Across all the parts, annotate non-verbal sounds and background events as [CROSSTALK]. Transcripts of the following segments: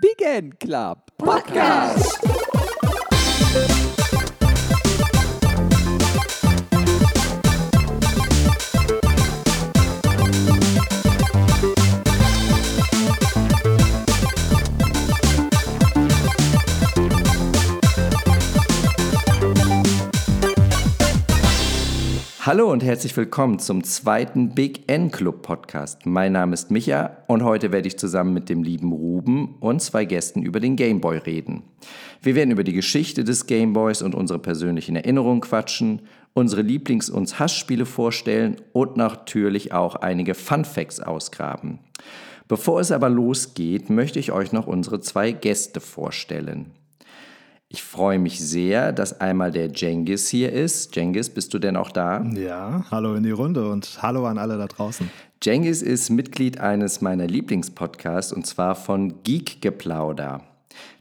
Big N Club Podcast. Hallo und herzlich willkommen zum zweiten Big N Club Podcast. Mein Name ist Micha und heute werde ich zusammen mit dem lieben Ruben und zwei Gästen über den Gameboy reden. Wir werden über die Geschichte des Gameboys und unsere persönlichen Erinnerungen quatschen, unsere Lieblings- und Hassspiele vorstellen und natürlich auch einige Fun Facts ausgraben. Bevor es aber losgeht, möchte ich euch noch unsere zwei Gäste vorstellen. Ich freue mich sehr, dass einmal der Jengis hier ist. Jengis, bist du denn auch da? Ja, hallo in die Runde und hallo an alle da draußen. Jengis ist Mitglied eines meiner Lieblingspodcasts und zwar von Geek Geplauder.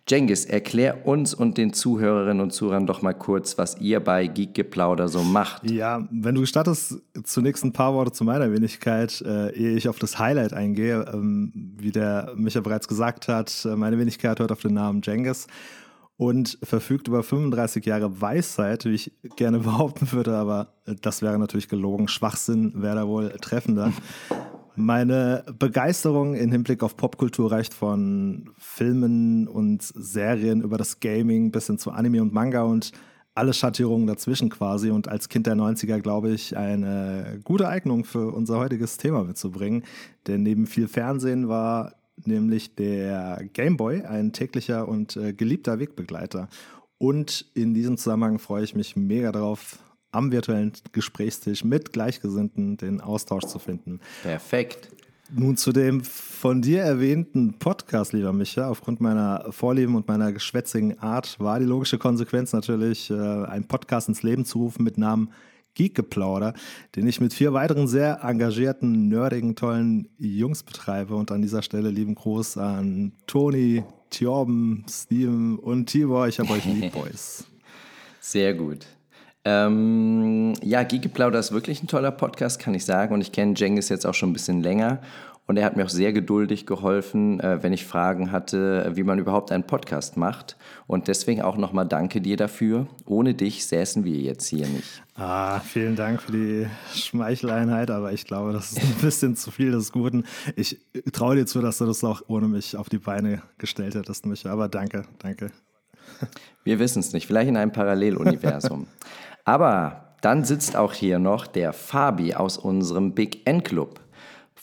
Jengis, erklär uns und den Zuhörerinnen und Zuhörern doch mal kurz, was ihr bei Geek Geplauder so macht. Ja, wenn du gestattest, zunächst ein paar Worte zu meiner Wenigkeit, äh, ehe ich auf das Highlight eingehe. Ähm, wie der Micha bereits gesagt hat, äh, meine Wenigkeit hört auf den Namen Jengis und verfügt über 35 Jahre Weisheit, wie ich gerne [LAUGHS] behaupten würde, aber das wäre natürlich gelogen. Schwachsinn wäre da wohl treffender. [LAUGHS] Meine Begeisterung im Hinblick auf Popkultur reicht von Filmen und Serien über das Gaming bis hin zu Anime und Manga und alle Schattierungen dazwischen quasi. Und als Kind der 90er glaube ich, eine gute Eignung für unser heutiges Thema mitzubringen. Denn neben viel Fernsehen war nämlich der Game Boy, ein täglicher und äh, geliebter Wegbegleiter. Und in diesem Zusammenhang freue ich mich mega darauf, am virtuellen Gesprächstisch mit Gleichgesinnten den Austausch zu finden. Perfekt. Nun zu dem von dir erwähnten Podcast, lieber Micha. Aufgrund meiner Vorlieben und meiner geschwätzigen Art war die logische Konsequenz natürlich, äh, einen Podcast ins Leben zu rufen mit Namen Geekgeplauder, den ich mit vier weiteren sehr engagierten, nerdigen, tollen Jungs betreibe. Und an dieser Stelle lieben Gruß an Toni, Thorben, Steven und Tibor. Ich habe euch lieb, [LAUGHS] Boys. Sehr gut. Ähm, ja, Geekgeplauder ist wirklich ein toller Podcast, kann ich sagen. Und ich kenne Jengis jetzt auch schon ein bisschen länger. Und er hat mir auch sehr geduldig geholfen, äh, wenn ich Fragen hatte, wie man überhaupt einen Podcast macht. Und deswegen auch nochmal danke dir dafür. Ohne dich säßen wir jetzt hier nicht. Ah, vielen Dank für die Schmeicheleinheit, aber ich glaube, das ist ein [LAUGHS] bisschen zu viel des Guten. Ich traue dir zu, dass du das auch ohne mich auf die Beine gestellt hättest, Micha. Aber danke, danke. Wir wissen es nicht, vielleicht in einem Paralleluniversum. [LAUGHS] aber dann sitzt auch hier noch der Fabi aus unserem Big N Club.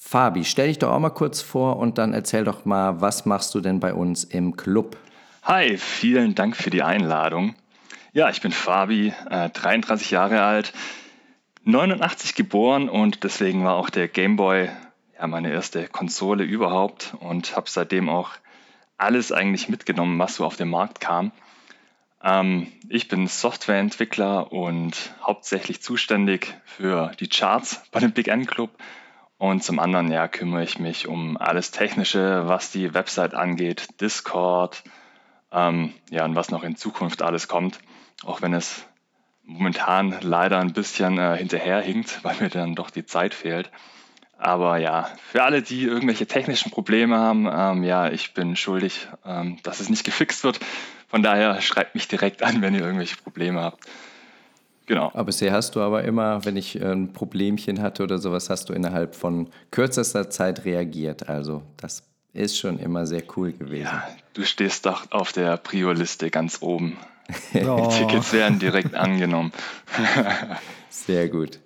Fabi, stell dich doch auch mal kurz vor und dann erzähl doch mal, was machst du denn bei uns im Club? Hi, vielen Dank für die Einladung. Ja, ich bin Fabi, äh, 33 Jahre alt, 89 geboren und deswegen war auch der Game Boy ja, meine erste Konsole überhaupt und habe seitdem auch alles eigentlich mitgenommen, was so auf den Markt kam. Ähm, ich bin Softwareentwickler und hauptsächlich zuständig für die Charts bei dem Big N Club und zum anderen ja, kümmere ich mich um alles Technische, was die Website angeht, Discord, ähm, ja, und was noch in Zukunft alles kommt. Auch wenn es momentan leider ein bisschen äh, hinterherhinkt, [LAUGHS] weil mir dann doch die Zeit fehlt. Aber ja, für alle, die irgendwelche technischen Probleme haben, ähm, ja, ich bin schuldig, ähm, dass es nicht gefixt wird. Von daher schreibt mich direkt an, wenn ihr irgendwelche Probleme habt. Genau. Aber bisher hast du aber immer, wenn ich äh, ein Problemchen hatte oder sowas, hast du innerhalb von kürzester Zeit reagiert. Also das ist schon immer sehr cool gewesen. Ja, du stehst doch auf der Prio-Liste ganz oben. [LAUGHS] Oh. Die Tickets werden direkt angenommen. [LAUGHS] sehr gut.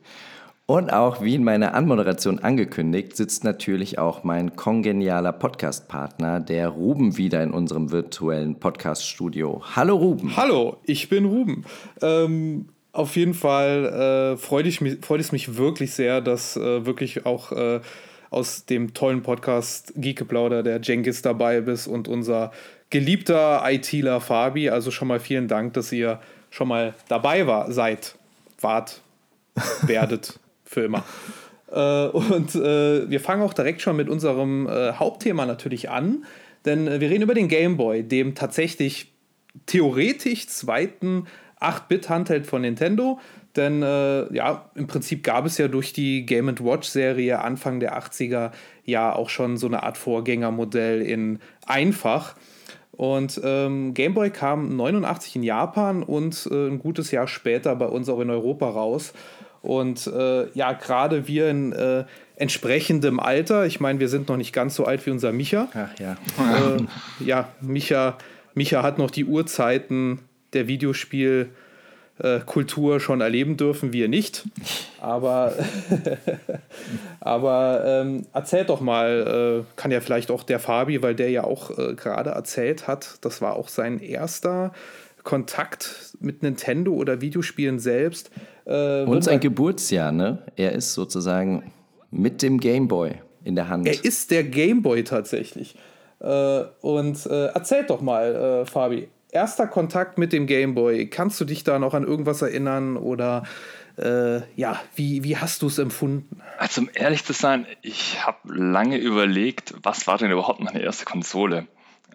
Und auch wie in meiner Anmoderation angekündigt, sitzt natürlich auch mein kongenialer Podcast-Partner, der Ruben, wieder in unserem virtuellen Podcast-Studio. Hallo Ruben. Hallo, ich bin Ruben. Ähm, auf jeden Fall äh, freut, ich freut es mich wirklich sehr, dass äh, wirklich auch äh, aus dem tollen Podcast Geekeplauder der Jengis dabei bist und unser geliebter ITler Fabi. Also schon mal vielen Dank, dass ihr schon mal dabei war, seid, wart, [LAUGHS] werdet für immer. Äh, und äh, wir fangen auch direkt schon mit unserem äh, Hauptthema natürlich an, denn wir reden über den Game Boy, dem tatsächlich theoretisch zweiten 8-Bit-Handheld von Nintendo. Denn äh, ja, im Prinzip gab es ja durch die Game Watch-Serie Anfang der 80er ja auch schon so eine Art Vorgängermodell in einfach. Und ähm, Game Boy kam 89 in Japan und äh, ein gutes Jahr später bei uns auch in Europa raus. Und äh, ja, gerade wir in äh, entsprechendem Alter, ich meine, wir sind noch nicht ganz so alt wie unser Micha. Ach ja. Äh, ja, Micha, Micha hat noch die Urzeiten der Videospielkultur schon erleben dürfen, wir nicht. Aber, [LAUGHS] aber ähm, erzählt doch mal, äh, kann ja vielleicht auch der Fabi, weil der ja auch äh, gerade erzählt hat, das war auch sein erster Kontakt mit Nintendo oder Videospielen selbst. Äh, Und sein Geburtsjahr, ne? Er ist sozusagen mit dem Gameboy in der Hand. Er ist der Gameboy tatsächlich. Äh, und äh, erzählt doch mal, äh, Fabi, erster Kontakt mit dem Gameboy. Kannst du dich da noch an irgendwas erinnern oder äh, ja, wie, wie hast du es empfunden? Also, um ehrlich zu sein, ich habe lange überlegt, was war denn überhaupt meine erste Konsole?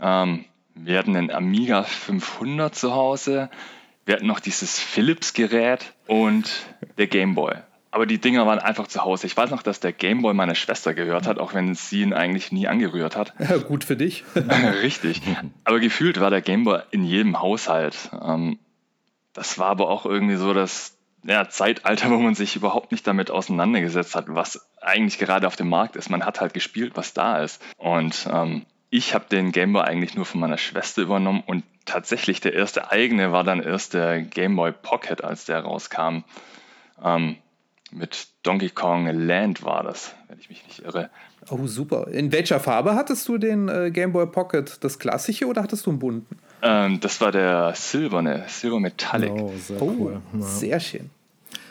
Ähm, wir hatten einen Amiga 500 zu Hause, wir hatten noch dieses Philips-Gerät und der Gameboy. Aber die Dinger waren einfach zu Hause. Ich weiß noch, dass der Gameboy meiner Schwester gehört hat, auch wenn sie ihn eigentlich nie angerührt hat. [LAUGHS] Ja, gut für dich. [LAUGHS] Richtig. Aber gefühlt war der Gameboy in jedem Haushalt. Ähm, das war aber auch irgendwie so das ja, Zeitalter, wo man sich überhaupt nicht damit auseinandergesetzt hat, was eigentlich gerade auf dem Markt ist. Man hat halt gespielt, was da ist. Und ähm, ich habe den Gameboy eigentlich nur von meiner Schwester übernommen und tatsächlich der erste eigene war dann erst der Gameboy Pocket, als der rauskam. Ähm, mit Donkey Kong Land war das, wenn ich mich nicht irre. Oh, super. In welcher Farbe hattest du den äh, Game Boy Pocket? Das klassische oder hattest du einen bunten? Ähm, das war der silberne, Silver Metallic. Oh, sehr Oh, cool. Ja. sehr schön.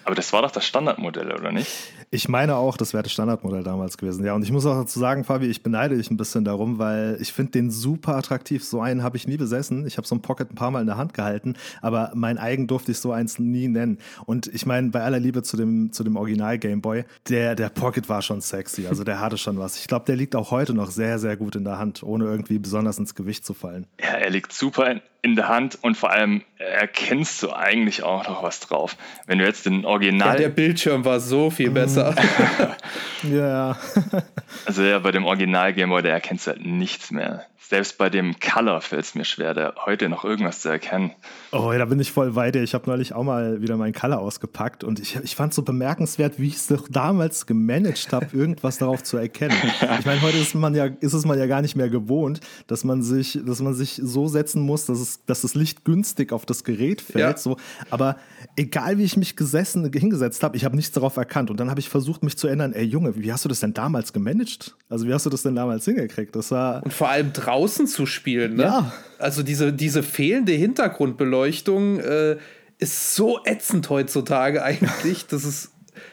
Aber das war doch das Standardmodell, oder nicht? Ich meine auch, das wäre das Standardmodell damals gewesen. Ja, und ich muss auch dazu sagen, Fabi, ich beneide dich ein bisschen darum, weil ich finde den super attraktiv. So einen habe ich nie besessen. Ich habe so ein Pocket ein paar Mal in der Hand gehalten, aber mein eigen durfte ich so eins nie nennen. Und ich meine, bei aller Liebe zu dem, zu dem Original Game Boy, der, der Pocket war schon sexy. Also der hatte schon was. Ich glaube, der liegt auch heute noch sehr, sehr gut in der Hand, ohne irgendwie besonders ins Gewicht zu fallen. Ja, er liegt super in, in der Hand und vor allem erkennst du eigentlich auch noch was drauf. Wenn du jetzt den Original. Ja, der Bildschirm war so viel besser. [LAUGHS] Ja. [LAUGHS] Also ja, bei dem Original Game Boy, da erkennst du halt nichts mehr. Selbst bei dem Color fällt es mir schwer, da heute noch irgendwas zu erkennen. Oh, ja, da bin ich voll dir. Ich habe neulich auch mal wieder meinen Color ausgepackt und ich, ich fand so bemerkenswert, wie ich es doch damals gemanagt habe, irgendwas darauf zu erkennen. [LAUGHS] Ich meine, heute ist man ja, ist es man ja gar nicht mehr gewohnt, dass man sich, dass man sich so setzen muss, dass, es, dass das Licht günstig auf das Gerät fällt. Ja. So. Aber egal wie ich mich gesessen, hingesetzt habe, ich habe nichts darauf erkannt. Und dann habe ich versucht, mich zu erinnern, ey Junge, wie hast du das denn damals gemanagt? Also wie hast du das denn damals hingekriegt? Das war. Und vor allem draußen zu spielen. Ne? Ja. Also diese, diese fehlende Hintergrundbeleuchtung äh, ist so ätzend heutzutage [LAUGHS] eigentlich. Das ist,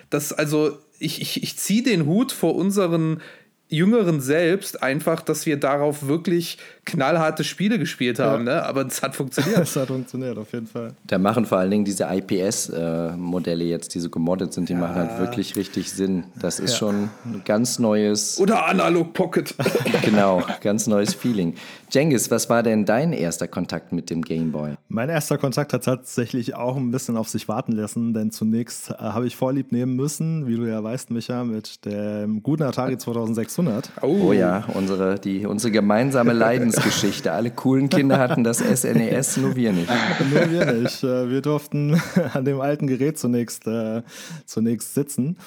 das, also ich, ich, ich ziehe den Hut vor unseren Jüngeren selbst einfach, dass wir darauf wirklich knallharte Spiele gespielt haben. Ne? Aber es hat funktioniert. [LAUGHS] Das hat funktioniert, auf jeden Fall. Da machen vor allen Dingen diese IPS-Modelle jetzt, die so gemoddet sind, die machen halt wirklich richtig Sinn. Das ist schon ein ganz neues, Oder Analog Pocket. [LAUGHS] genau, ganz neues Feeling. Jengis, was war denn dein erster Kontakt mit dem Gameboy? Mein erster Kontakt hat tatsächlich auch ein bisschen auf sich warten lassen, denn zunächst äh, habe ich Vorlieb nehmen müssen, wie du ja weißt, Micha, mit dem guten Atari [LAUGHS] 2600. Oh ja, unsere, die, unsere gemeinsame Leidensgeschichte. Alle coolen Kinder hatten das SNES, nur wir nicht. [LAUGHS] Nur wir nicht. Äh, Wir durften [LAUGHS] an dem alten Gerät zunächst, äh, zunächst sitzen.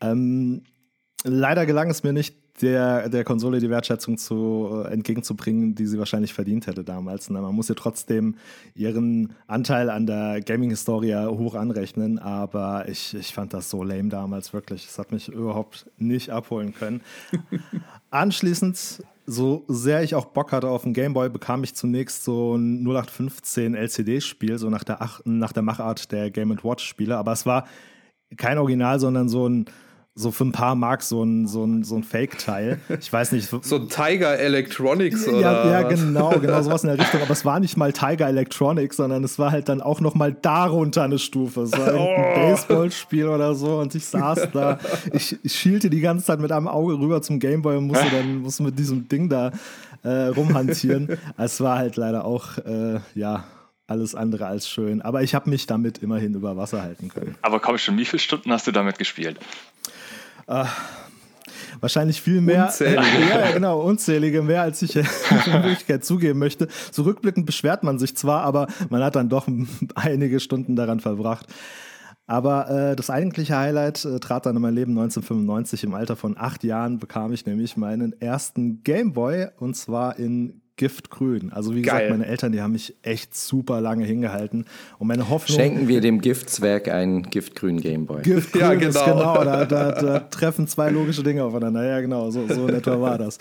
Ähm, leider gelang es mir nicht, der, der Konsole die Wertschätzung zu, äh, entgegenzubringen, die sie wahrscheinlich verdient hätte damals. Na, Man muss ihr trotzdem ihren Anteil an der Gaming-Historie hoch anrechnen, aber ich, ich fand das so lame damals wirklich. Es hat mich überhaupt nicht abholen können. [LAUGHS] Anschließend, so sehr ich auch Bock hatte auf den Gameboy, bekam ich zunächst so ein 0815 LCD-Spiel, so nach der, Ach nach der Machart der Game Watch-Spiele. Aber es war kein Original, sondern so ein so für ein paar Mark so ein, so ein, so ein Fake-Teil. Ich weiß nicht. So ein Tiger Electronics oder. ja, ja, genau, genau [LAUGHS] sowas in der Richtung. Aber es war nicht mal Tiger Electronics, sondern es war halt dann auch noch mal darunter eine Stufe. Es war [LAUGHS] ein Baseballspiel oder so und ich saß da. [LAUGHS] Ich, ich schielte die ganze Zeit mit einem Auge rüber zum Gameboy und musste dann musste mit diesem Ding da äh, rumhantieren. Es war halt leider auch, äh, ja, alles andere als schön. Aber ich habe mich damit immerhin über Wasser halten können. Aber komm schon, wie viele Stunden hast du damit gespielt? wahrscheinlich viel mehr. Unzählige. Ja, ja, genau, unzählige, mehr als ich in Wirklichkeit zugeben möchte. So rückblickend beschwert man sich zwar, aber man hat dann doch [LAUGHS] einige Stunden daran verbracht. Aber äh, das eigentliche Highlight äh, trat dann in mein Leben 1995. Im Alter von acht Jahren bekam ich nämlich meinen ersten Gameboy und zwar in Giftgrün. Also wie gesagt, Geil. meine Eltern, die haben mich echt super lange hingehalten. Und meine Hoffnung. Schenken wir dem Giftzwerg einen giftgrünen Gameboy. Giftgrün Ja, ist genau. genau, da, da, da treffen zwei logische Dinge aufeinander. Ja, genau, so, so in etwa war das.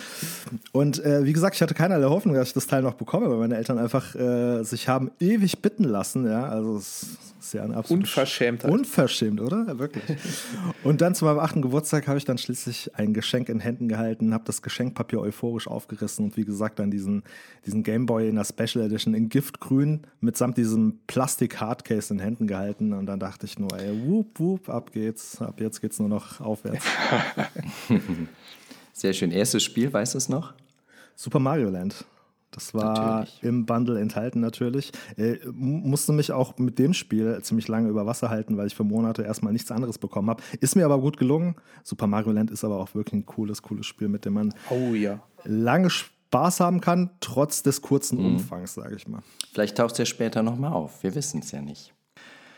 Und äh, wie gesagt, ich hatte keinerlei Hoffnung, dass ich das Teil noch bekomme, weil meine Eltern einfach äh, sich haben ewig bitten lassen. Ja, also es ist ja eine absolute Unverschämtheit. Unverschämt, oder? Ja, wirklich. [LAUGHS] Und dann zu meinem achten Geburtstag habe ich dann schließlich ein Geschenk in Händen gehalten, habe das Geschenkpapier euphorisch aufgerissen und wie gesagt dann diesen, diesen Gameboy in der Special Edition in Giftgrün mitsamt diesem Plastik-Hardcase in Händen gehalten und dann dachte ich nur, ey, whoop, whoop, ab geht's, ab jetzt geht's nur noch aufwärts. [LAUGHS] Sehr schön. Erstes Spiel, weißt du es noch? Super Mario Land. Das war Natürlich. im Bundle enthalten natürlich. Äh, mu- musste mich auch mit dem Spiel ziemlich lange über Wasser halten, weil ich für Monate erstmal nichts anderes bekommen habe. Ist mir aber gut gelungen. Super Mario Land ist aber auch wirklich ein cooles, cooles Spiel, mit dem man Oh ja. lange Spaß haben kann, trotz des kurzen Mhm. Umfangs, sage ich mal. Vielleicht taucht es ja später nochmal auf. Wir wissen es ja nicht.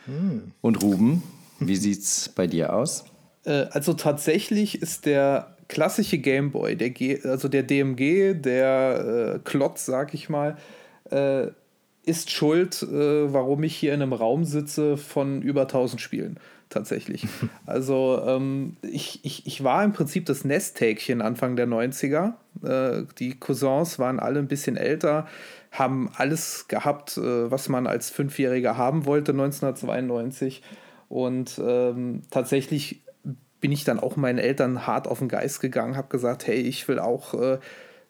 Hm. Und Ruben, wie sieht's bei dir aus? Äh, also tatsächlich ist der klassische Gameboy, der G, also der DMG, der äh, Klotz, sag ich mal, äh, ist schuld, äh, warum ich hier in einem Raum sitze von über 1000 Spielen. Tatsächlich. [LAUGHS] Also ähm, ich, ich, ich war im Prinzip das Nesthäkchen Anfang der 90er. Äh, die Cousins waren alle ein bisschen älter, haben alles gehabt, äh, was man als Fünfjähriger haben wollte 1992. Und ähm, tatsächlich bin ich dann auch meinen Eltern hart auf den Geist gegangen, habe gesagt, hey, ich will auch äh,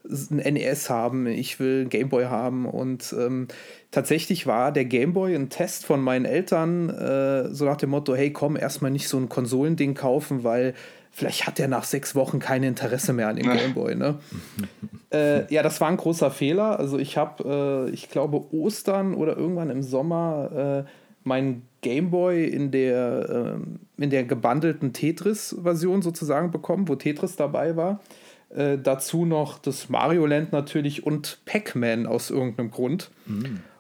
ein NES haben, ich will ein Gameboy haben und ähm, tatsächlich war der Gameboy ein Test von meinen Eltern, äh, so nach dem Motto, hey, komm, erstmal nicht so ein Konsolending kaufen, weil vielleicht hat er nach sechs Wochen kein Interesse mehr an dem Gameboy, ne? [LAUGHS] äh, ja, das war ein großer Fehler. Also ich habe, äh, ich glaube, Ostern oder irgendwann im Sommer äh, meinen Gameboy in der, ähm, in der gebundelten Tetris-Version sozusagen bekommen, wo Tetris dabei war. Äh, dazu noch das Mario Land natürlich und Pac-Man aus irgendeinem Grund.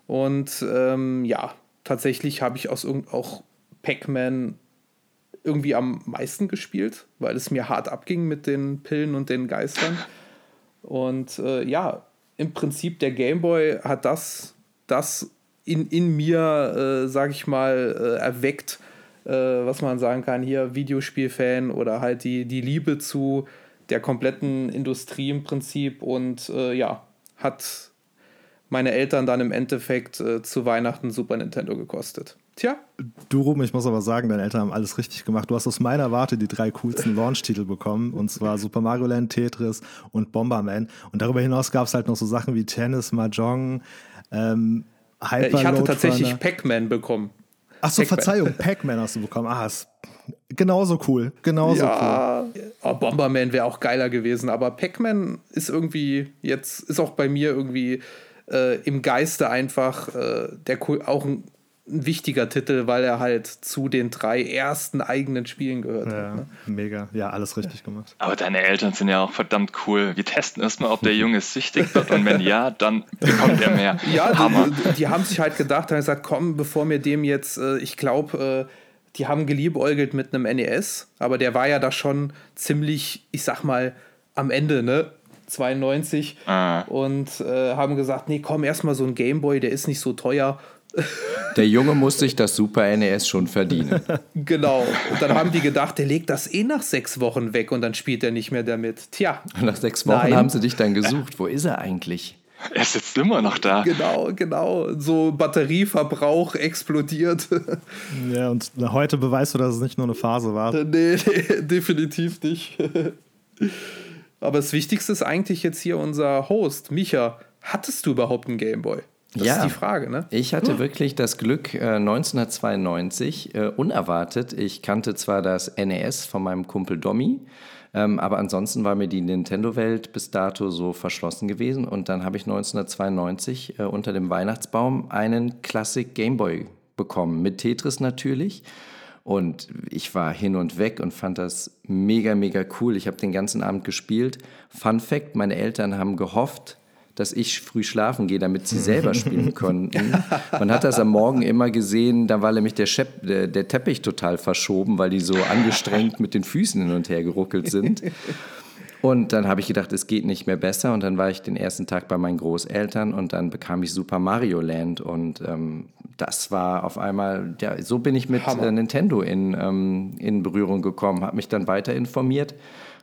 Und ähm, ja, tatsächlich habe ich aus irgend auch Pac-Man irgendwie am meisten gespielt, weil es mir hart abging mit den Pillen und den Geistern. Und äh, ja, im Prinzip der Gameboy hat das, das in, in mir, äh, sag ich mal, äh, erweckt, äh, was man sagen kann, hier Videospielfan oder halt die, die Liebe zu der kompletten Industrie im Prinzip und äh, ja, hat meine Eltern dann im Endeffekt äh, zu Weihnachten Super Nintendo gekostet. Tja, Du, Ruben, ich muss aber sagen, deine Eltern haben alles richtig gemacht. Du hast aus meiner Warte die drei coolsten Launch-Titel bekommen, und zwar Super Mario Land, Tetris und Bomberman. Und darüber hinaus gab es halt noch so Sachen wie Tennis, Mahjong, ähm, äh, Hyper ich hatte tatsächlich. Pac-Man bekommen. Ach so, Pac-Man. Verzeihung, [LAUGHS] Pac-Man hast du bekommen. Ah, ist genauso cool. Genauso cool. ja, oh, Bomberman wäre auch geiler gewesen, aber Pac-Man ist irgendwie jetzt, ist auch bei mir irgendwie äh, im Geiste einfach äh, der, cool- auch ein, ein wichtiger Titel, weil er halt zu den drei ersten eigenen Spielen gehört hat. Ja, Ne? mega. Ja, alles richtig gemacht. Aber deine Eltern sind ja auch verdammt cool. Wir testen erstmal, ob der Junge süchtig wird und wenn ja, dann bekommt er mehr. [LAUGHS] Ja, Hammer. die, die haben sich halt gedacht, haben gesagt, komm, bevor mir dem jetzt, äh, ich glaube, äh, die haben geliebäugelt mit einem NES, aber der war ja da schon ziemlich, ich sag mal, am Ende, ne? 92 Ah. und äh, haben gesagt, nee, komm, erstmal so ein Gameboy, der ist nicht so teuer. Der Junge muss sich das Super NES schon verdienen. [LAUGHS] Genau. Und dann haben die gedacht, der legt das eh nach sechs Wochen weg und dann spielt er nicht mehr damit. Tja, Nach sechs Wochen Nein. haben sie dich dann gesucht. Wo ist er eigentlich? Er sitzt immer noch da. genau, genau. So Batterieverbrauch explodiert. Ja, und heute beweist du, dass es nicht nur eine Phase war. Nee, nee, [LAUGHS] definitiv nicht. Aber das Wichtigste ist eigentlich jetzt hier unser Host, Micha. Hattest du überhaupt einen Gameboy? Das Ja. ist die Frage, ne? Ich hatte wirklich das Glück, äh, 1992, äh, unerwartet, ich kannte zwar das NES von meinem Kumpel Dommy, ähm, aber ansonsten war mir die Nintendo-Welt bis dato so verschlossen gewesen. Und dann habe ich 1992 äh, unter dem Weihnachtsbaum einen Classic Gameboy bekommen, mit Tetris natürlich. Und ich war hin und weg und fand das mega, mega cool. Ich habe den ganzen Abend gespielt. Fun Fact, meine Eltern haben gehofft, dass ich früh schlafen gehe, damit sie selber spielen [LAUGHS] konnten. Man hat das am Morgen immer gesehen, da war nämlich der, Schepp, der, der Teppich total verschoben, weil die so angestrengt mit den Füßen hin und her geruckelt sind. Und dann habe ich gedacht, es geht nicht mehr besser. Und dann war ich den ersten Tag bei meinen Großeltern und dann bekam ich Super Mario Land. Und ähm, das war auf einmal, ja, so bin ich mit äh, Nintendo in, ähm, in Berührung gekommen, habe mich dann weiter informiert,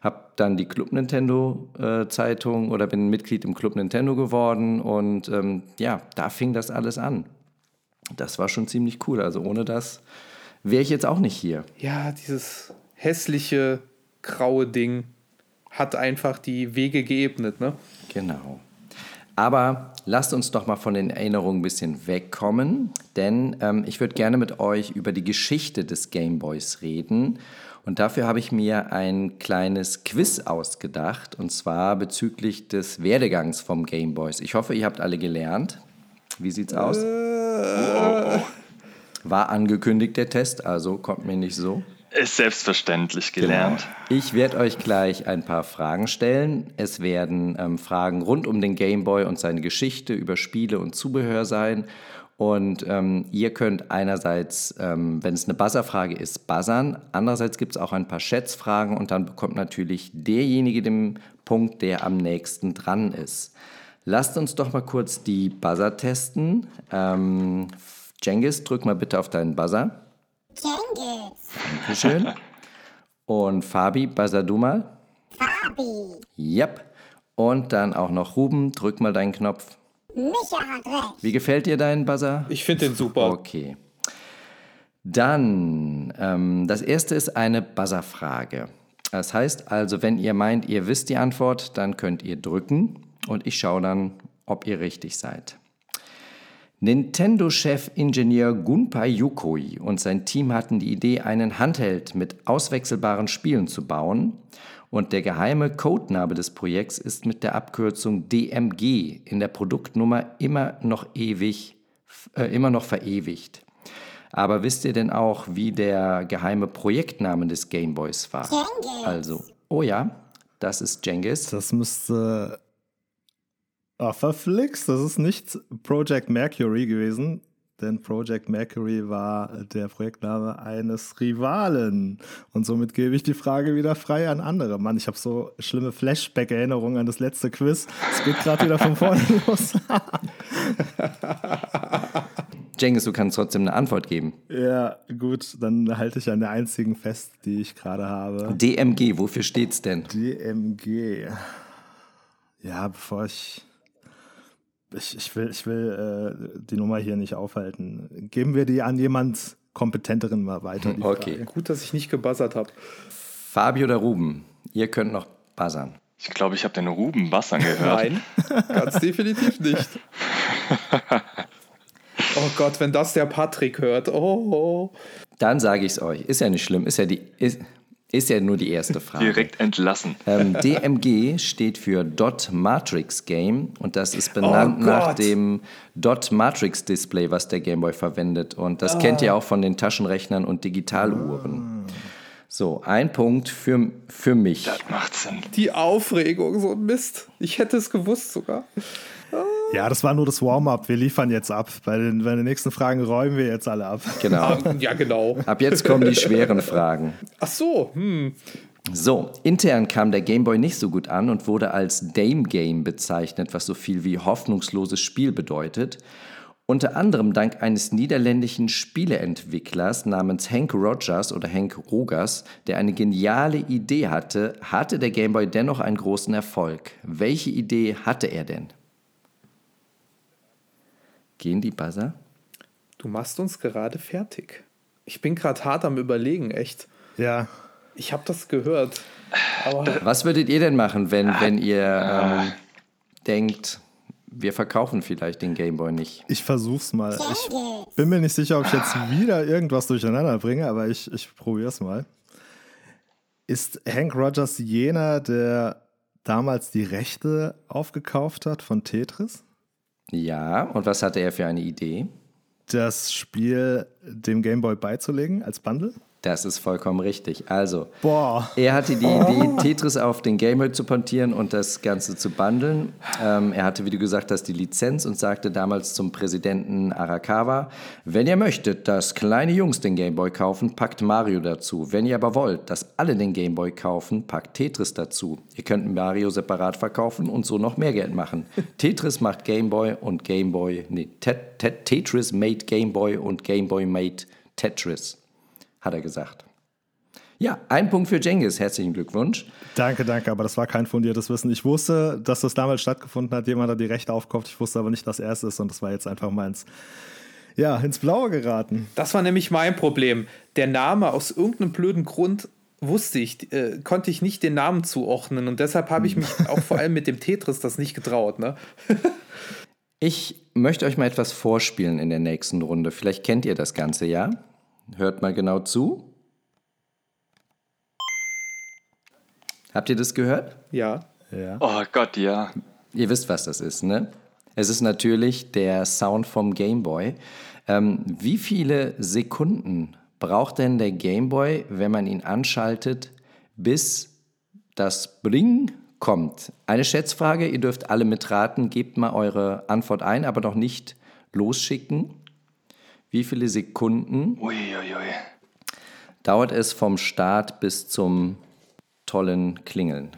habe dann die Club Nintendo äh, Zeitung oder bin Mitglied im Club Nintendo geworden. Und ähm, ja, da fing das alles an. Das war schon ziemlich cool. Also ohne das wäre ich jetzt auch nicht hier. Ja, dieses hässliche, graue Ding hat einfach die Wege geebnet, ne? Genau. Aber lasst uns doch mal von den Erinnerungen ein bisschen wegkommen, denn ähm, ich würde gerne mit euch über die Geschichte des Gameboys reden. Und dafür habe ich mir ein kleines Quiz ausgedacht, und zwar bezüglich des Werdegangs vom Gameboys. Ich hoffe, ihr habt alle gelernt. Wie sieht's aus? Äh. War angekündigt der Test, also kommt mir nicht so. Ist selbstverständlich gelernt. Genau. Ich werde euch gleich ein paar Fragen stellen. Es werden ähm, Fragen rund um den Gameboy und seine Geschichte über Spiele und Zubehör sein. Und ähm, ihr könnt einerseits, ähm, wenn es eine Buzzerfrage ist, buzzern. Andererseits gibt es auch ein paar Schätzfragen und dann bekommt natürlich derjenige den Punkt, der am nächsten dran ist. Lasst uns doch mal kurz die Buzzer testen. Ähm, Jengis, drück mal bitte auf deinen Buzzer. Cengiz. Dankeschön. Und Fabi, buzzer du mal. Fabi. Yep. Und dann auch noch Ruben, drück mal deinen Knopf. Micha hat recht. Wie gefällt dir dein Buzzer? Ich finde den super. Okay. Dann, ähm, das erste ist eine Buzzerfrage. Das heißt also, wenn ihr meint, ihr wisst die Antwort, dann könnt ihr drücken und ich schaue dann, ob ihr richtig seid. Nintendo-Chef-Ingenieur Gunpei Yokoi und sein Team hatten die Idee, einen Handheld mit auswechselbaren Spielen zu bauen. Und der geheime Codename des Projekts ist mit der Abkürzung DMG in der Produktnummer immer noch ewig, äh, immer noch verewigt. Aber wisst ihr denn auch, wie der geheime Projektname des Gameboys war? Cengiz. Also, oh ja, das ist Jengis. Das müsste. Ah, verflixt, das ist nicht Project Mercury gewesen, denn Project Mercury war der Projektname eines Rivalen. Und somit gebe ich die Frage wieder frei an andere. Mann, ich habe so schlimme Flashback-Erinnerungen an das letzte Quiz. Es geht gerade wieder von vorne [LAUGHS] los. Jengis, du kannst trotzdem eine Antwort geben. ja, gut, dann halte ich an der einzigen fest, die ich gerade habe. DMG, wofür steht's denn? DMG. Ja, bevor ich. Ich, ich will, ich will äh, die Nummer hier nicht aufhalten. Geben wir die an jemand Kompetenteren mal weiter. die Okay. Frage. Gut, dass ich nicht gebuzzert habe. Fabio oder Ruben, ihr könnt noch buzzern. Ich glaube, ich habe den Ruben Bassern gehört. Nein, [LAUGHS] ganz definitiv nicht. [LAUGHS] Oh Gott, wenn das der Patrick hört. Oh, Dann sage ich es euch. Ist ja nicht schlimm. Ist ja, die, ist, ist ja nur die erste Frage. Direkt entlassen. Ähm, DMG steht für Dot Matrix Game und das ist benannt Oh nach dem Dot Matrix Display, was der Gameboy verwendet. Und das kennt ihr auch von den Taschenrechnern und Digitaluhren. So, ein Punkt für, für mich. Das macht Sinn. die Aufregung, so ein Mist. Ich hätte es gewusst sogar. Ja, das war nur das Warm-up. Wir liefern jetzt ab. Bei den, bei den nächsten Fragen räumen wir jetzt alle ab. Genau. Ja, genau. Ab jetzt kommen die schweren Fragen. Ach so, hm. So, intern kam der Gameboy nicht so gut an und wurde als Dame Game bezeichnet, was so viel wie hoffnungsloses Spiel bedeutet. Unter anderem dank eines niederländischen Spieleentwicklers namens Hank Rogers oder Hank Rogers, der eine geniale Idee hatte, hatte der Gameboy dennoch einen großen Erfolg. Welche Idee hatte er denn? Gehen die Buzzer? Du machst uns gerade fertig. Ich bin gerade hart am Überlegen, echt. Ja, Ich habe das gehört. Aber Was würdet ihr denn machen, wenn, wenn ihr ähm, denkt, wir verkaufen vielleicht den Gameboy nicht? ich versuch's mal. Ich bin mir nicht sicher, ob ich jetzt wieder irgendwas durcheinander bringe, aber ich, ich probiere es mal. Ist Hank Rogers jener, der damals die Rechte aufgekauft hat von Tetris? Ja, und was hatte er für eine Idee? Das Spiel dem Gameboy beizulegen als Bundle? Das ist vollkommen richtig. Also, Boah. er hatte die Idee, Tetris auf den Gameboy zu portieren und das Ganze zu bundeln. Ähm, er hatte, wie du gesagt hast, die Lizenz und sagte damals zum Präsidenten Arakawa, wenn ihr möchtet, dass kleine Jungs den Gameboy kaufen, packt Mario dazu. Wenn ihr aber wollt, dass alle den Gameboy kaufen, packt Tetris dazu. Ihr könnt Mario separat verkaufen und so noch mehr Geld machen. [LAUGHS] Tetris macht Gameboy und Gameboy, nee, Tet Tet Tetris made Gameboy und Gameboy made Tetris hat er gesagt. Ja, ein Punkt für Jengis. Herzlichen Glückwunsch. Danke, danke, aber das war kein fundiertes Wissen. Ich wusste, dass das damals stattgefunden hat, jemand hat die Rechte aufgekauft. Ich wusste aber nicht, dass er es ist und das war jetzt einfach mal ins, ja, ins Blaue geraten. Das war nämlich mein Problem. Der Name aus irgendeinem blöden Grund wusste ich, äh, konnte ich nicht den Namen zuordnen und deshalb habe ich mich auch vor allem mit [LAUGHS] dem Tetris das nicht getraut. Ne? Ich möchte euch mal etwas vorspielen in der nächsten Runde. Vielleicht kennt ihr das Ganze, ja? Hört mal genau zu. Habt ihr das gehört? Ja. Ja. Oh Gott, ja. Ihr wisst, was das ist, ne? Es ist natürlich der Sound vom Gameboy. Ähm, wie viele Sekunden braucht denn der Gameboy, wenn man ihn anschaltet, bis das Bring kommt? Eine Schätzfrage, ihr dürft alle mitraten, gebt mal eure Antwort ein, aber noch nicht losschicken. Wie viele Sekunden Uiuiui. dauert es vom Start bis zum tollen Klingeln?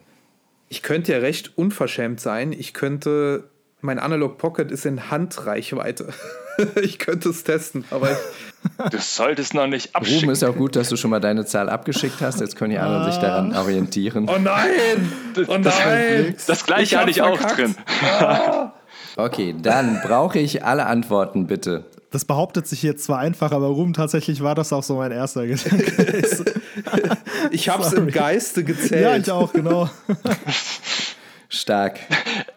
Ich könnte ja recht unverschämt sein. Ich könnte, mein Analog Pocket ist in Handreichweite. [LAUGHS] ich könnte es testen, aber ich, [LAUGHS] Du solltest noch nicht Ruben, abschicken. ist auch gut, dass du schon mal deine Zahl abgeschickt hast. Jetzt können die anderen sich daran orientieren. Oh nein! Oh nein! Das gleiche Ich hatte ich auch verkackt. drin. Okay, dann brauche ich alle Antworten bitte. Das behauptet sich jetzt zwar einfach, aber Ruben, tatsächlich war das auch so mein erster Gedanke. [LAUGHS] Ich hab's im Geiste gezählt. ja, ich auch, genau. [LAUGHS] Stark. [LAUGHS]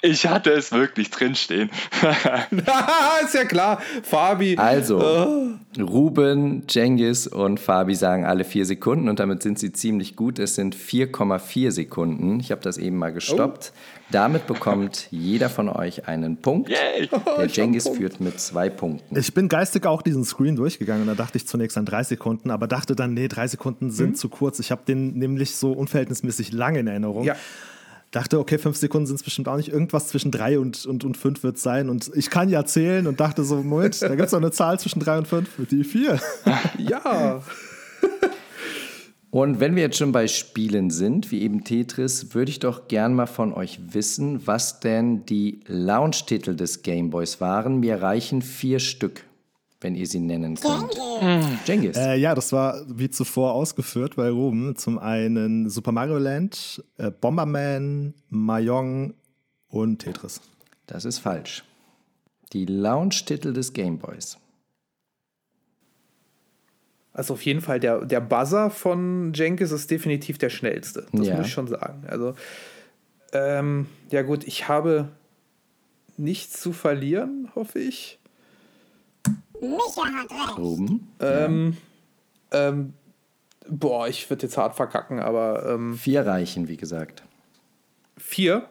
Ich hatte es wirklich drinstehen. [LAUGHS] [LAUGHS] ist ja klar. Fabi. Also, Ruben, Jengis und Fabi sagen alle vier Sekunden und damit sind sie ziemlich gut. Es sind 4,4 Sekunden. Ich habe das eben mal gestoppt. Damit bekommt jeder von euch einen Punkt. Yay. Der Jengis führt mit zwei Punkten. Ich bin geistig auch diesen Screen durchgegangen und da dachte ich zunächst an drei Sekunden, aber dachte dann, nee, drei Sekunden sind zu kurz. Ich habe den nämlich so unverhältnismäßig lang in Erinnerung. Ja. Dachte, okay, fünf Sekunden sind es bestimmt auch nicht. Irgendwas zwischen drei und, und, und fünf wird es sein. Und ich kann ja zählen und dachte so, Moment, da gibt es doch eine Zahl zwischen drei und fünf. Die vier. [LAUGHS] Ja. Und wenn wir jetzt schon bei Spielen sind, wie eben Tetris, würde ich doch gern mal von euch wissen, was denn die Launch-Titel des Gameboys waren. Mir reichen vier Stück, wenn ihr sie nennen könnt. Jengis. Äh, ja, das war wie zuvor ausgeführt bei Ruben. Zum einen Super Mario Land, äh, Bomberman, Mahjong und Tetris. Das ist falsch. Die Launch-Titel des Gameboys. Also auf jeden Fall, der, der Buzzer von Jenkins ist definitiv der schnellste. Das Ja. muss ich schon sagen. Also, ähm, ja gut, ich habe nichts zu verlieren, hoffe ich. Micha hat recht. Ruben. Ähm, ähm, boah, ich würde jetzt hart verkacken, aber ähm, Vier reichen, wie gesagt. vier.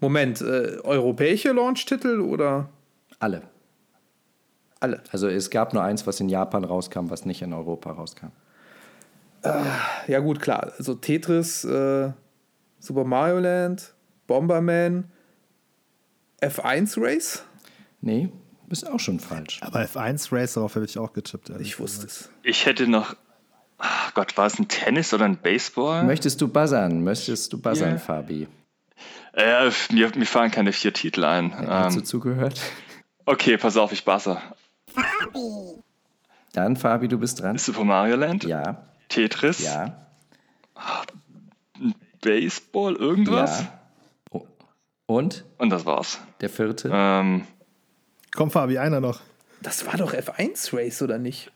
Moment, äh, europäische Launch-Titel oder Alle. alle? Also es gab nur eins, was in Japan rauskam, was nicht in Europa rauskam. Ja gut, klar. Also Tetris, äh, Super Mario Land, Bomberman, F1 Race. Nee, bist auch schon falsch. Aber F1 Race, darauf hätte ich auch getippt. Ich wusste es. Ich hätte noch. Ach Gott, war es ein Tennis oder ein Baseball? Möchtest du buzzern? Möchtest du buzzern, Ja. Fabi? Äh, mir, mir fallen keine vier Titel ein. Hast du Ähm, zugehört? okay, pass auf, ich buzzer. Fabi. Dann, Fabi, du bist dran. Super Mario Land, Ja, Tetris, ja, Baseball, irgendwas. ja. Und Und das war's. der vierte? Ähm, Komm, Fabi, einer noch. Das war doch F1 Race, oder nicht?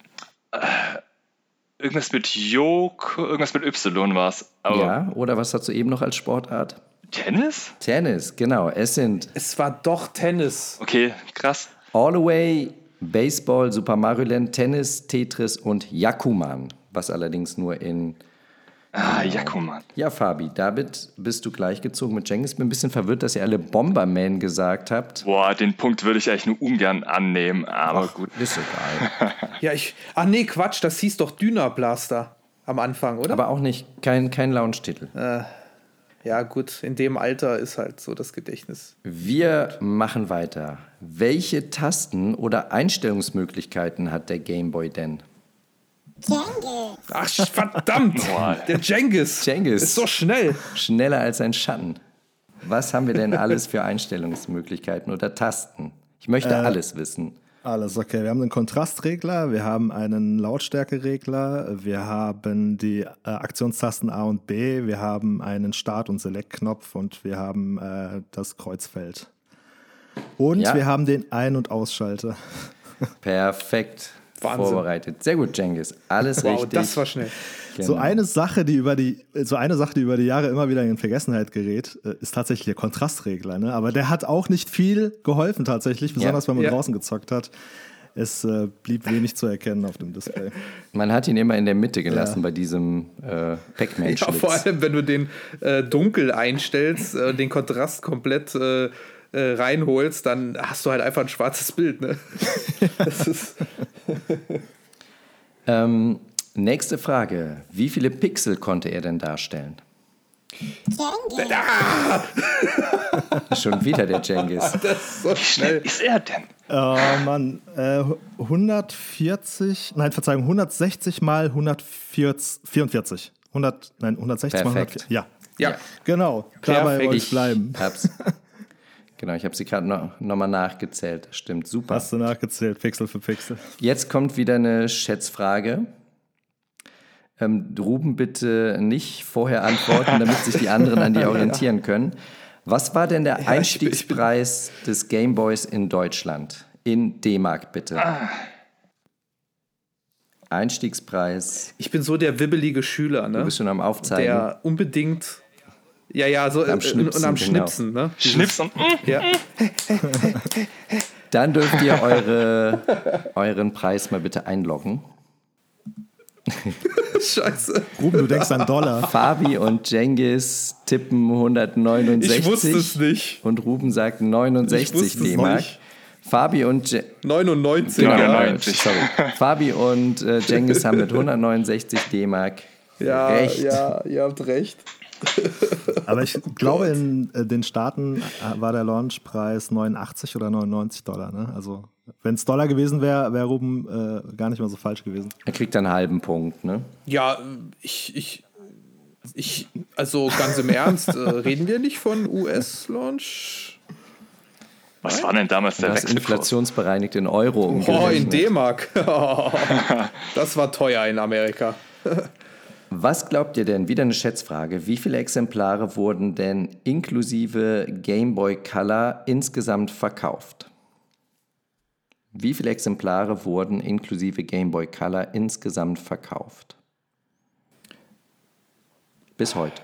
irgendwas mit Jok, irgendwas mit Y war's. Aber ja, oder was hast du eben noch als Sportart? Tennis? Tennis, genau. Es sind Es war doch Tennis. Okay, krass. All Away, Baseball, Super Mario Land, Tennis, Tetris und Yakuman, was allerdings nur in Ah, Jakuman. Ja, Fabi, damit bist du gleichgezogen mit Cengiz. Bin ein bisschen verwirrt, dass ihr alle Bomberman gesagt habt. Boah, den Punkt würde ich eigentlich nur ungern annehmen, aber gut. Ist egal. [LAUGHS] Ja, ich. Ach nee, Quatsch, das hieß doch Dynablaster am Anfang, oder? Aber auch nicht, kein, kein Launch-Titel. ja, gut, in dem Alter ist halt so das Gedächtnis. Wir machen weiter. Welche Tasten oder Einstellungsmöglichkeiten hat der Game Boy denn? Cengiz. Ach, verdammt! der Jengis. Cengiz. Ist so schnell. Schneller als ein Schatten. Was haben wir denn alles für Einstellungsmöglichkeiten oder Tasten? Ich möchte alles wissen. Alles okay. Wir haben einen Kontrastregler, wir haben einen Lautstärkeregler, wir haben die äh, Aktionstasten A und B, wir haben einen Start- und Select-Knopf und wir haben äh, das Kreuzfeld. Und Ja. wir haben den Ein- und Ausschalter. Perfekt Wahnsinn. vorbereitet. Sehr gut, Cengiz. Alles Wow, richtig. das war schnell. Genau. So eine Sache, die über die, so eine Sache, die über die Jahre immer wieder in Vergessenheit gerät, äh, ist tatsächlich der Kontrastregler. Ne? Aber der hat auch nicht viel geholfen tatsächlich, besonders wenn man Ja. draußen gezockt hat. Es äh, blieb wenig zu erkennen auf dem Display. [LAUGHS] Man hat ihn immer in der Mitte gelassen bei diesem äh, Pac-Man-Schlitz. Ja, vor allem, wenn du den äh, dunkel einstellst, äh, den Kontrast komplett äh, äh, reinholst, dann hast du halt einfach ein schwarzes Bild. Ne? [LAUGHS] Das ist, [LAUGHS] ähm, nächste Frage. Wie viele Pixel konnte er denn darstellen? Cengiz. [LAUGHS] Schon wieder der Cengiz. so Wie schnell ist er denn? Oh Mann, äh, 140, nein, Verzeihung, 160 mal 144. 100, nein, 160 mal Perfekt. 140. Ja, Ja. genau. Dabei Perfekt. wollte ich bleiben. Hab's. [LAUGHS] Genau, ich habe sie gerade noch, noch mal nachgezählt. Stimmt, super. Hast du nachgezählt, Pixel für Pixel. Jetzt kommt wieder eine Schätzfrage. Ähm, Ruben, bitte nicht vorher antworten, [LAUGHS] damit sich die anderen an dir orientieren können. Was war denn der ich bin- Einstiegspreis des Gameboys in Deutschland? In D-Mark, bitte. Einstiegspreis. Ich bin so der wibbelige Schüler, Du ne? bist schon am Aufzeigen. der unbedingt. Ja, ja, so Am äh, Schnipsen, und am genau. Schnipsen, ne? Dieses- Schnips und. [LAUGHS] Mm, Ja. Dann dürft ihr eure, euren Preis mal bitte einloggen. [LAUGHS] Scheiße. Ruben, du denkst an Dollar. Fabi und Jengis tippen 169. Ich wusste es nicht. Und Ruben sagt Ich 69 wusste es D-Mark. nicht. Fabi und Je 99. genau, ja. 99. sorry. Fabi und äh, Jengis haben mit 169 D-Mark Ja, recht. ja, ihr habt recht. [LAUGHS] Aber ich glaube, in äh, den Staaten äh, war der Launchpreis 89 oder 99 Dollar. Ne? Also, wenn es Dollar gewesen wäre, wäre Ruben äh, gar nicht mal so falsch gewesen. Er kriegt einen halben Punkt, ne? Ja, ich, ich, ich, also ganz im Ernst, äh, reden wir nicht von US-Launch? Was war denn damals der Das Wechselkurs? inflationsbereinigt in Euro Oh, in. D-Mark. [LAUGHS] das war teuer in Amerika. [LAUGHS] Was glaubt ihr denn, wieder eine Schätzfrage, wie viele Exemplare wurden denn inklusive Game Boy Color insgesamt verkauft? Wie viele Exemplare wurden inklusive Game Boy Color insgesamt verkauft? Bis heute.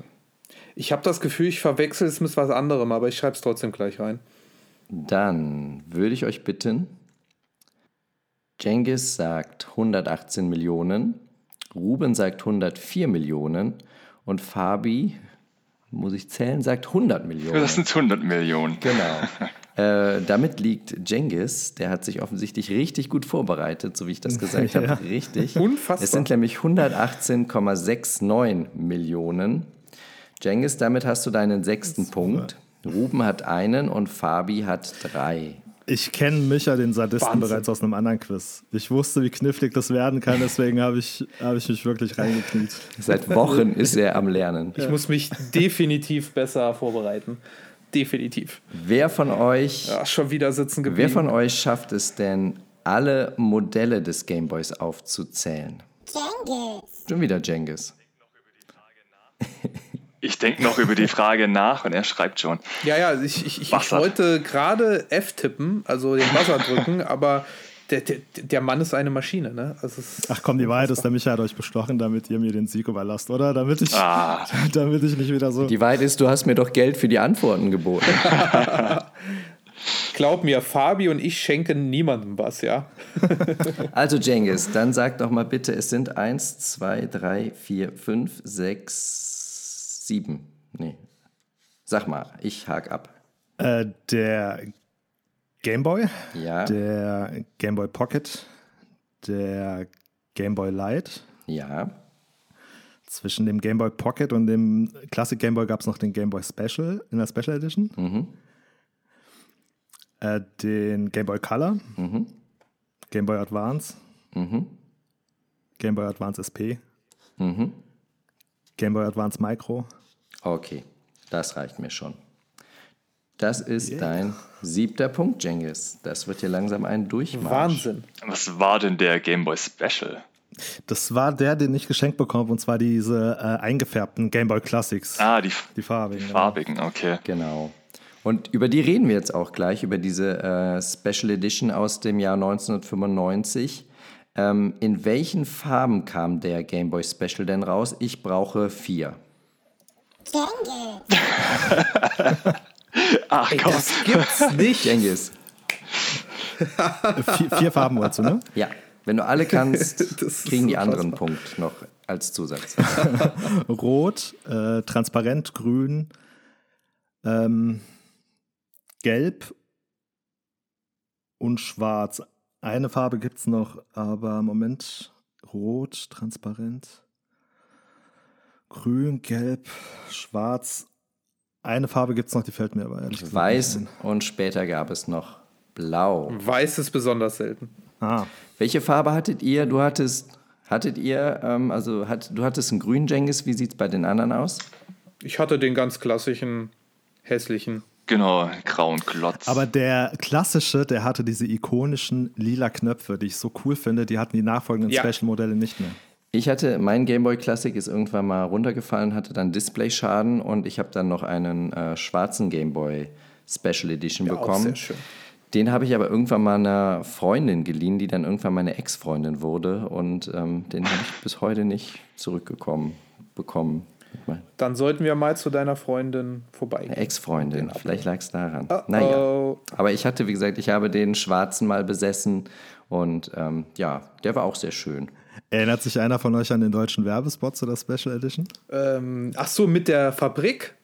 Ich habe das Gefühl, ich verwechsel es mit was anderem, aber ich schreibe es trotzdem gleich rein. Dann würde ich euch bitten, Jengis sagt 118 Millionen, Ruben sagt 104 Millionen und Fabi, muss ich zählen, sagt 100 Millionen. Das sind 100 Millionen. Genau. [LAUGHS] Äh, damit liegt Jengis, der hat sich offensichtlich richtig gut vorbereitet, so wie ich das gesagt Ja. habe. Richtig. Unfassbar. Es sind nämlich 118,69 Millionen. Jengis, damit hast du deinen sechsten Punkt. Ruben hat einen und Fabi hat drei. Ich kenne Micha, den Sadisten, Wahnsinn. bereits aus einem anderen Quiz. Ich wusste, wie knifflig das werden kann, deswegen habe ich, hab ich mich wirklich reingekniet. Seit Wochen ist er am Lernen. Ich muss mich definitiv besser vorbereiten. Definitiv. Wer von euch, Ja, schon wieder sitzen geblieben. wer von euch schafft es denn, alle Modelle des Gameboys aufzuzählen? Cengiz. Schon wieder Jengis. Ich denke noch über die Frage nach und er schreibt schon. Ja, ja, ich, ich, ich, wollte gerade F tippen, also den Buzzer drücken, [LAUGHS] aber der, der, der Mann ist eine Maschine, ne? Also es Ach komm, die Wahrheit ist, der Micha hat euch bestochen, damit ihr mir den Sieg überlasst, oder? Damit ich, Ah. [LAUGHS] damit ich nicht wieder so. Die Wahrheit ist, du hast mir doch Geld für die Antworten geboten. [LAUGHS] glaub mir, Fabi und ich schenken niemandem was, ja. Also Jengis, dann sag doch mal bitte, es sind 1, 2, 3, 4, 5, 6, 7. Nee. Sag mal, ich hak ab. Äh, der Game Boy, Ja, der Game Boy Pocket, der Game Boy Light. ja, Zwischen dem Game Boy Pocket und dem Classic Game Boy gab es noch den Game Boy Special in der Special Edition. Mhm. Äh, den Game Boy Color, Mhm. Game Boy Advance, Game Boy Advance SP, Mhm. Game Boy Advance Micro. okay. Das reicht mir schon. Das ist dein siebter Punkt, Jengis. Das wird hier langsam ein Durchmarsch. Wahnsinn. Was war denn der Game Boy Special? Das war der, den ich geschenkt bekommen habe, und zwar diese äh, eingefärbten Game Boy Classics. Ah, die, Die farbigen. genau. farbigen, okay. Genau. Und über die reden wir jetzt auch gleich, über diese äh, Special Edition aus dem Jahr 1995. Ähm, in welchen Farben kam der Game Boy Special denn raus? Ich brauche vier. Jengis. [LAUGHS] Ach komm, Gibt's nicht. Jengis. Vier, vier Farben wolltest du, ne? Ja, wenn du alle kannst, [LAUGHS] Das kriegen die anderen unfassbar. Punkt noch als Zusatz. [LAUGHS] Rot, äh, transparent, grün, ähm, gelb und schwarz. Eine Farbe gibt es noch, aber Moment. Rot, transparent, grün, gelb, schwarz. Eine Farbe gibt es noch, die fällt mir aber ehrlich gesagt Weiß und später gab es noch Blau. Weiß ist besonders selten. Ah, Welche Farbe hattet ihr? Du hattest, hattet ihr, ähm, also hat, du hattest einen grünen Jengis. Wie sieht es bei den anderen aus? Ich hatte den ganz klassischen, hässlichen. Genau, grauen Klotz. aber der klassische, der hatte diese ikonischen lila Knöpfe, die ich so cool finde. Die hatten die nachfolgenden Ja. Special-Modelle nicht mehr. Ich hatte, mein Game Boy Classic ist irgendwann mal runtergefallen, hatte dann Displayschaden und ich habe dann noch einen äh, schwarzen Game Boy Special Edition Ja, auch bekommen. sehr schön. Den habe ich aber irgendwann mal einer Freundin geliehen, die dann irgendwann meine Ex-Freundin wurde und ähm, den habe ich bis heute nicht zurückgekommen bekommen. Dann sollten wir mal zu deiner Freundin vorbeigehen. Ex-Freundin, vielleicht lag es daran. Oh, Naja. Aber ich hatte, wie gesagt, ich habe den schwarzen mal besessen und ähm, ja, der war auch sehr schön. Erinnert sich einer von euch an den deutschen Werbespot zu der Special Edition? Ähm, ach so, mit der Fabrik?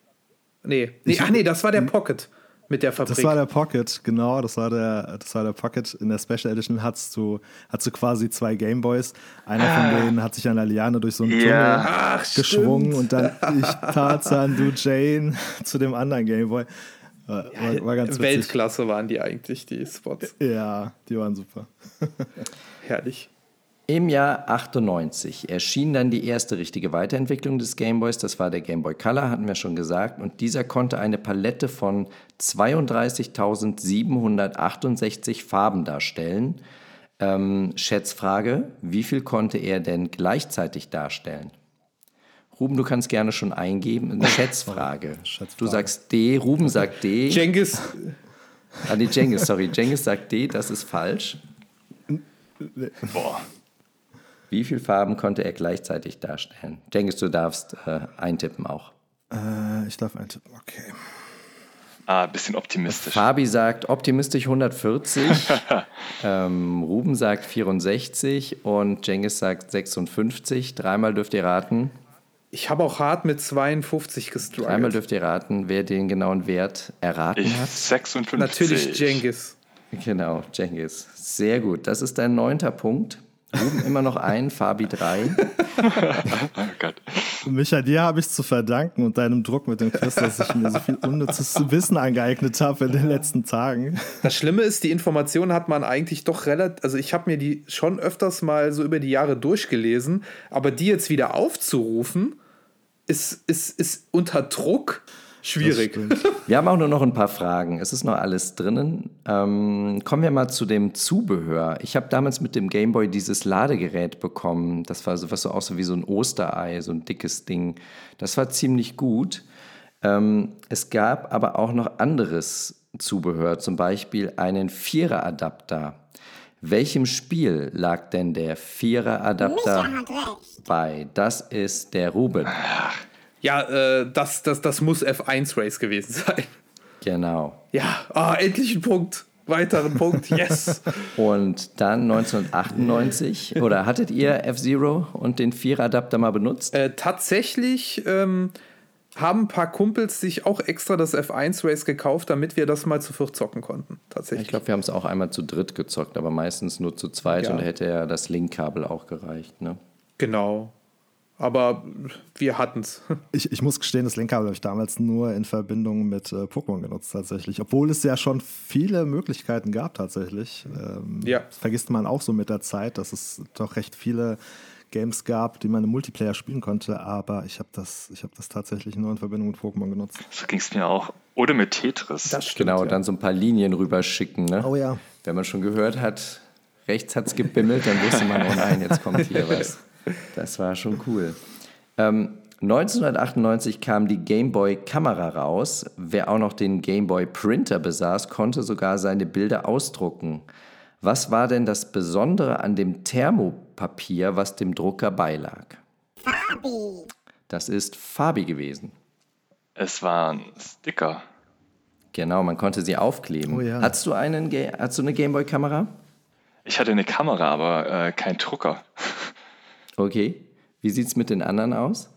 Nee. nee ach nee, das war der Pocket mit der Fabrik. Das war der Pocket, genau, das war der, das war der Pocket. In der Special Edition hattest du, hattest du quasi zwei Gameboys. Einer Ah. von denen hat sich an der Liane durch so einen Ja. Tunnel Ach, geschwungen stimmt. und dann ich Tarzan, du Jane [LAUGHS] zu dem anderen Gameboy. War, war, war ganz witzig. Weltklasse waren die eigentlich, die Spots. Ja, die waren super. [LAUGHS] Herrlich. Im Jahr 98 erschien dann die erste richtige Weiterentwicklung des Gameboys. Das war der Game Boy Color, hatten wir schon gesagt. Und dieser konnte eine Palette von 32.768 Farben darstellen. Ähm, Schätzfrage, wie viel konnte er denn gleichzeitig darstellen? Ruben, du kannst gerne schon eingeben. Eine Schätzfrage. [LAUGHS] Schätzfrage. Du sagst D, Ruben sagt D. Jengis, Ah, nee, Jengis, sorry. Jengis sagt D, das ist falsch. Boah, Wie viele Farben konnte er gleichzeitig darstellen? Jengis, du darfst äh, eintippen auch. Äh, ich darf eintippen, okay. ah, bisschen optimistisch. Fabi sagt optimistisch 140, [LAUGHS] ähm, Ruben sagt 64 und Jengis sagt 56. Dreimal dürft ihr raten. ich habe auch hart mit 52 Dreimal gestruggelt. dürft ihr raten, wer den genauen Wert erraten Ich hat. 56. Natürlich Jengis. Genau, Jengis. Sehr gut. Das ist dein neunter Punkt. Ruben immer noch ein, Fabi drei. Oh Gott. Micha, dir habe ich zu verdanken und deinem Druck mit dem Quiz, dass ich mir so viel unnützes Wissen angeeignet habe in den letzten Tagen. Das Schlimme ist, die Informationen hat man eigentlich doch relativ, also ich habe mir die schon öfters mal so über die Jahre durchgelesen, aber die jetzt wieder aufzurufen, ist, ist, ist unter Druck schwierig. Wir haben auch nur noch ein paar Fragen. Es ist noch alles drinnen. Ähm, kommen wir mal zu dem Zubehör. Ich habe damals mit dem Gameboy dieses Ladegerät bekommen. Das war so was so aussah wie so ein Osterei, so ein dickes Ding. Das war ziemlich gut. Ähm, es gab aber auch noch anderes Zubehör, zum Beispiel einen Vierer-Adapter. Welchem Spiel lag denn der Vierer-Adapter bei? Das ist der Ruben. Ja, äh, das, das, das muss F1 Race gewesen [LAUGHS] sein. Genau. Ja, ah, endlich ein Punkt. Weiteren Punkt, [LAUGHS] yes. Und dann 1998, oder hattet ihr F-Zero und den Vierer-Adapter mal benutzt? Äh, tatsächlich ähm, haben ein paar Kumpels sich auch extra das F1 Race gekauft, damit wir das mal zu viert zocken konnten. Tatsächlich. Ich glaube, wir haben es auch einmal zu dritt gezockt, aber meistens nur zu zweit Ja. und da hätte ja das Linkkabel auch gereicht. Ne? Genau. Aber wir hatten's. [LAUGHS] Ich, ich muss gestehen, das Linkkabel habe ich damals nur in Verbindung mit äh, Pokémon genutzt tatsächlich. Obwohl es ja schon viele Möglichkeiten gab tatsächlich. Ähm, Ja. Das vergisst man auch so mit der Zeit, dass es doch recht viele Games gab, die man im Multiplayer spielen konnte. Aber ich habe das, ich hab das tatsächlich nur in Verbindung mit Pokémon genutzt. So ging es mir auch. Oder mit Tetris. Das stimmt. Genau, ja. dann so ein paar Linien rüberschicken. Ne? Oh ja. Wenn man schon gehört hat, rechts hat es gebimmelt, dann wusste man, oh nein, jetzt kommt hier [LAUGHS] was. Das war schon cool. Ähm, 1998 kam die Game Boy Kamera raus. Wer auch noch den Game Boy Printer besaß, konnte sogar seine Bilder ausdrucken. Was war denn das Besondere an dem Thermopapier, was dem Drucker beilag? Fabi. Das ist Fabi gewesen. Es waren Sticker. Genau, man konnte sie aufkleben. Oh ja. Hast du, einen, hast du eine Game Boy Kamera? Ich hatte eine Kamera, aber äh, kein Drucker. Okay. Wie sieht es mit den anderen aus?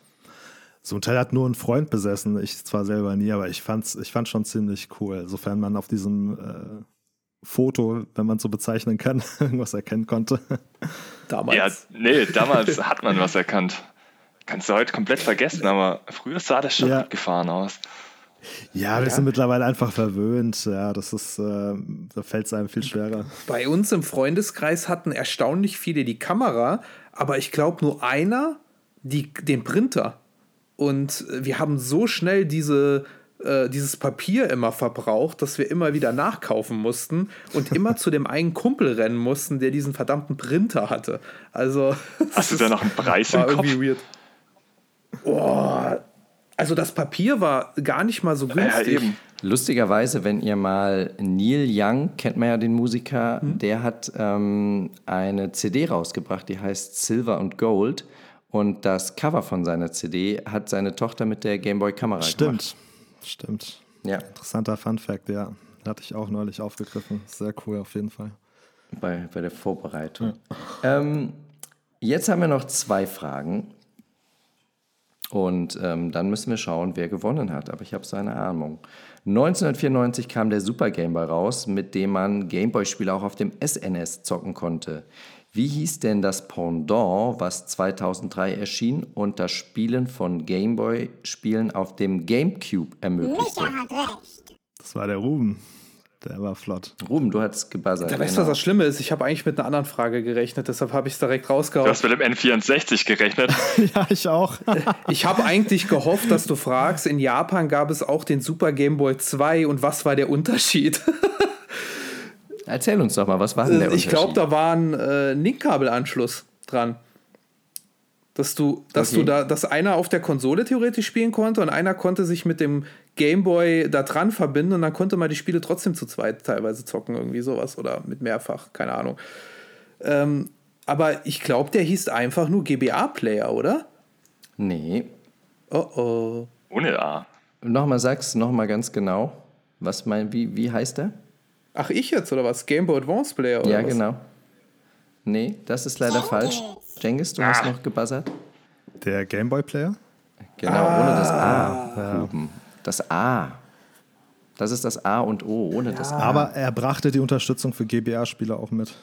So ein Teil hat nur ein Freund besessen, ich zwar selber nie, aber ich fand's, ich fand schon ziemlich cool. Sofern man auf diesem äh, Foto, wenn man es so bezeichnen kann, [LAUGHS] irgendwas erkennen konnte. Damals. Ja, nee, damals hat man was erkannt. Kannst du heute komplett vergessen, aber früher sah das schon Ja. abgefahren aus. Ja, wir sind mittlerweile einfach verwöhnt. Ja, das ist, äh, da fällt es einem viel schwerer. Bei uns im Freundeskreis hatten erstaunlich viele die Kamera, aber ich glaube nur einer die, den Printer. Und äh, wir haben so schnell diese, äh, dieses Papier immer verbraucht, dass wir immer wieder nachkaufen mussten und [LAUGHS] immer zu dem einen Kumpel rennen mussten, der diesen verdammten Printer hatte. Also. [LAUGHS] Hast du da noch einen Preis im war Kopf? irgendwie weird. Oh, also das Papier war gar nicht mal so Ja, günstig. eben. Lustigerweise, wenn ihr mal Neil Young, kennt man ja den Musiker, der hat ähm, eine CD rausgebracht, die heißt Silver und Gold. Und das Cover von seiner CD hat seine Tochter mit der Gameboy-Kamera gemacht. Stimmt, stimmt. Ja, Interessanter Fun Fact, ja. Hatte ich auch neulich aufgegriffen. Sehr cool auf jeden Fall. bei, bei der Vorbereitung. Ähm, jetzt haben wir noch zwei Fragen. Und ähm, dann müssen wir schauen, wer gewonnen hat. Aber ich habe so eine Ahnung. 1994 kam der Super Game Boy raus, mit dem man Gameboy-Spiele auch auf dem SNS zocken konnte. Wie hieß denn das Pendant, was 2003 erschien und das Spielen von Gameboy-Spielen auf dem GameCube ermöglichte? Micha hat recht. Das war der Ruben. Der war flott. Ruben, du hast gebuzzert. Da weißt du, genau. was das Schlimme ist? Ich habe eigentlich mit einer anderen Frage gerechnet, deshalb habe ich es direkt Du rausgehauen. hast mit dem N64 gerechnet. [LAUGHS] ja, ich auch. [LAUGHS] Ich habe eigentlich gehofft, dass du fragst, in Japan gab es auch den Super Game Boy 2 und was war der Unterschied? [LAUGHS] Erzähl uns doch mal, was war denn der ich glaube, Unterschied? da war ein äh, Link-Kabelanschluss dran. Dass du, dass Okay. du da, dass einer auf der Konsole theoretisch spielen konnte und einer konnte sich mit dem Game Boy da dran verbinden und dann konnte man die Spiele trotzdem zu zweit teilweise zocken, irgendwie sowas oder mit mehrfach, keine Ahnung. Ähm, aber ich glaube, der hieß einfach nur GBA-Player, oder? Nee. Oh oh. Ohne A. Nochmal sag's nochmal ganz genau. Was mein, wie, wie heißt der? Ach, ich jetzt oder was? Game Boy Advance Player oder ja, was? genau. Nee, das ist leider Cengiz. falsch. Jengis, du hast noch gebuzzert? Der Gameboy Player? Genau, ohne das A. Ruben. Das A. Das ist das A und O, ohne das A. Aber er brachte die Unterstützung für GBA-Spieler auch mit.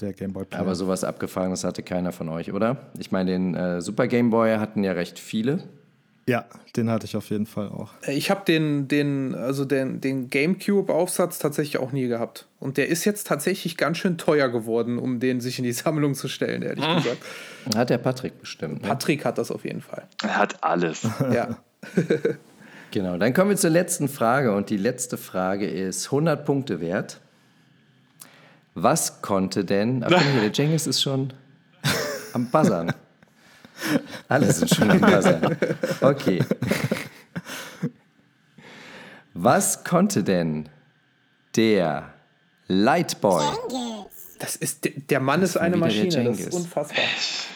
Der Gameboy Player. Aber sowas Abgefahrenes hatte keiner von euch, oder? Ich meine, den äh, Super Game Boy hatten ja recht viele. ja, den hatte ich auf jeden Fall auch. Ich habe den, den, also den, den GameCube-Aufsatz tatsächlich auch nie gehabt. Und der ist jetzt tatsächlich ganz schön teuer geworden, um den sich in die [LAUGHS] Sammlung zu stellen, ehrlich gesagt. Hat der Patrick bestimmt. Ne? Patrick hat das auf jeden Fall. Er hat alles. Ja. [LAUGHS] [LAUGHS] Genau, dann kommen wir zur letzten Frage und die letzte Frage ist 100 Punkte wert. Was konnte denn, hier, der [LAUGHS] Jengis ist schon am Buzzern. Alle sind schon am Buzzern. Okay. Was konnte denn der Lightboy? Cengiz. Das ist, der Mann ist eine wieder der Maschine, das ist unfassbar.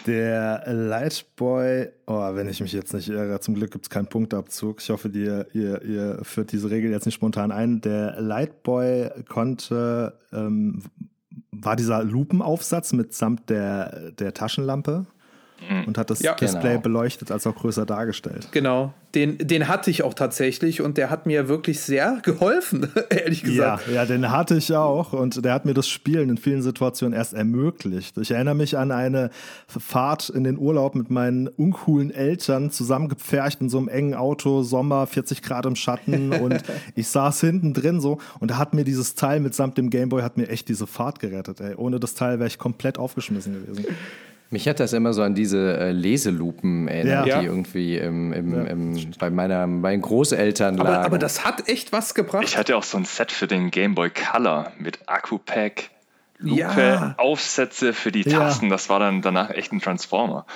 Der Lightboy, oh, wenn ich mich jetzt nicht irre, zum Glück gibt es keinen Punktabzug. Ich hoffe, ihr, ihr, ihr führt diese Regel jetzt nicht spontan ein. Der Lightboy konnte, ähm, war dieser Lupenaufsatz mitsamt der, der Taschenlampe und hat das Ja. Display Genau. beleuchtet als auch größer dargestellt. Genau, den, den hatte ich auch tatsächlich und der hat mir wirklich sehr [LAUGHS] geholfen, ehrlich Ja, gesagt. ja, den hatte ich auch und der hat mir das Spielen in vielen Situationen erst ermöglicht. Ich erinnere mich an eine Fahrt in den Urlaub mit meinen uncoolen Eltern, zusammengepfercht in so einem engen Auto, Sommer, 40 Grad im Schatten [LAUGHS] und ich saß hinten drin so und da hat mir dieses Teil mitsamt dem Gameboy hat mir echt diese Fahrt gerettet. Ey. Ohne das Teil wäre ich komplett aufgeschmissen gewesen. Mich hat das immer so an diese äh, Leselupen erinnert, Ja. die irgendwie im, im, im, bei meiner, meinen Großeltern lagen. Aber, aber das hat echt was gebracht. Ich hatte auch so ein Set für den Game Boy Color mit Akku-Pack, Lupe, Ja. Aufsätze für die Ja. Tasten. Das war dann danach echt ein Transformer.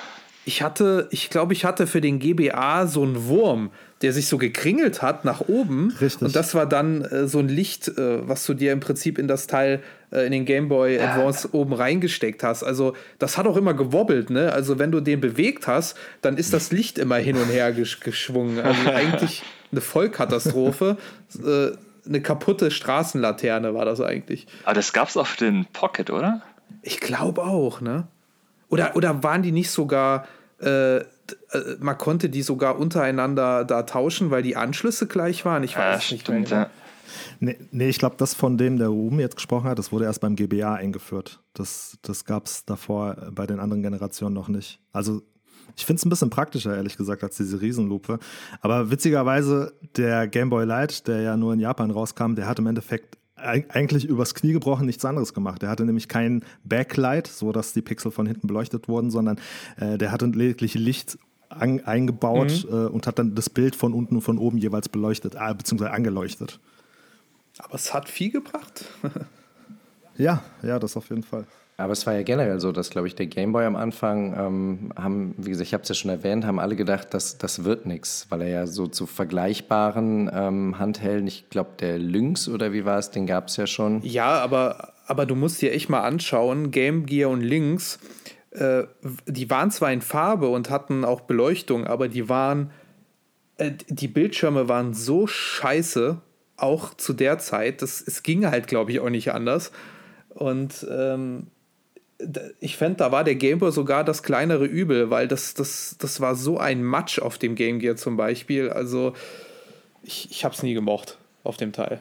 Ich hatte, ich glaube, ich hatte für den GBA so einen Wurm, der sich so gekringelt hat nach oben. Richtig. Und das war dann äh, so ein Licht, äh, was du dir im Prinzip in das Teil, äh, in den Game Boy Advance oben reingesteckt hast. Also das hat auch immer gewobbelt, ne? Also wenn du den bewegt hast, dann ist das Licht immer hin und her gesch geschwungen. Also [LAUGHS] eigentlich eine Vollkatastrophe. äh, eine kaputte Straßenlaterne war das eigentlich. Aber das gab es auf den Pocket, oder? Ich glaube auch, ne? Oder, oder waren die nicht sogar, äh, man konnte die sogar untereinander da tauschen, weil die Anschlüsse gleich waren? Ich Ja, weiß es nicht mehr. stimmt, genau. ja. Nee, nee ich glaube, das, von dem der Ruben jetzt gesprochen hat, das wurde erst beim GBA eingeführt. Das, das gab es davor äh, bei den anderen Generationen noch nicht. Also ich finde es ein bisschen praktischer, ehrlich gesagt, als diese Riesenlupe. Aber witzigerweise, der Game Boy Light, der ja nur in Japan rauskam, der hat im Endeffekt eigentlich übers Knie gebrochen nichts anderes gemacht. Der hatte nämlich kein Backlight, so dass die Pixel von hinten beleuchtet wurden, sondern äh, der hatte lediglich Licht an, eingebaut äh, und hat dann das Bild von unten und von oben jeweils beleuchtet, äh, beziehungsweise angeleuchtet. Aber es hat viel gebracht. Ja, ja, das auf jeden Fall. Aber es war ja generell so, dass, glaube ich, der Gameboy am Anfang, ähm, haben, wie gesagt, ich habe es ja schon erwähnt, haben alle gedacht, dass das wird nichts, weil er ja so zu vergleichbaren ähm, Handhelden, ich glaube, der Lynx oder wie war es, den gab es ja schon. Ja, aber, aber du musst dir echt mal anschauen, Game Gear und Lynx, äh, die waren zwar in Farbe und hatten auch Beleuchtung, aber die waren, äh, die Bildschirme waren so scheiße, auch zu der Zeit, das, es ging halt, glaube ich, auch nicht anders. Und ähm, ich fände, da war der Game Boy sogar das kleinere Übel, weil das, das, das war so ein Matsch auf dem Game Gear zum Beispiel. Also ich, ich habe es nie gemocht auf dem Teil.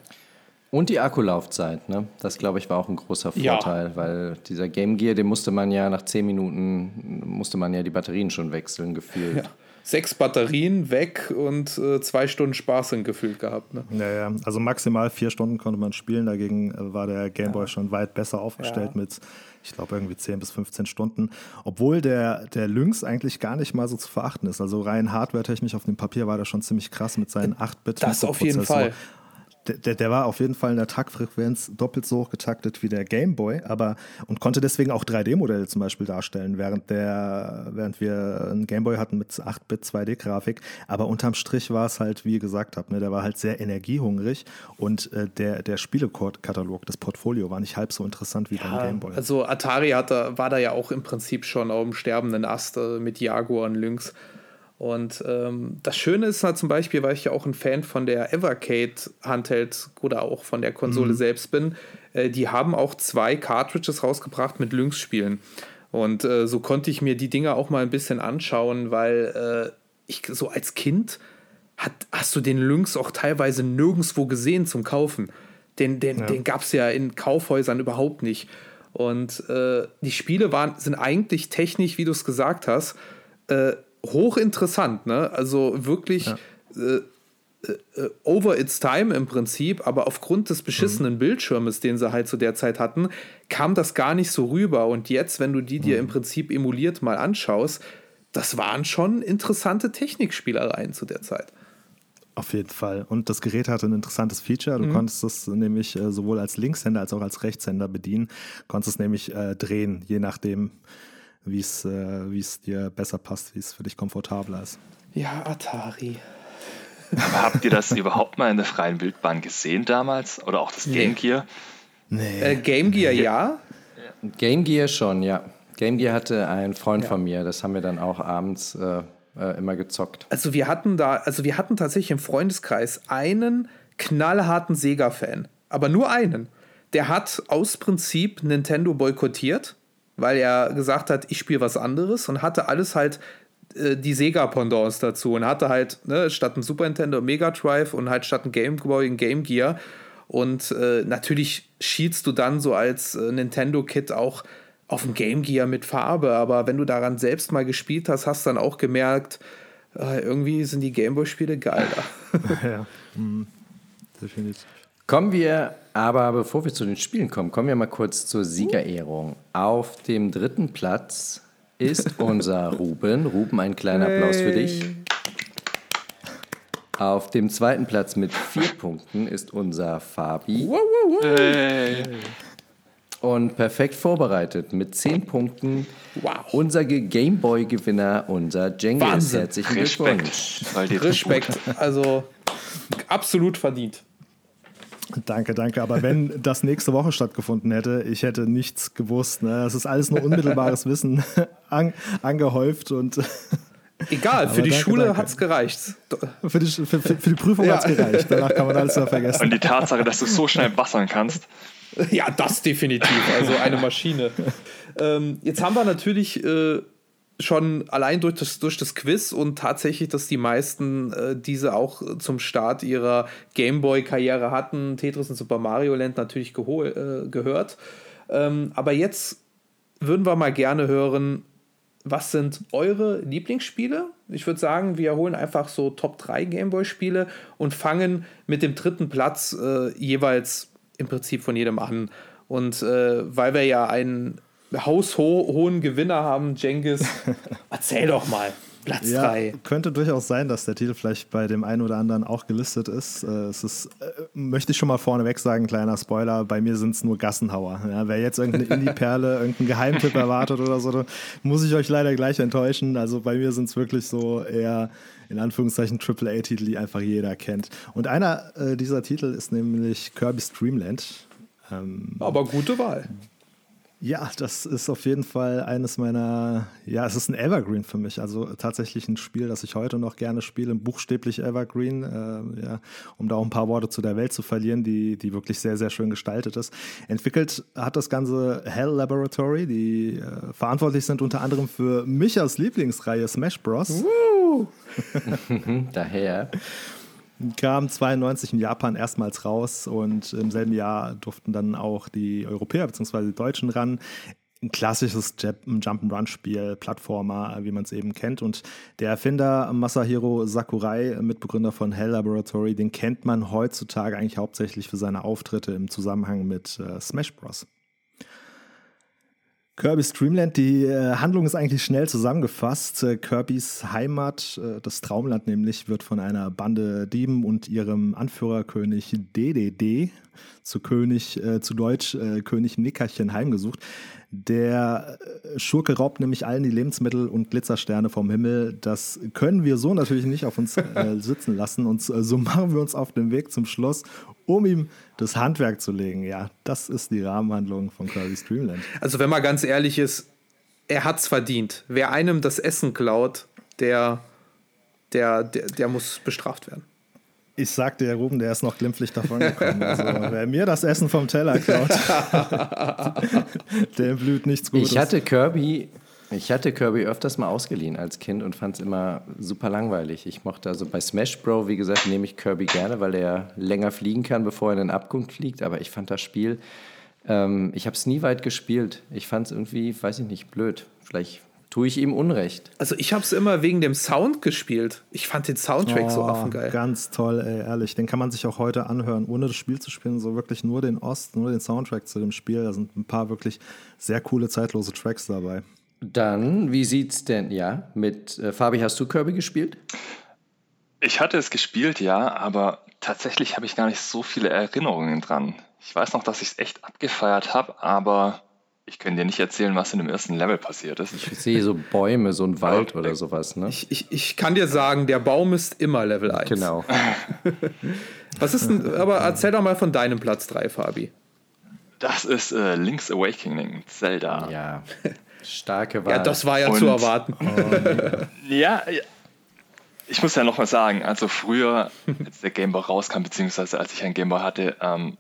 Und die Akkulaufzeit, ne? Das, glaube ich, war auch ein großer Ja. Vorteil, weil dieser Game Gear, den musste man ja nach zehn Minuten, musste man ja die Batterien schon wechseln, gefühlt. Ja. Sechs Batterien weg und äh, zwei Stunden Spaß in gefühlt gehabt. Ne? Ja, ja. Also maximal vier Stunden konnte man spielen. Dagegen äh, war der Game Boy schon weit besser aufgestellt Ja. mit, ich glaube, irgendwie 10 bis 15 Stunden. Obwohl der, der Lynx eigentlich gar nicht mal so zu verachten ist. Also rein hardware-technisch auf dem Papier war der schon ziemlich krass mit seinen 8-Bit. Das auf jeden. Fall. Der, der, war auf jeden Fall in der Taktfrequenz doppelt so hoch getaktet wie der Game Boy, aber und konnte deswegen auch 3D-Modelle zum Beispiel darstellen, während der, während wir einen Game Boy hatten mit 8-Bit 2D-Grafik. Aber unterm Strich war es halt, wie ihr gesagt habt, ne, der war halt sehr energiehungrig und äh, der, der Spielekatalog, das Portfolio war nicht halb so interessant wie beim Game Boy. Also Atari hat da, war da ja auch im Prinzip schon auf dem sterbenden Ast äh, mit Jaguar und Lynx. Und ähm, das Schöne ist halt zum Beispiel, weil ich ja auch ein Fan von der Evercade Handheld oder auch von der Konsole selbst bin, äh, die haben auch zwei Cartridges rausgebracht mit Lynx-Spielen. Und äh, so konnte ich mir die Dinger auch mal ein bisschen anschauen, weil äh, ich so als Kind hat, hast du den Lynx auch teilweise nirgendwo gesehen zum Kaufen. Den, den, den gab es ja in Kaufhäusern überhaupt nicht. Und äh, die Spiele waren, sind eigentlich technisch, wie du es gesagt hast, äh, hochinteressant. Ne? Also wirklich äh, äh, over its time im Prinzip, aber aufgrund des beschissenen Bildschirmes, den sie halt zu der Zeit hatten, kam das gar nicht so rüber. Und jetzt, wenn du die dir im Prinzip emuliert mal anschaust, das waren schon interessante Technikspielereien zu der Zeit. Auf jeden Fall. Und das Gerät hatte ein interessantes Feature. Mhm. Du konntest es nämlich äh, sowohl als Linkshänder als auch als Rechtshänder bedienen. Konntest es nämlich äh, drehen, je nachdem, wie es äh, wie es dir besser passt, wie es für dich komfortabler ist. Ja, Atari. Aber habt ihr das [LAUGHS] überhaupt mal in der freien Wildbahn gesehen damals? Oder auch das Game Gear? Nee. Äh, Game Gear ja. Game Gear schon, ja. Game Gear hatte ein Freund von mir, das haben wir dann auch abends äh, äh, immer gezockt. Also wir hatten da, also wir hatten tatsächlich im Freundeskreis einen knallharten Sega-Fan, aber nur einen. Der hat aus Prinzip Nintendo boykottiert, weil er gesagt hat, ich spiele was anderes und hatte alles halt äh, die Sega-Pendants dazu und hatte halt ne, statt ein Super Nintendo Mega Drive und halt statt ein Game Boy ein Game Gear. Und äh, natürlich schielst du dann so als äh, Nintendo-Kid auch auf ein Game Gear mit Farbe, aber wenn du daran selbst mal gespielt hast, hast du dann auch gemerkt, äh, irgendwie sind die Gameboy-Spiele geiler. [LAUGHS] ja, [LAUGHS] mhm. definitiv. Kommen wir aber, bevor wir zu den Spielen kommen, kommen wir mal kurz zur Siegerehrung. Auf dem dritten Platz ist [LAUGHS] unser Ruben. Ruben, ein kleiner Applaus für dich. Auf dem zweiten Platz mit vier Punkten ist unser Fabi. Hey. Und perfekt vorbereitet mit zehn Punkten Wow. unser Gameboy-Gewinner, unser Jengis. Herzlichen Respekt. Glückwunsch. Dir Respekt, also absolut verdient. [LAUGHS] Danke, danke. Aber wenn das nächste Woche stattgefunden hätte, ich hätte nichts gewusst. Ne? Das ist alles nur [LAUGHS] unmittelbares Wissen [LAUGHS] an, angehäuft und Egal, für die danke, Schule hat es gereicht. für die, für, für, für die Prüfung Ja. hat es gereicht. Danach kann man alles wieder vergessen. Und die Tatsache, dass du so schnell wassern kannst. Ja, das definitiv. Also eine Maschine. ähm, jetzt haben wir natürlich äh, schon allein durch das, durch das Quiz und tatsächlich, dass die meisten äh, diese auch zum Start ihrer Gameboy-Karriere hatten, Tetris und Super Mario Land natürlich äh, gehört. Ähm, aber jetzt würden wir mal gerne hören, was sind eure Lieblingsspiele? Ich würde sagen, wir holen einfach so Top 3 Gameboy-Spiele und fangen mit dem dritten Platz äh, jeweils im Prinzip von jedem an. Und äh, weil wir ja einen haushohen Gewinner haben, Jengis, [LAUGHS] erzähl doch mal. Platz Ja, 3. könnte durchaus sein, dass der Titel vielleicht bei dem einen oder anderen auch gelistet ist. Äh, Es ist, äh, möchte ich schon mal vorneweg sagen, kleiner Spoiler, bei mir sind es nur Gassenhauer. Ja, wer jetzt irgendeine [LAUGHS] Indie-Perle, irgendeinen Geheimtipp erwartet oder so, muss ich euch leider gleich enttäuschen. Also bei mir sind es wirklich so eher in Anführungszeichen AAA-Titel, die einfach jeder kennt. Und einer äh, dieser Titel ist nämlich Kirby's Dream Land. Ähm, Aber gute Wahl. Ja, das ist auf jeden Fall eines meiner, ja, es ist ein Evergreen für mich. Also tatsächlich ein Spiel, das ich heute noch gerne spiele, buchstäblich Evergreen, äh, ja, um da auch ein paar Worte zu der Welt zu verlieren, die, die wirklich sehr, sehr schön gestaltet ist. Entwickelt hat das Ganze Hell Laboratory, die äh, verantwortlich sind unter anderem für Michas Lieblingsreihe Smash Bros. [LAUGHS] [LAUGHS] Daher. Kam 92 in Japan erstmals raus und im selben Jahr durften dann auch die Europäer bzw. die Deutschen ran. Ein klassisches Jump'n'Run-Spiel, Plattformer, wie man es eben kennt. Und der Erfinder Masahiro Sakurai, Mitbegründer von Hell Laboratory, den kennt man heutzutage eigentlich hauptsächlich für seine Auftritte im Zusammenhang mit äh, Smash Bros. Kirby's Dreamland, die äh, Handlung ist eigentlich schnell zusammengefasst. Äh, Kirbys Heimat, äh, das Traumland nämlich, wird von einer Bande Dieben und ihrem Anführerkönig DDD zu König, äh, zu Deutsch äh, König Nickerchen heimgesucht. Der äh, Schurke raubt nämlich allen die Lebensmittel und Glitzersterne vom Himmel. Das können wir so natürlich nicht auf uns [LAUGHS] sitzen lassen. Und so machen wir uns auf den Weg zum Schloss, um ihm das Handwerk zu legen. Ja, das ist die Rahmenhandlung von Kirby's Dreamland. Also, wenn man ganz ehrlich ist, er hat's verdient. Wer einem das Essen klaut, der, der, der, der muss bestraft werden. Ich sagte ja, Ruben, der ist noch glimpflich davon gekommen. Also, wer mir das Essen vom Teller klaut, [LAUGHS] [LAUGHS] der blüht nichts Gutes. Ich hatte Kirby, ich hatte Kirby öfters mal ausgeliehen als Kind und fand es immer super langweilig. Ich mochte also bei Smash Bro, wie gesagt, nehme ich Kirby gerne, weil er länger fliegen kann, bevor er in den Abgrund fliegt. Aber ich fand das Spiel, ähm, ich habe es nie weit gespielt. Ich fand es irgendwie, weiß ich nicht, blöd. Vielleicht tue ich ihm Unrecht. Also, ich hab's immer wegen dem Sound gespielt. Ich fand den Soundtrack so Oh, affengeil. Ganz toll, ey, ehrlich. Den kann man sich auch heute anhören, ohne das Spiel zu spielen. So wirklich nur den Ost, nur den Soundtrack zu dem Spiel. Da sind ein paar wirklich sehr coole, zeitlose Tracks dabei. Dann, wie sieht's denn, ja, mit äh, Fabi, hast du Kirby gespielt? Ich hatte es gespielt, ja, aber tatsächlich habe ich gar nicht so viele Erinnerungen dran. Ich weiß noch, dass ich es echt abgefeiert habe, aber ich kann dir nicht erzählen, was in dem ersten Level passiert ist. Ich sehe so Bäume, so ein Wald oder sowas, ne? Ich, ich, ich kann dir sagen, der Baum ist immer Level 1. Genau. [LAUGHS] Was ist denn, aber erzähl doch mal von deinem Platz 3, Fabi. Das ist äh, Link's Awakening, Zelda. Ja, [LAUGHS] starke Wahl. Ja, das war ja Und- zu erwarten. Ja, ja. ich muss ja noch mal sagen, also früher, als der Gameboy rauskam, beziehungsweise als ich einen Gameboy hatte, ähm,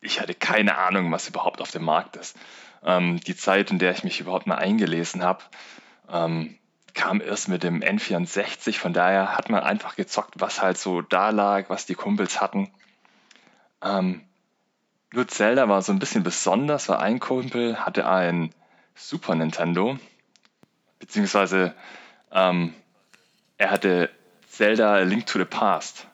ich hatte keine Ahnung, was überhaupt auf dem Markt ist. Ähm, die Zeit, in der ich mich überhaupt mal eingelesen habe, ähm, kam erst mit dem N64. Von daher hat man einfach gezockt, was halt so da lag, was die Kumpels hatten. Ähm, nur Zelda war so ein bisschen besonders, weil ein Kumpel hatte ein Super Nintendo, beziehungsweise ähm, er hatte Zelda Link to the Past.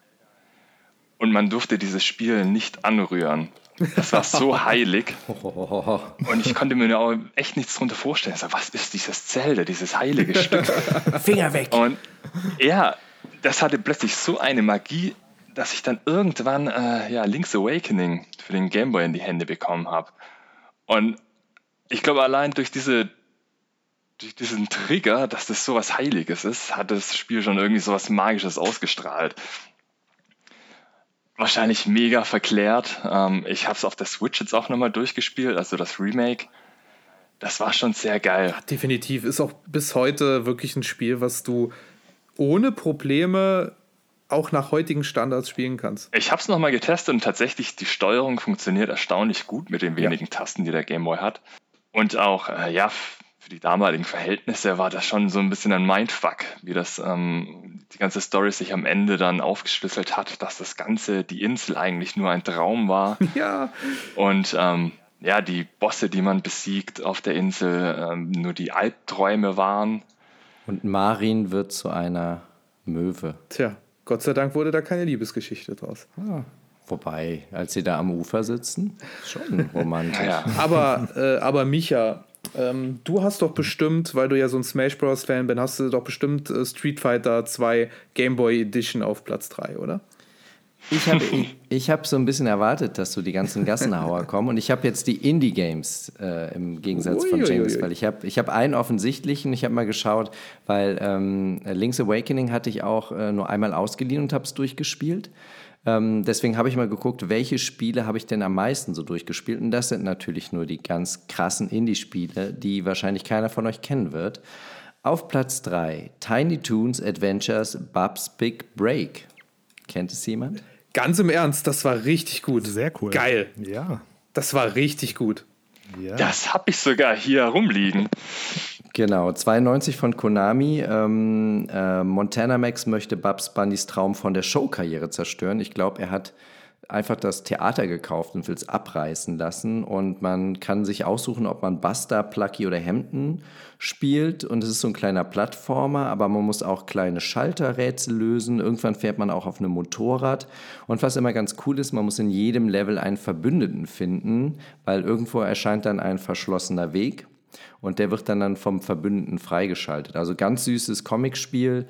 Und man durfte dieses Spiel nicht anrühren. Das war so [LAUGHS] heilig. [LAUGHS] Und ich konnte mir auch echt nichts drunter vorstellen. Sag, was ist dieses Zelda, dieses heilige [LAUGHS] Stück? Finger weg. Und ja, das hatte plötzlich so eine Magie, dass ich dann irgendwann äh, ja, Link's Awakening für den Gameboy in die Hände bekommen habe. Und ich glaube, allein durch, diese, durch diesen Trigger, dass das sowas Heiliges ist, hat das Spiel schon irgendwie sowas Magisches ausgestrahlt. Wahrscheinlich mega verklärt. Ähm, ich habe es auf der Switch jetzt auch nochmal durchgespielt, also das Remake. Das war schon sehr geil. Definitiv. Ist auch bis heute wirklich ein Spiel, was du ohne Probleme auch nach heutigen Standards spielen kannst. Ich habe es nochmal getestet und tatsächlich die Steuerung funktioniert erstaunlich gut mit den wenigen Tasten, die der Gameboy hat. Und auch, äh, ja, für die damaligen Verhältnisse war das schon so ein bisschen ein Mindfuck, wie das ähm, die ganze Story sich am Ende dann aufgeschlüsselt hat, dass das Ganze, die Insel eigentlich nur ein Traum war. [LAUGHS] Ja, Und ähm, ja, die Bosse, die man besiegt auf der Insel, ähm, nur die Albträume waren. Und Marin wird zu einer Möwe. tja, Gott sei Dank wurde da keine Liebesgeschichte draus. Wobei, als sie da am Ufer sitzen, schon [LAUGHS] romantisch. Ja, Aber, äh, aber Micha, ähm, du hast doch bestimmt, weil du ja so ein Smash Bros. Fan bist, hast du doch bestimmt äh, Street Fighter 2 Game Boy Edition auf Platz 3, oder? Ich habe ich hab so ein bisschen erwartet, dass so die ganzen Gassenhauer [LAUGHS] kommen. Und ich habe jetzt die Indie-Games äh, im Gegensatz von Uiuiui. James, weil ich habe ich hab einen offensichtlichen, ich habe mal geschaut, weil ähm, Link's Awakening hatte ich auch äh, nur einmal ausgeliehen und habe es durchgespielt. Ähm, deswegen habe ich mal geguckt, welche Spiele habe ich denn am meisten so durchgespielt. Und das sind natürlich nur die ganz krassen Indie-Spiele, die wahrscheinlich keiner von euch kennen wird. Auf Platz 3, Tiny Toons Adventures Bub's Big Break. Kennt es jemand? Ganz im Ernst, das war richtig gut. Sehr cool. Geil. Ja. Das war richtig gut. ja. das habe ich sogar hier rumliegen. Genau, 92 von Konami. Ähm, äh, Montana Max möchte Babs Bundys Traum von der Showkarriere zerstören. Ich glaube, er hat einfach das Theater gekauft und will es abreißen lassen. Und man kann sich aussuchen, ob man Buster, Plucky oder Hampton spielt. Und es ist so ein kleiner Plattformer, aber man muss auch kleine Schalterrätsel lösen. Irgendwann fährt man auch auf einem Motorrad. Und was immer ganz cool ist, man muss in jedem Level einen Verbündeten finden, weil irgendwo erscheint dann ein verschlossener Weg. Und der wird dann, dann vom Verbündeten freigeschaltet. Also ganz süßes Comicspiel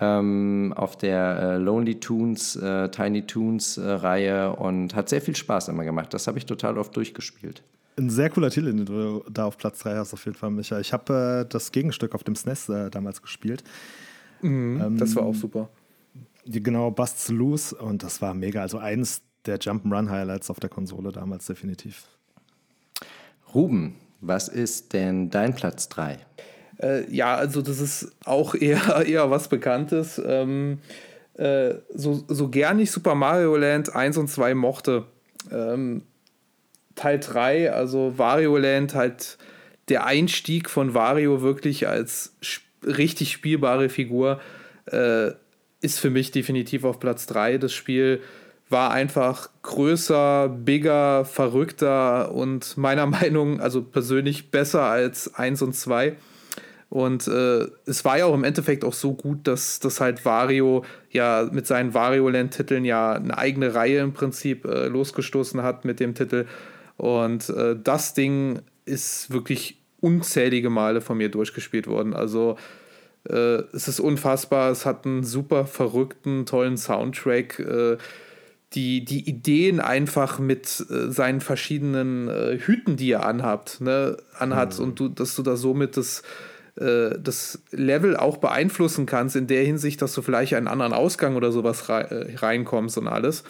ähm, auf der äh, Lonely Tunes, äh, Tiny Toons äh, Reihe und hat sehr viel Spaß immer gemacht. Das habe ich total oft durchgespielt. Ein sehr cooler Titel, den du da auf Platz 3 hast, auf jeden Fall, Micha. Ich habe äh, das Gegenstück auf dem SNES äh, damals gespielt. Das war auch super. Die, genau, Busts Loose und das war mega. Also eins der Jump'n'Run-Highlights auf der Konsole damals definitiv. Ruben, was ist denn dein Platz 3? Äh, ja, also das ist auch [LAUGHS] eher, eher was Bekanntes. Ähm, äh, so, so gern ich Super Mario Land 1 und 2 mochte, ähm, Teil 3, also Wario Land, halt der Einstieg von Wario wirklich als sp richtig spielbare Figur, äh, ist für mich definitiv auf Platz 3. Das Spiel war einfach größer, bigger, verrückter und meiner [LAUGHS] Meinung, also persönlich besser als 1 und 2. Und äh, es war ja auch im Endeffekt auch so gut, dass, dass halt Wario ja mit seinen Wario-Land-Titeln ja eine eigene Reihe im Prinzip äh, losgestoßen hat mit dem Titel. Und äh, das Ding ist wirklich unzählige Male von mir durchgespielt worden. Also äh, es ist unfassbar. Es hat einen super verrückten, tollen Soundtrack. Die, die Ideen einfach mit äh, seinen verschiedenen äh, Hüten, die er anhabt, ne, anhat und du, dass du da somit das, äh, das Level auch beeinflussen kannst, in der Hinsicht, dass du vielleicht einen anderen Ausgang oder sowas rei äh, reinkommst und alles.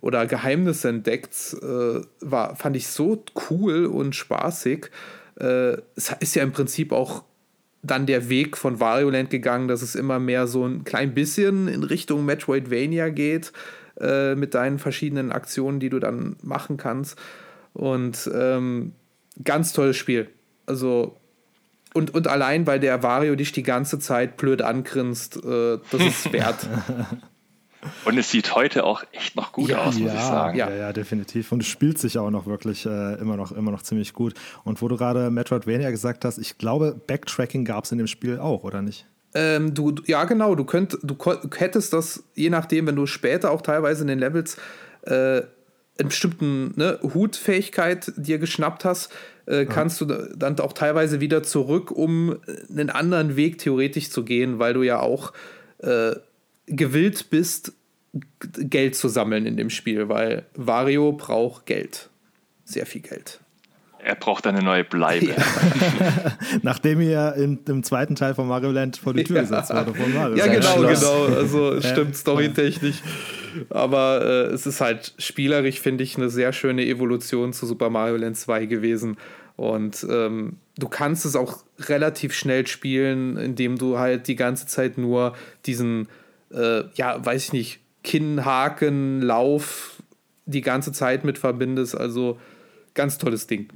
oder Geheimnisse entdeckt, äh, war, fand ich so cool und spaßig. Äh, es ist ja im Prinzip auch dann der Weg von Wario Land gegangen, dass es immer mehr so ein klein bisschen in Richtung Metroidvania geht, äh, mit deinen verschiedenen Aktionen, die du dann machen kannst. Und ähm, ganz tolles Spiel. Also, und, und allein, weil der Wario dich die ganze Zeit blöd angrinst, äh, das ist [LAUGHS] wert. Und es sieht heute auch echt noch gut Ja, aus, muss ja, ich sagen. Ja. ja, definitiv. Und es spielt sich auch noch wirklich äh, immer, noch, immer noch ziemlich gut. Und wo du gerade Metroidvania gesagt hast, ich glaube, Backtracking gab es in dem Spiel auch, oder nicht? Ähm, du, du- ja, genau, du, könnt, du hättest das, je nachdem, wenn du später auch teilweise in den Levels äh, einen bestimmten ne, Hutfähigkeit dir geschnappt hast, äh, kannst du da- dann auch teilweise wieder zurück, um einen anderen Weg theoretisch zu gehen, weil du ja auch äh, gewillt bist, Geld zu sammeln in dem Spiel, weil Wario braucht Geld. Sehr viel Geld. Er braucht eine neue Bleibe. [LAUGHS] Nachdem ihr in, im zweiten Teil von Mario Land vor die Tür gesetzt wurde von Mario. Ja, Sein genau, Schloss. genau. Also es stimmt storytechnisch. Aber äh, es ist halt spielerisch, finde ich, eine sehr schöne Evolution zu Super Mario Land 2 gewesen. Und ähm, du kannst es auch relativ schnell spielen, indem du halt die ganze Zeit nur diesen, äh, ja, weiß ich nicht, Kinnhaken, Lauf die ganze Zeit mit verbindest. Also ganz tolles Ding.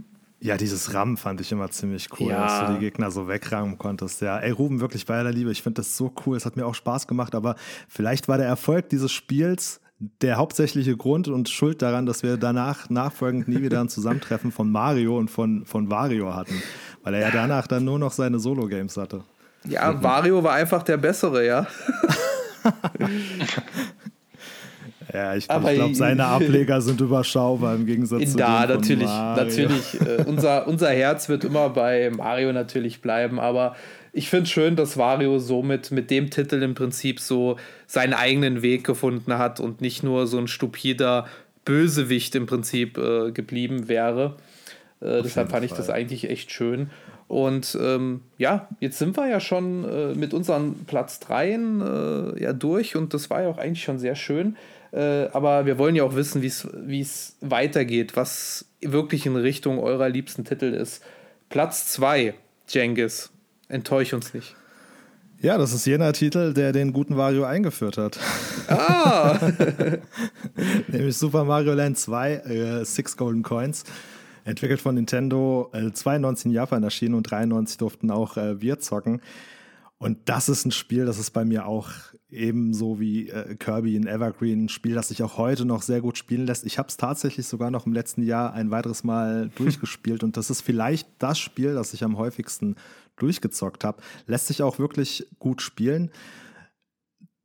Ja, dieses Rammen fand ich immer ziemlich cool, Ja. dass du die Gegner so wegrammen konntest. Ja, ey, Ruben, wirklich bei aller Liebe, ich finde das so cool. Es hat mir auch Spaß gemacht, aber vielleicht war der Erfolg dieses Spiels der hauptsächliche Grund und Schuld daran, dass wir danach nachfolgend nie wieder ein Zusammentreffen von Mario und von, von Wario hatten. Weil er ja danach dann nur noch seine Solo-Games hatte. Ja, Wario war einfach der Bessere, ja. [LAUGHS] Ja, ich, ich glaube, seine [LAUGHS] Ableger sind überschaubar im Gegensatz zu Da, denen natürlich, Mario. natürlich. Äh, unser, unser Herz wird immer bei Mario natürlich bleiben, aber ich finde es schön, dass Wario somit mit dem Titel im Prinzip so seinen eigenen Weg gefunden hat und nicht nur so ein stupider Bösewicht im Prinzip äh, geblieben wäre. Äh, deshalb fand ich das eigentlich echt schön. Und ähm, ja, jetzt sind wir ja schon äh, mit unseren Platz 3 äh, ja durch und das war ja auch eigentlich schon sehr schön. Äh, aber wir wollen ja auch wissen, wie es weitergeht, was wirklich in Richtung eurer liebsten Titel ist. Platz 2, Jengis. Enttäusch uns nicht. Ja, das ist jener Titel, der den guten Wario eingeführt hat. Ah! [LAUGHS] Nämlich Super Mario Land 2, äh, Six Golden Coins. Entwickelt von Nintendo, äh, 92 in Japan erschienen und 93 durften auch äh, wir zocken. Und das ist ein Spiel, das ist bei mir auch ebenso wie äh, Kirby in Evergreen ein Spiel, das sich auch heute noch sehr gut spielen lässt. Ich habe es tatsächlich sogar noch im letzten Jahr ein weiteres Mal [LAUGHS] durchgespielt und das ist vielleicht das Spiel, das ich am häufigsten durchgezockt habe. Lässt sich auch wirklich gut spielen.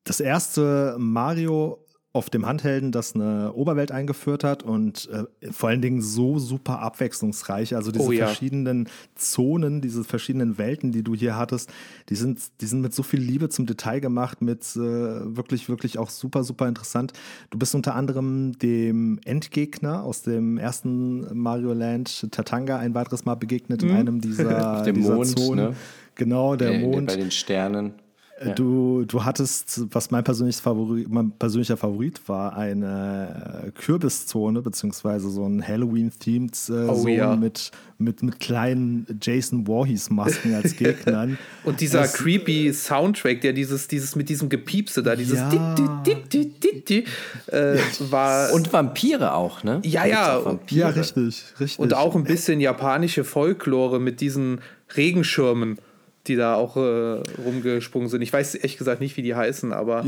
Das erste Mario auf dem Handhelden, das eine Oberwelt eingeführt hat und äh, vor allen Dingen so super abwechslungsreich. Also diese Oh ja. verschiedenen Zonen, diese verschiedenen Welten, die du hier hattest, die sind, die sind mit so viel Liebe zum Detail gemacht, mit äh, wirklich, wirklich auch super, super interessant. Du bist unter anderem dem Endgegner aus dem ersten Mario Land, Tatanga, ein weiteres Mal begegnet in einem dieser, [LAUGHS] dem dieser Mond, Zonen. ne? Genau, der Äh, Mond. Bei den Sternen. Äh, Du, du hattest, was mein, persönliches Favorit, mein persönlicher Favorit war, eine äh, Kürbiszone, beziehungsweise so ein Halloween-themed äh, Oh, Zone ja. mit, mit, mit kleinen Jason Voorhees-Masken als [LAUGHS] Gegnern. Und dieser Das- creepy Soundtrack, der dieses, dieses mit diesem Gepiepse da, dieses Ja. dit, dit, dit, äh, war. [LAUGHS] Und Vampire auch, ne? Ja, ja. ja, richtig, richtig. Und auch ein bisschen japanische Folklore mit diesen Regenschirmen, die da auch äh, rumgesprungen sind. Ich weiß ehrlich gesagt nicht, wie die heißen, aber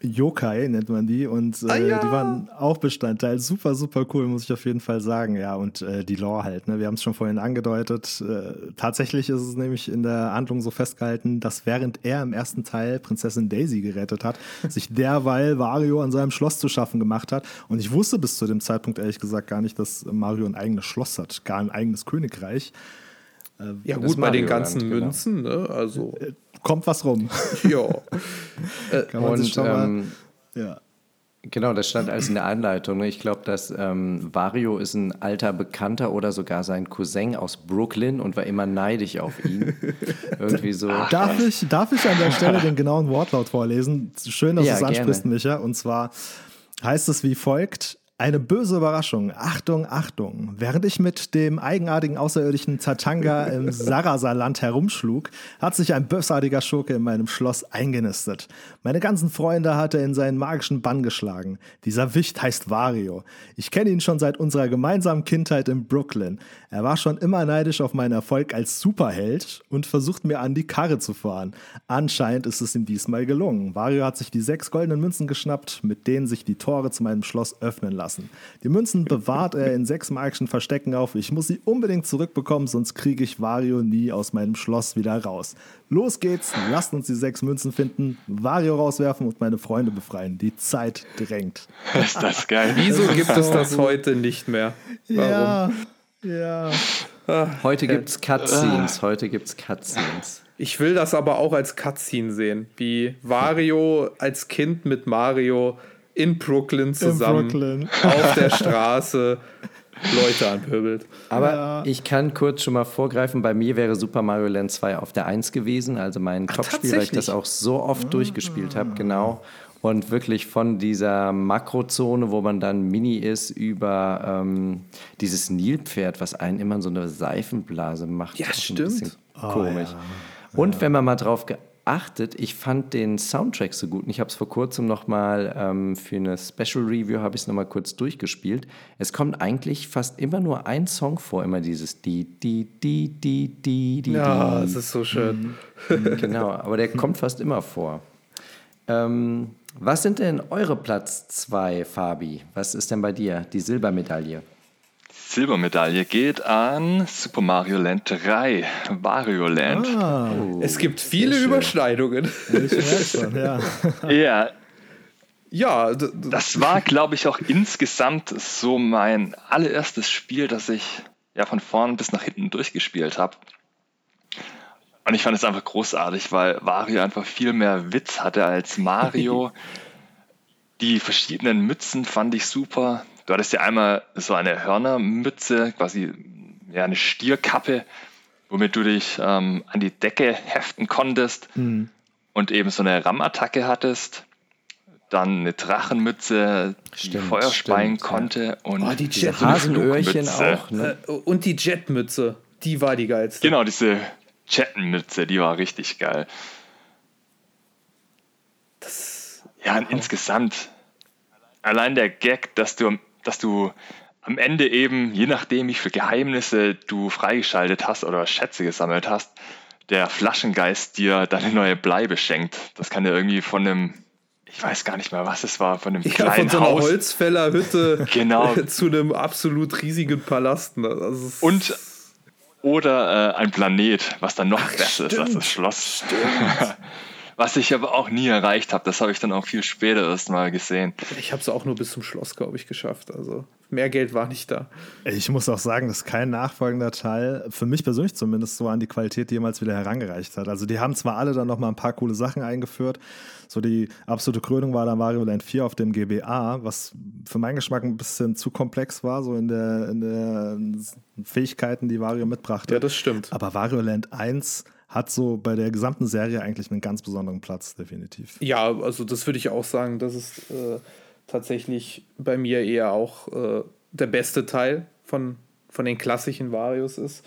Yokai nennt man die und äh, Ah, ja. die waren auch Bestandteil. Super, super cool, muss ich auf jeden Fall sagen. Ja, und äh, die Lore halt, ne? wir haben es schon vorhin angedeutet. Äh, tatsächlich ist es nämlich in der Handlung so festgehalten, dass während er im ersten Teil Prinzessin Daisy gerettet hat, [LAUGHS] sich derweil Wario an seinem Schloss zu schaffen gemacht hat. Und ich wusste bis zu dem Zeitpunkt ehrlich gesagt gar nicht, dass Mario ein eigenes Schloss hat, gar ein eigenes Königreich. Ja Das gut, bei den ganzen Land, genau. Münzen, ne? Also, Kommt was rum. [LAUGHS] ja. [LAUGHS] Kann man sich Und schon mal, ähm, ja. genau, das stand als in der Anleitung. ne? Ich glaube, dass ähm, Wario ist ein alter Bekannter oder sogar sein Cousin aus Brooklyn und war immer neidisch auf ihn. [LAUGHS] Irgendwie so. Darf ich, darf ich an der Stelle den genauen Wortlaut vorlesen? Schön, dass Ja, du es ansprichst, gerne. Micha. Und zwar heißt es wie folgt: Eine böse Überraschung. Achtung, Achtung. Während ich mit dem eigenartigen außerirdischen Tatanga im [LAUGHS] Sarasaland herumschlug, hat sich ein bösartiger Schurke in meinem Schloss eingenistet. Meine ganzen Freunde hat er in seinen magischen Bann geschlagen. Dieser Wicht heißt Wario. Ich kenne ihn schon seit unserer gemeinsamen Kindheit in Brooklyn. Er war schon immer neidisch auf meinen Erfolg als Superheld und versucht mir an die Karre zu fahren. Anscheinend ist es ihm diesmal gelungen. Wario hat sich die sechs goldenen Münzen geschnappt, mit denen sich die Tore zu meinem Schloss öffnen lassen lassen. Die Münzen bewahrt er in sechs magischen Verstecken auf. Ich muss sie unbedingt zurückbekommen, sonst kriege ich Wario nie aus meinem Schloss wieder raus. Los geht's, lasst uns die sechs Münzen finden, Wario rauswerfen und meine Freunde befreien. Die Zeit drängt. [LAUGHS] Ist das geil. Wieso gibt es das heute nicht mehr? Ja, ja. Heute gibt's Cutscenes. Heute gibt's Cutscenes. Ich will das aber auch als Cutscene sehen, wie Wario als Kind mit Mario in Brooklyn zusammen Brooklyn. auf der [LAUGHS] Straße Leute anpöbelt. Aber Ja. ich kann kurz schon mal vorgreifen, bei mir wäre Super Mario Land 2 auf der 1 gewesen, also mein Topspiel, weil ich das auch so oft durchgespielt habe, genau. Und wirklich von dieser Makrozone, wo man dann Mini ist, über ähm, dieses Nilpferd, was einen immer in so eine Seifenblase macht. Ja, stimmt. bisschen komisch. Und wenn man mal drauf geachtet, ich fand den Soundtrack so gut. Und ich habe es vor kurzem noch mal ähm, für eine Special Review habe ich es noch mal kurz durchgespielt. Es kommt eigentlich fast immer nur ein Song vor, immer dieses die die die die die die. Ja, es ist so schön. Genau, aber der kommt fast immer vor. Ähm, was sind denn eure Platz zwei, Fabi? Was ist denn bei dir? Die Silbermedaille. Silbermedaille geht an Super Mario Land 3, Wario Land. Ah, Es gibt viele schön. Überschneidungen. ja. [LAUGHS] Ja, Ja, d- das war, glaube ich, auch insgesamt so mein allererstes Spiel, das ich ja von vorn bis nach hinten durchgespielt habe. Und ich fand es einfach großartig, weil Wario einfach viel mehr Witz hatte als Mario. [LAUGHS] Die verschiedenen Mützen fand ich super. Du hattest ja einmal so eine Hörnermütze, quasi ja, eine Stierkappe, womit du dich ähm, an die Decke heften konntest und eben so eine Rammattacke hattest. Dann eine Drachenmütze, die Stimmt, Feuer speien stimmt, ja. konnte und Oh, die eine Hasenöhrchen auch, ne? äh, und die Jetmütze, die war die geilste. Genau, diese Chattenmütze, die war richtig geil. ja, und insgesamt allein der Gag, dass du, dass du am Ende eben, je nachdem, wie viele Geheimnisse du freigeschaltet hast oder Schätze gesammelt hast, der Flaschengeist dir deine neue Bleibe schenkt. Das kann ja irgendwie von einem, ich weiß gar nicht mehr, was es war, von einem Ja, kleinen von so einer Haus. Holzfällerhütte [LAUGHS] [LAUGHS] Genau. zu einem absolut riesigen Palast. ne? Also Und oder äh, ein Planet, was dann noch besser ist als das Schloss. [LAUGHS] was ich aber auch nie erreicht habe. Das habe ich dann auch viel später erst mal gesehen. ich habe es auch nur bis zum Schloss, glaube ich, geschafft. Also mehr Geld war nicht da. Ich muss auch sagen, dass kein nachfolgender Teil, für mich persönlich zumindest, so an die Qualität jemals wieder herangereicht hat. Also die haben zwar alle dann noch mal ein paar coole Sachen eingeführt. So die absolute Krönung war dann Mario Land 4 auf dem GBA, was für meinen Geschmack ein bisschen zu komplex war, so in der, in der Fähigkeiten, die Wario mitbrachte. Ja, das stimmt. Aber Wario Land 1 hat so bei der gesamten Serie eigentlich einen ganz besonderen Platz, definitiv. Ja, also das würde ich auch sagen, das ist äh, tatsächlich bei mir eher auch äh, der beste Teil von, von den klassischen Varios ist.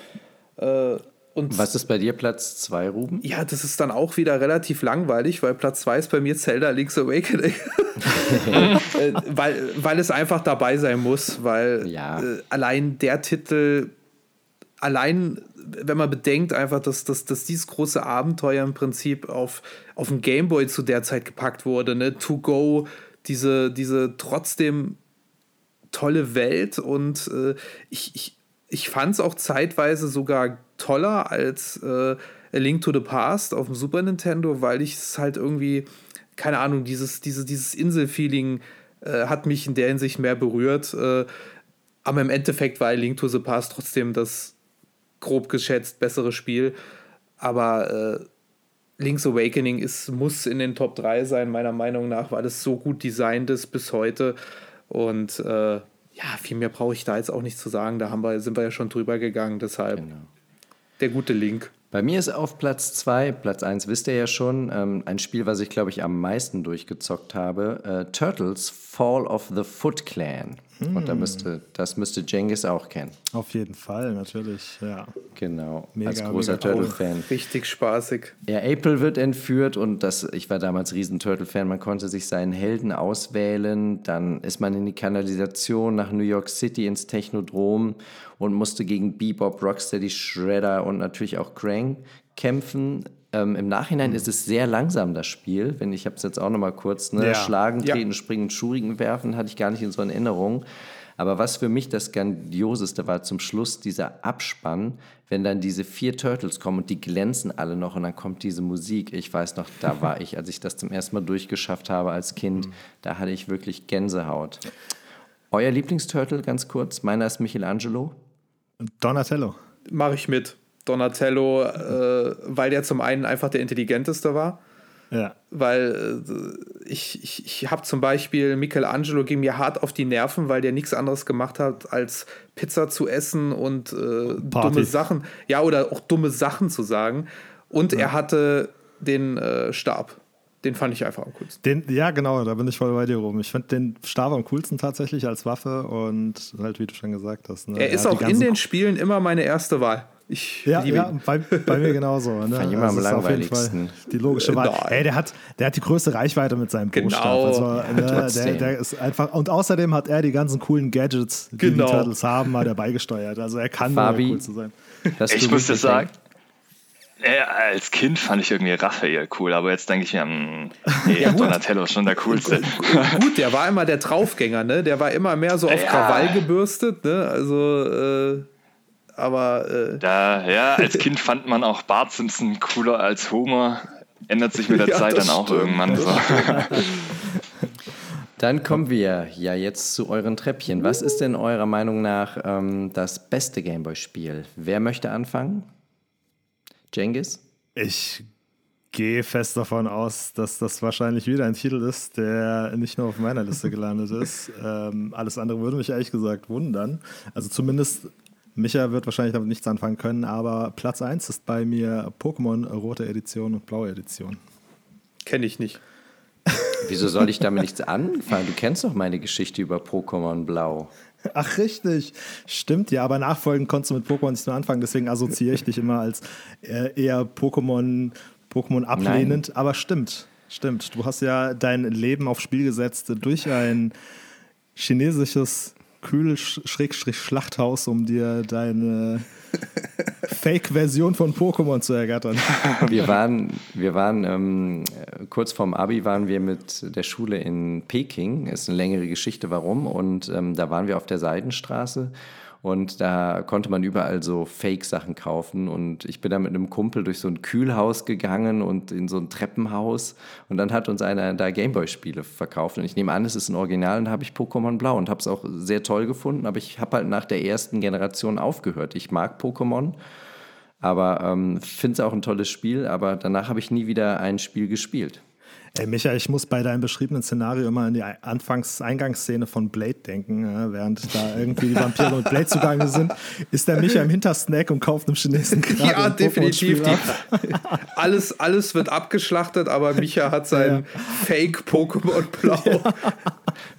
Äh, und Was ist bei dir Platz zwei, Ruben? ja, das ist dann auch wieder relativ langweilig, weil Platz 2 ist bei mir Zelda Link's Awakening. [LAUGHS] äh, weil, weil es einfach dabei sein muss, weil Ja. äh, allein der Titel, allein wenn man bedenkt einfach, dass, dass, dass dieses große Abenteuer im Prinzip auf, auf dem Gameboy zu der Zeit gepackt wurde, ne? To go, diese, diese trotzdem tolle Welt und äh, ich, ich, ich fand es auch zeitweise sogar toller als äh, A Link to the Past auf dem Super Nintendo, weil ich es halt irgendwie, keine Ahnung, dieses, diese, dieses Inselfeeling äh, hat mich in der Hinsicht mehr berührt. Äh, aber im Endeffekt war A Link to the Past trotzdem das grob geschätzt bessere Spiel. Aber äh, Link's Awakening ist, muss in den Top 3 sein, meiner Meinung nach, weil es so gut designt ist bis heute. Und äh, ja, viel mehr brauche ich da jetzt auch nicht zu sagen. Da haben wir, sind wir ja schon drüber gegangen. Deshalb Genau. der gute Link. Bei mir ist auf Platz 2, Platz 1 wisst ihr ja schon, ähm, ein Spiel, was ich glaube ich am meisten durchgezockt habe, äh, Turtles Fall of the Foot Clan. Und da müsste, das müsste Jengis auch kennen. Auf jeden Fall, natürlich, ja. Genau, Mega, als großer. Turtle-Fan. Richtig spaßig. Ja, April wird entführt und das, ich war damals riesen Turtle-Fan, man konnte sich seinen Helden auswählen, dann ist man in die Kanalisation nach New York City ins Technodrom und musste gegen Bebop, Rocksteady, Shredder und natürlich auch Krang kämpfen. Ähm, Im Nachhinein ist es sehr langsam, das Spiel. Wenn ich habe es jetzt auch noch mal kurz, ne? Ja. Schlagen, Ja. treten, springen, Schuriken werfen, hatte ich gar nicht in so in Erinnerung. Aber was für mich das Grandioseste war zum Schluss dieser Abspann, wenn dann diese vier Turtles kommen und die glänzen alle noch und dann kommt diese Musik. Ich weiß noch, da war ich, als ich das zum ersten Mal durchgeschafft habe als Kind, da hatte ich wirklich Gänsehaut. Euer Lieblingsturtle, ganz kurz, meiner ist Michelangelo. Donatello. Mache ich mit. Donatello, äh, weil der zum einen einfach der intelligenteste war. Ja. Weil äh, ich, ich, ich habe zum Beispiel Michelangelo ging mir hart auf die Nerven, weil der nichts anderes gemacht hat, als Pizza zu essen und äh, dumme Sachen, ja, oder auch dumme Sachen zu sagen. Und er hatte den äh, Stab. Den fand ich einfach am coolsten. Den, ja, genau, da bin ich voll bei dir rum. Ich finde den Stab am coolsten tatsächlich als Waffe und halt, wie du schon gesagt hast. Ne, Er ist auch in den Spielen immer meine erste Wahl. Ich Ja, ja bei, bei mir genauso. Ne? [LAUGHS] Fand ich immer am Das ist auf jeden Fall langweiligsten. Die logische Wahl. Nein. Ey, der hat, der hat die größte Reichweite mit seinem Genau. Buchstaben. Also, ne, der, der ist einfach, und außerdem hat er die ganzen coolen Gadgets, die Genau. die Turtles haben, hat er beigesteuert. Also er kann nur Fabi. cool zu sein. Ich muss dir sagen, äh, als Kind fand ich irgendwie Raphael cool, aber jetzt denke ich mir, mh, nee, Donatello ist schon der coolste. Gut, der war immer der Draufgänger, ne? Der war immer mehr so auf Ja. Krawall gebürstet, ne? Also, äh, aber äh, Da, ja, als Kind fand man auch Bart Simpson cooler als Homer. Ändert sich mit der Ja, Zeit dann auch stimmt. irgendwann so. Dann kommen wir ja jetzt zu euren Treppchen. Was ist denn eurer Meinung nach ähm, das beste Gameboy-Spiel? Wer möchte anfangen? Jengis? Ich gehe fest davon aus, dass das wahrscheinlich wieder ein Titel ist, der nicht nur auf meiner Liste gelandet ist. [LAUGHS] Ähm, alles andere würde mich ehrlich gesagt wundern. Also zumindest Micha wird wahrscheinlich damit nichts anfangen können, aber Platz 1 ist bei mir Pokémon rote Edition und blaue Edition. kenne ich nicht. Wieso soll ich damit [LAUGHS] nichts anfangen? Du kennst doch meine Geschichte über Pokémon Blau. [LAUGHS] Ach, richtig. Stimmt, ja, aber nachfolgend konntest du mit Pokémon nicht mehr anfangen, deswegen assoziiere ich dich immer als äh, eher Pokémon, Pokémon ablehnend. Aber stimmt, stimmt. Du hast ja dein Leben aufs Spiel gesetzt durch ein chinesisches Kühl-Schlachthaus, um dir deine Fake-Version von Pokémon zu ergattern. [LAUGHS] Wir waren, wir waren ähm, äh, kurz vorm Abi waren wir mit der Schule in Peking. Ist eine längere Geschichte, warum. Und ähm, da waren wir auf der Seidenstraße und da konnte man überall so Fake-Sachen kaufen. Und ich bin da mit einem Kumpel durch so ein Kühlhaus gegangen und in so ein Treppenhaus. Und dann hat uns einer da Gameboy-Spiele verkauft. Und ich nehme an, es ist ein Original und habe ich Pokémon Blau und habe es auch sehr toll gefunden. Aber ich habe halt nach der ersten Generation aufgehört. Ich mag Pokémon. Aber ähm, finde es auch ein tolles Spiel, aber danach habe ich nie wieder ein Spiel gespielt. Ey, Micha, ich muss bei deinem beschriebenen Szenario immer an die Anfangs Eingangsszene von Blade denken. Ja, während da irgendwie die Vampire und Blade zugange sind, ist der Micha im Hintersnack und kauft einem Chinesen [LAUGHS] gerade Ja, definitiv. Die, [LAUGHS] alles, alles wird abgeschlachtet, aber Micha hat sein Fake-Pokémon [LAUGHS] Blau.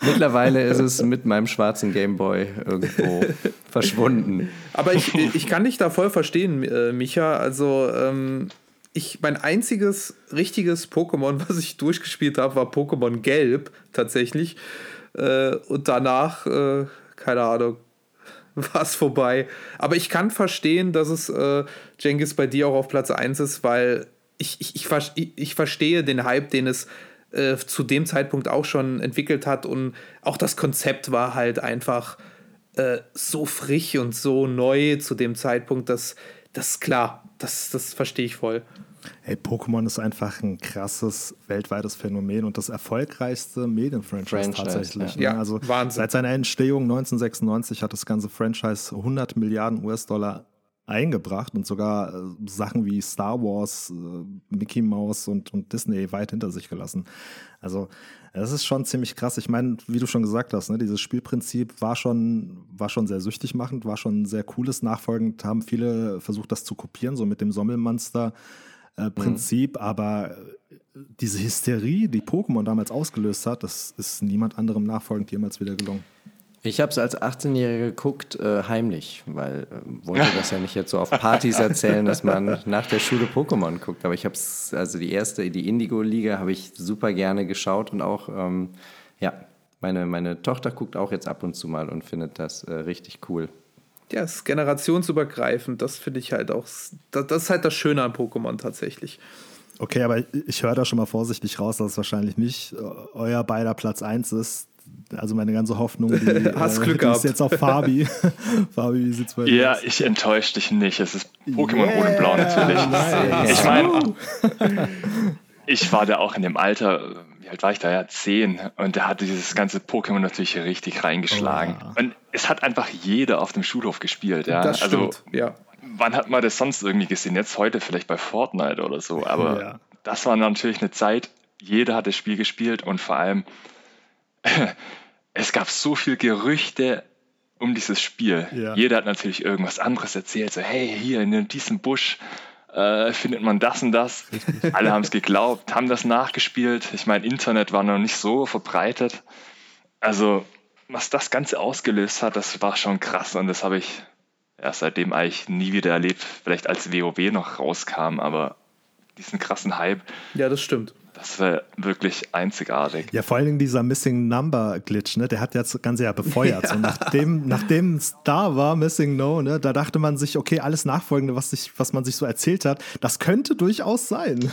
Mittlerweile ist es mit meinem schwarzen Gameboy irgendwo verschwunden. Aber ich, ich kann dich da voll verstehen, äh, Micha. Also, ähm, ich, mein einziges richtiges Pokémon, [LAUGHS] was ich durchgespielt habe, war Pokémon Gelb tatsächlich. Äh, und danach, äh, keine Ahnung, [LAUGHS] war es vorbei. Aber ich kann verstehen, dass es äh, Jengis bei dir auch auf Platz 1 ist, weil ich, ich, ich, ich, ich verstehe den Hype, den es äh, zu dem Zeitpunkt auch schon entwickelt hat. Und auch das Konzept war halt einfach äh, so frisch und so neu zu dem Zeitpunkt, dass das klar, das, das verstehe ich voll. Hey, Pokémon ist einfach ein krasses weltweites Phänomen und das erfolgreichste Medienfranchise Franchise, tatsächlich. ja. ne? Ja, also Wahnsinn. seit seiner Entstehung 1996 hat das ganze Franchise 100 Milliarden US-Dollar eingebracht und sogar äh, Sachen wie Star Wars, äh, Mickey Mouse und, und Disney weit hinter sich gelassen. Also das ist schon ziemlich krass. Ich meine, wie du schon gesagt hast, ne, dieses Spielprinzip war schon, war schon sehr süchtig machend, war schon sehr cooles. Nachfolgend haben viele versucht, das zu kopieren, so mit dem Sommelmonster. Äh, Prinzip, aber äh, diese Hysterie, die Pokémon damals ausgelöst hat, das ist niemand anderem nachfolgend jemals wieder gelungen. Ich habe es als 18-Jähriger geguckt, äh, heimlich, weil äh, wollte das ja nicht jetzt so auf Partys erzählen, dass man nach der Schule Pokémon guckt. Aber ich habe es, also die erste, die Indigo-Liga, habe ich super gerne geschaut und auch, ähm, ja, meine, meine Tochter guckt auch jetzt ab und zu mal und findet das äh, richtig cool. Ja, es ist generationsübergreifend. Das finde ich halt auch. Das, das ist halt das Schöne an Pokémon tatsächlich. Okay, aber ich höre da schon mal vorsichtig raus, dass es wahrscheinlich nicht äh, euer beider Platz 1 ist. Also meine ganze Hoffnung, die, [LAUGHS] Hast äh, Glück die ist jetzt auf Fabi. [LAUGHS] Fabi, wie sieht's bei dir Ja, aus? ich enttäusche dich nicht. Es ist Pokémon Rot und Blau natürlich. nice. Ich meine, [LAUGHS] ich war da auch in dem Alter, wie alt war ich da? Ja, zehn. Und da hatte dieses ganze Pokémon natürlich richtig reingeschlagen. Oh, ja. Und es hat einfach jeder auf dem Schulhof gespielt. Ja? Das also, stimmt, ja. wann hat man das sonst irgendwie gesehen? Jetzt heute vielleicht bei Fortnite oder so. Aber Ja. das war natürlich eine Zeit, jeder hat das Spiel gespielt und vor allem, [CLEARS THROAT] es gab so viel Gerüchte um dieses Spiel. Ja. Jeder hat natürlich irgendwas anderes erzählt. So, hey, hier in diesem Busch äh, findet man das und das. Alle haben es geglaubt, haben das nachgespielt. Ich meine, Internet war noch nicht so verbreitet. Also, was das Ganze ausgelöst hat, das war schon krass und das habe ich ja, seitdem eigentlich nie wieder erlebt. Vielleicht als WoW noch rauskam, aber diesen krassen Hype, Ja, das stimmt. Das war wirklich einzigartig. Ja, vor allen Dingen dieser Missing Number Glitch, ne? Der hat ja das Ganze ja befeuert. Und [LAUGHS] nachdem, nachdem es da war, Missing No, ne, da dachte man sich, okay, alles Nachfolgende, was, sich, was man sich so erzählt hat, das könnte durchaus sein.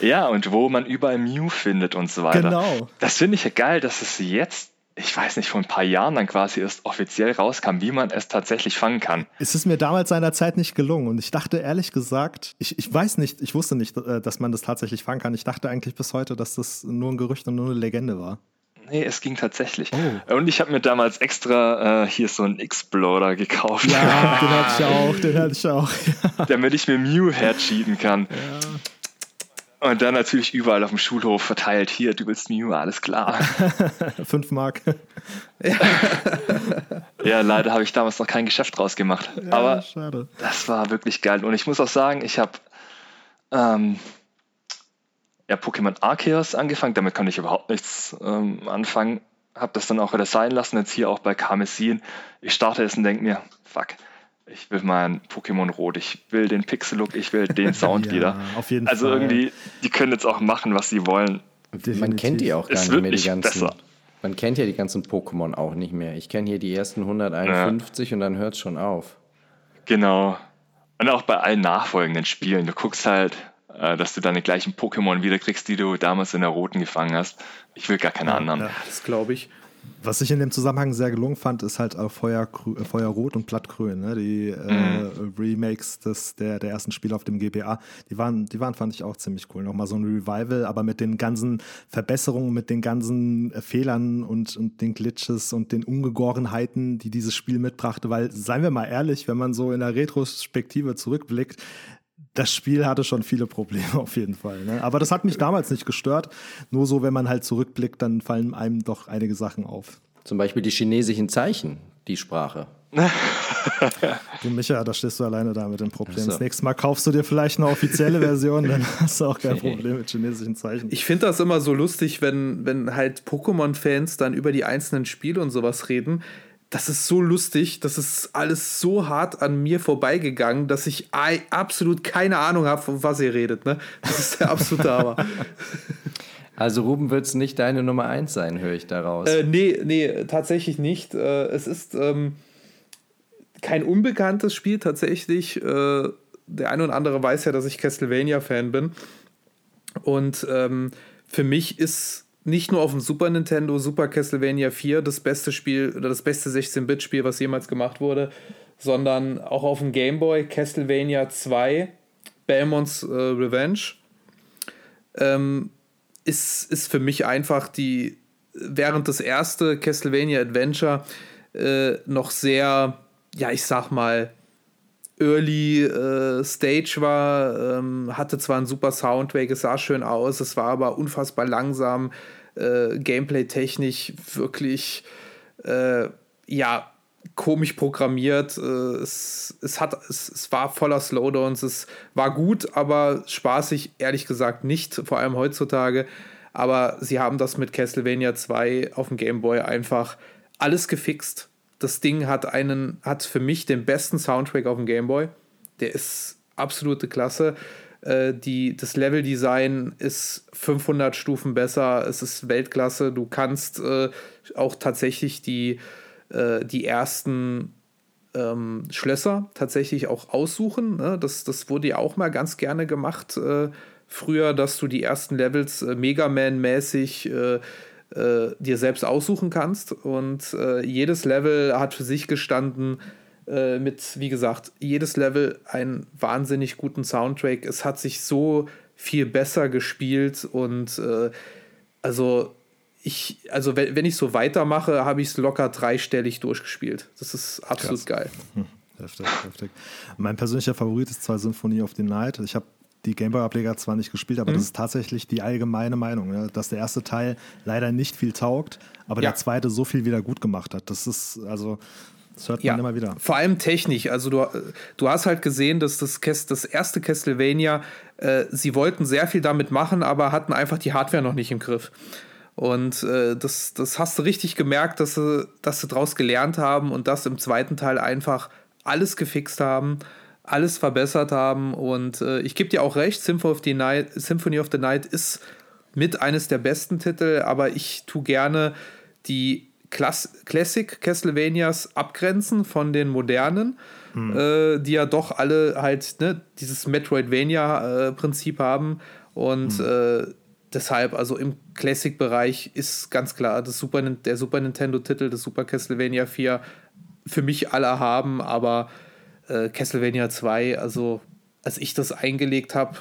Ja, und wo man überall Mew findet und so weiter. Genau. Das finde ich ja geil, dass es jetzt, ich weiß nicht, vor ein paar Jahren dann quasi erst offiziell rauskam, wie man es tatsächlich fangen kann. Es ist mir damals seinerzeit nicht gelungen. Und ich dachte ehrlich gesagt, ich, ich weiß nicht, ich wusste nicht, äh, dass man das tatsächlich fangen kann. Ich dachte eigentlich bis heute, dass das nur ein Gerücht und nur eine Legende war. Nee, es ging tatsächlich. Oh. Und ich habe mir damals extra äh, hier so einen Exploder gekauft, Ja, den hatte ich [LAUGHS] auch, den hatte ich auch. damit ich mir Mew herschieben kann. Und dann natürlich überall auf dem Schulhof verteilt, hier, du willst Mew, alles klar. [LAUGHS] Fünf Mark. [LAUGHS] ja, leider habe ich damals noch kein Geschäft draus gemacht. Ja, Aber schade. das war wirklich geil. Und ich muss auch sagen, ich habe ähm, ja, Pokémon Arceus angefangen, damit konnte ich überhaupt nichts ähm, anfangen. Habe das dann auch wieder sein lassen, jetzt hier auch bei Karmesin. Ich starte es und denke mir, fuck, ich will mal ein Pokémon Rot, ich will den Pixel-Look, ich will den [LAUGHS] Sound Ja, wieder. auf jeden also Fall. irgendwie, die können jetzt auch machen, was sie wollen. Man kennt die auch gar Es nicht mehr, die nicht ganzen. besser. Man kennt ja die ganzen Pokémon auch nicht mehr. Ich kenne hier die ersten 151 und dann hört es schon auf. Genau. Und auch bei allen nachfolgenden Spielen. Du guckst halt, äh, dass du deine gleichen Pokémon wiederkriegst, die du damals in der roten gefangen hast. Ich will gar keine anderen. ja. Das glaube ich. Was ich in dem Zusammenhang sehr gelungen fand, ist halt auch Feuer, äh, Feuerrot und Blattgrün, ne? die äh, Mhm. Remakes des, der, der ersten Spiele auf dem GBA. Die waren, die waren, fand ich auch ziemlich cool. Nochmal so ein Revival, aber mit den ganzen Verbesserungen, mit den ganzen äh, Fehlern und, und den Glitches und den Ungegorenheiten, die dieses Spiel mitbrachte. Weil, seien wir mal ehrlich, wenn man so in der Retrospektive zurückblickt, das Spiel hatte schon viele Probleme [LAUGHS] auf jeden Fall. Ne? Aber das hat mich damals nicht gestört. Nur so, wenn man halt zurückblickt, dann fallen einem doch einige Sachen auf. Zum Beispiel die chinesischen Zeichen, die Sprache. Du, Micha, da stehst du alleine da mit dem Problem. So. Das nächste Mal kaufst du dir vielleicht eine offizielle Version, dann [LAUGHS] hast du auch kein Problem mit chinesischen Zeichen. Ich finde das immer so lustig, wenn, wenn halt Pokémon-Fans dann über die einzelnen Spiele und sowas reden. Das ist so lustig, das ist alles so hart an mir vorbeigegangen, dass ich absolut keine Ahnung habe, von was ihr redet. Ne? Das ist der absolute Hammer. [LAUGHS] Also Ruben wird es nicht deine Nummer 1 sein, höre ich daraus. Äh, nee, nee, tatsächlich nicht. Äh, es ist ähm, kein unbekanntes Spiel tatsächlich. Äh, der eine oder andere weiß ja, dass ich Castlevania-Fan bin. Und ähm, für mich ist nicht nur auf dem Super Nintendo Super Castlevania 4 das beste Spiel oder das beste 16-Bit-Spiel, was jemals gemacht wurde, sondern auch auf dem Game Boy Castlevania 2 Belmonts äh, Revenge. Ähm, ist, ist für mich einfach die, während das erste Castlevania Adventure äh, noch sehr, ja, ich sag mal, Early äh, Stage war, ähm, hatte zwar einen super Soundtrack, es sah schön aus, es war aber unfassbar langsam, äh, Gameplay-technisch wirklich, äh, ja, komisch programmiert. Äh, es, es, hat, es, es war voller Slowdowns, es war gut, aber spaßig, ehrlich gesagt, nicht, vor allem heutzutage. Aber sie haben das mit Castlevania 2 auf dem Game Boy einfach alles gefixt. Das Ding hat einen, hat für mich den besten Soundtrack auf dem Game Boy. Der ist absolute Klasse. Äh, die, das Leveldesign ist 500 Stufen besser. Es ist Weltklasse. Du kannst äh, auch tatsächlich die, äh, die ersten ähm, Schlösser tatsächlich auch aussuchen. Ne? Das, das wurde ja auch mal ganz gerne gemacht äh, früher, dass du die ersten Levels äh, Mega Man-mäßig äh, äh, dir selbst aussuchen kannst. Und äh, jedes Level hat für sich gestanden äh, mit, wie gesagt, jedes Level einen wahnsinnig guten Soundtrack. Es hat sich so viel besser gespielt und äh, also ich, also wenn, wenn ich so weitermache, habe ich es locker dreistellig durchgespielt. Das ist absolut Krass. geil. Heftig, heftig. Mein persönlicher Favorit ist zwar Symphony of the Night. Ich habe die Gameboy-Ableger zwar nicht gespielt, aber Mhm. das ist tatsächlich die allgemeine Meinung, ja, dass der erste Teil leider nicht viel taugt, aber Ja. der zweite so viel wieder gut gemacht hat. Das ist, also, das hört man immer wieder. Vor allem technisch. Also du, du hast halt gesehen, dass das, Kes- das erste Castlevania, äh, sie wollten sehr viel damit machen, aber hatten einfach die Hardware noch nicht im Griff. Und äh, das, das hast du richtig gemerkt, dass sie, dass sie daraus gelernt haben und das im zweiten Teil einfach alles gefixt haben, alles verbessert haben. Und äh, ich gebe dir auch recht, Symphony of, the Night, Symphony of the Night ist mit eines der besten Titel, aber ich tue gerne die Klass Classic Castlevanias abgrenzen von den modernen, äh, die ja doch alle halt ne, dieses Metroidvania-Prinzip haben. Und äh, deshalb, also im Classic-Bereich ist ganz klar das Super, der Super Nintendo-Titel, das Super Castlevania 4, für mich alle haben, aber äh, Castlevania 2, also als ich das eingelegt habe,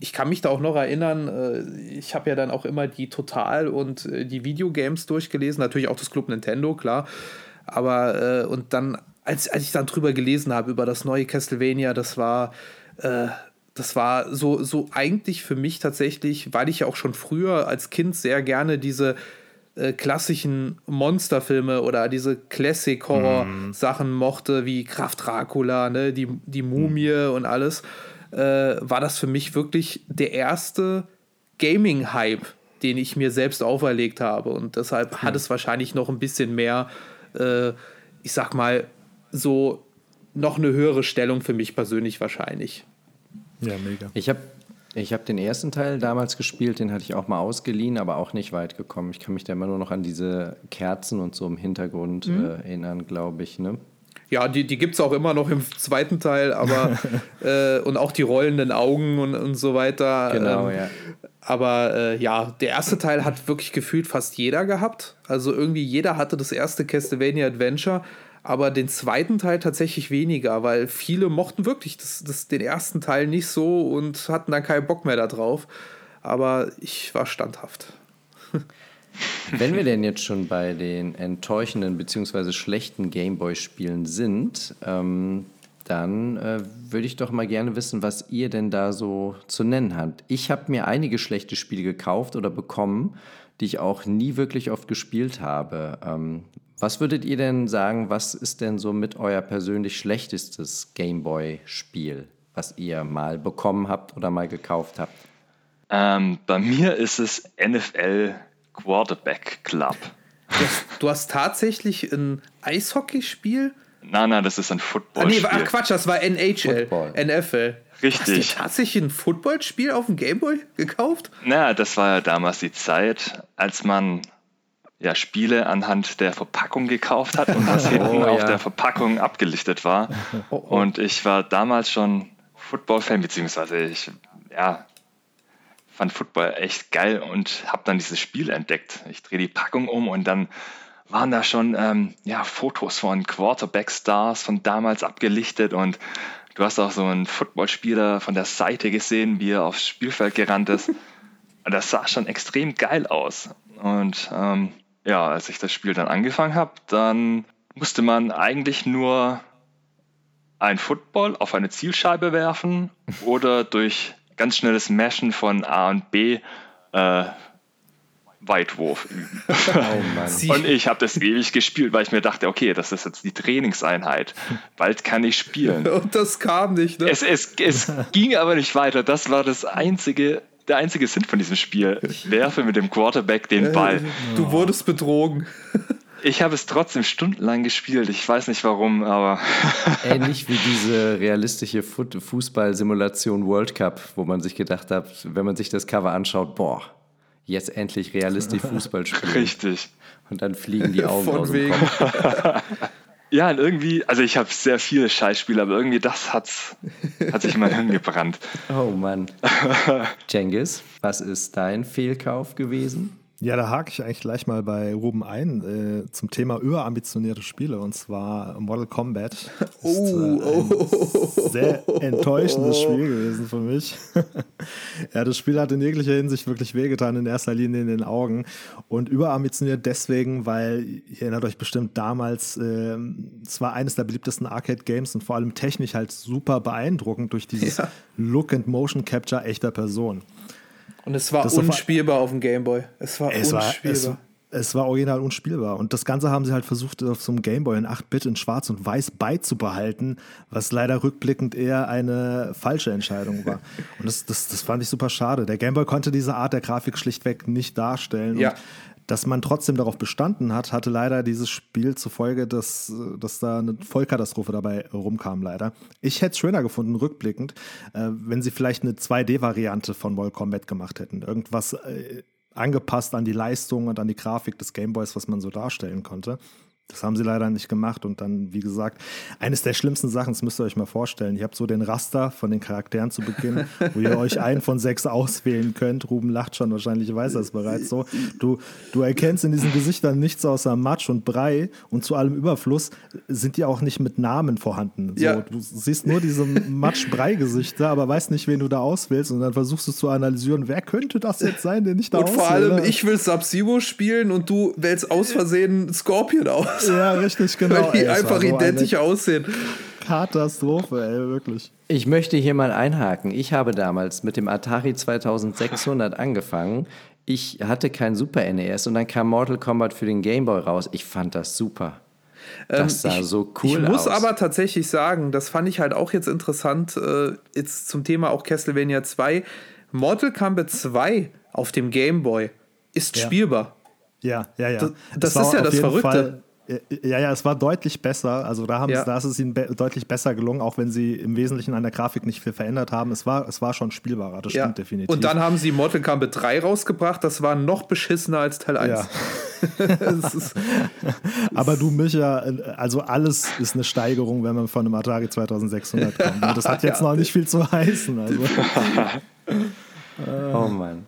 ich kann mich da auch noch erinnern, äh, ich habe ja dann auch immer die Total- und äh, die Videogames durchgelesen, natürlich auch das Club Nintendo, klar. Aber äh, und dann, als, als ich dann drüber gelesen habe, über das neue Castlevania, das war, das war so, so eigentlich für mich tatsächlich, weil ich ja auch schon früher als Kind sehr gerne diese äh, klassischen Monsterfilme oder diese Classic-Horror-Sachen mochte, wie Kraft Dracula, ne, die, die Mumie und alles, äh, war das für mich wirklich der erste Gaming-Hype, den ich mir selbst auferlegt habe. Und deshalb hat es wahrscheinlich noch ein bisschen mehr, äh, ich sag mal, so noch eine höhere Stellung für mich persönlich wahrscheinlich. Ja, mega. Ich habe ich hab den ersten Teil damals gespielt, den hatte ich auch mal ausgeliehen, aber auch nicht weit gekommen. Ich kann mich da immer nur noch an diese Kerzen und so im Hintergrund Mhm. äh, erinnern, glaube ich. Ne? Ja, die, die gibt es auch immer noch im zweiten Teil, aber [LAUGHS] äh, und auch die rollenden Augen und, und so weiter. Genau, ähm, ja. Aber äh, ja, der erste Teil hat wirklich gefühlt fast jeder gehabt. Also irgendwie jeder hatte das erste Castlevania Adventure, aber den zweiten Teil tatsächlich weniger, weil viele mochten wirklich das, das, den ersten Teil nicht so und hatten dann keinen Bock mehr darauf. Aber ich war standhaft. [LAUGHS] Wenn wir denn jetzt schon bei den enttäuschenden bzw. schlechten Gameboy-Spielen sind, ähm, dann äh, würde ich doch mal gerne wissen, was ihr denn da so zu nennen habt. Ich habe mir einige schlechte Spiele gekauft oder bekommen, die ich auch nie wirklich oft gespielt habe. Ähm, was würdet ihr denn sagen, was ist denn so mit euer persönlich schlechtestes Gameboy-Spiel, was ihr mal bekommen habt oder mal gekauft habt? Ähm, bei mir ist es NFL Quarterback Club. Du hast tatsächlich ein Eishockeyspiel? Nein, nein, das ist ein Ah, nee, Footballspiel. ach Quatsch, das war NHL. Football. NFL. Richtig. Hast du tatsächlich ein Footballspiel auf dem Gameboy gekauft? Na, das war ja damals die Zeit, als man ja Spiele anhand der Verpackung gekauft hat und was [LAUGHS] hinten Oh, auf ja. der Verpackung abgelichtet war. [LAUGHS] Oh, oh. Und ich war damals schon Football-Fan, beziehungsweise ich ja, fand Football echt geil und habe dann dieses Spiel entdeckt. Ich drehe die Packung um und dann waren da schon ähm, ja, Fotos von Quarterback-Stars von damals abgelichtet und du hast auch so einen Footballspieler von der Seite gesehen, wie er aufs Spielfeld gerannt ist. [LAUGHS] Und das sah schon extrem geil aus. Und ähm, ja, als ich das Spiel dann angefangen habe, dann musste man eigentlich nur einen Football auf eine Zielscheibe werfen [LAUGHS] oder durch ganz schnelles Mashen von A und B äh, Weitwurf üben. [LAUGHS] Oh [LAUGHS] Und ich habe das ewig gespielt, weil ich mir dachte, okay, das ist jetzt die Trainingseinheit. Bald kann ich spielen. Und das kam nicht, ne? Es, es, es ging aber nicht weiter. Das war das einzige, der einzige Sinn von diesem Spiel. Werfe mit dem Quarterback den Ball. Du wurdest betrogen. Ich habe es trotzdem stundenlang gespielt. Ich weiß nicht warum, aber. [LAUGHS] Ähnlich wie diese realistische Fu- Fußballsimulation World Cup, wo man sich gedacht hat, wenn man sich das Cover anschaut, boah, jetzt endlich realistisch Fußball spielen. Richtig. Und dann fliegen die Augen Von aus dem wegen. Kopf. [LAUGHS] Ja, und irgendwie, also ich habe sehr viele Scheißspiele, aber irgendwie das hat's, hat sich in mein Hirn gebrannt. [LAUGHS] Oh Mann. [LAUGHS] Cengiz, was ist dein Fehlkauf gewesen? Ja, da hake ich eigentlich gleich mal bei Ruben ein äh, zum Thema überambitionierte Spiele und zwar Mortal Kombat. Das ist, äh, ein sehr enttäuschendes Spiel gewesen für mich. [LAUGHS] ja, das Spiel hat in jeglicher Hinsicht wirklich wehgetan, in erster Linie in den Augen. Und überambitioniert deswegen, weil, ihr erinnert euch bestimmt damals, äh, es war eines der beliebtesten Arcade-Games und vor allem technisch halt super beeindruckend durch dieses Ja. Look and Motion Capture echter Person. Und es war Das unspielbar auf dem Gameboy. Es war Es war, unspielbar. es, es war original unspielbar. Und das Ganze haben sie halt versucht, auf so einem Gameboy in 8-Bit in Schwarz und Weiß beizubehalten, was leider rückblickend eher eine falsche Entscheidung war. [LAUGHS] Und das, das, das fand ich super schade. Der Gameboy konnte diese Art der Grafik schlichtweg nicht darstellen. Ja. Und dass man trotzdem darauf bestanden hat, hatte leider dieses Spiel zur Folge, dass, dass da eine Vollkatastrophe dabei rumkam, leider. Ich hätte es schöner gefunden, rückblickend, äh, wenn sie vielleicht eine 2D-Variante von Mortal Kombat gemacht hätten. Irgendwas äh, angepasst an die Leistung und an die Grafik des Gameboys, was man so darstellen konnte. Das haben sie leider nicht gemacht und dann, wie gesagt, eines der schlimmsten Sachen, das müsst ihr euch mal vorstellen. Ihr habt so den Raster von den Charakteren zu Beginn, [LAUGHS] wo ihr euch einen von sechs auswählen könnt. Ruben lacht schon, wahrscheinlich weiß er es bereits so. Du, du erkennst in diesen Gesichtern nichts außer Matsch und Brei und zu allem Überfluss sind die auch nicht mit Namen vorhanden. So, Ja. Du siehst nur diese Matsch-Brei-Gesichter, aber weißt nicht, wen du da auswählst und dann versuchst du zu analysieren, wer könnte das jetzt sein, den ich da und vor auswähle. allem, ich will Sub-Zero spielen und du wählst aus Versehen Scorpion aus. Ja, richtig, genau. Weil die Ey, einfach so eine identisch aussehen. Katastrophe, ey, wirklich. Ich möchte hier mal einhaken. Ich habe damals mit dem Atari 2600 angefangen. Ich hatte kein Super NES und dann kam Mortal Kombat für den Game Boy raus. Ich fand das super. Das sah Ähm, ich, so cool Ich muss aus. aber tatsächlich sagen, das fand ich halt auch jetzt interessant, äh, jetzt zum Thema auch Castlevania 2. Mortal Kombat 2 auf dem Game Boy ist Ja. spielbar. Ja, ja, ja. Das- das war ist ja das Verrückte. Fall- ja, ja, es war deutlich besser. Also da, haben Ja. da ist es ihnen be deutlich besser gelungen, auch wenn sie im Wesentlichen an der Grafik nicht viel verändert haben. Es war, es war schon spielbarer, das Ja. stimmt definitiv. Und dann haben sie Mortal Kombat 3 rausgebracht, das war noch beschissener als Teil 1. ja. [LAUGHS] Ist, Aber du, Micha, also alles ist eine Steigerung, wenn man von einem Atari 2600 kommt. Und das hat [LAUGHS] jetzt noch nicht viel zu heißen. Also. [LAUGHS] Oh Mann.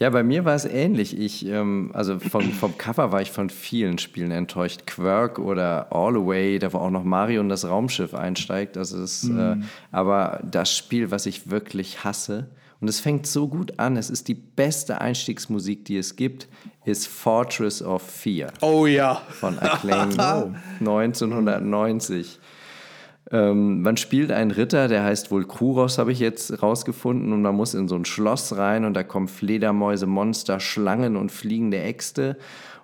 Ja, bei mir war es ähnlich. Ich, ähm, also vom, vom Cover war ich von vielen Spielen enttäuscht. Quirk oder All Away, da wo auch noch Mario und das Raumschiff einsteigt. Das ist, äh, aber das Spiel, was ich wirklich hasse, und es fängt so gut an, es ist die beste Einstiegsmusik, die es gibt, ist Fortress of Fear oh ja. von Acclaim [LAUGHS] 1990. Ähm, man spielt einen Ritter, der heißt wohl Kuros, habe ich jetzt rausgefunden, und man muss in so ein Schloss rein und da kommen Fledermäuse, Monster, Schlangen und fliegende Äxte.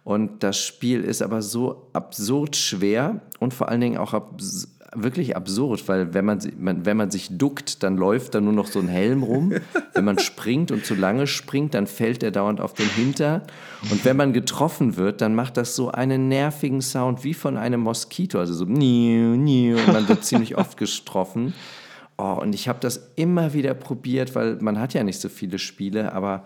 Und das Spiel ist aber so absurd schwer und vor allen Dingen auch abs wirklich absurd, weil wenn man, man, wenn man sich duckt, dann läuft da nur noch so ein Helm rum. [LAUGHS] wenn man springt und zu lange springt, dann fällt er dauernd auf den Hinter. Und wenn man getroffen wird, dann macht das so einen nervigen Sound wie von einem Moskito, also so niu, niu, und man wird ziemlich oft [LAUGHS] getroffen. Oh, und ich habe das immer wieder probiert, weil man hat ja nicht so viele Spiele, aber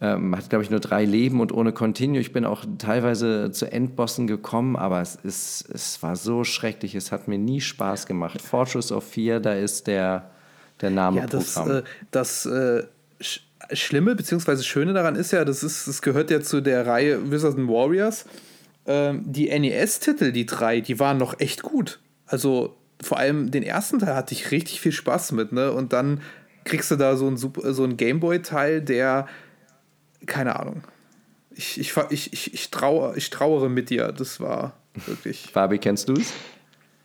ähm, hat, glaube ich, nur drei Leben und ohne Continue. Ich bin auch teilweise zu Endbossen gekommen, aber es, ist, es war so schrecklich. Es hat mir nie Spaß gemacht. Fortress of Fear, da ist der, der Name Ja, das, Programm. äh, das äh, Sch Schlimme bzw. Schöne daran ist ja, das, ist, das gehört ja zu der Reihe Wizards and Warriors. Ähm, die NES-Titel, die drei, die waren noch echt gut. Also vor allem den ersten Teil hatte ich richtig viel Spaß mit, ne? Und dann kriegst du da so einen, so einen Gameboy-Teil, der, keine Ahnung. Ich, ich, ich, ich, ich, trauere, ich trauere mit dir. Das war wirklich. [LAUGHS] Fabi, kennst du es?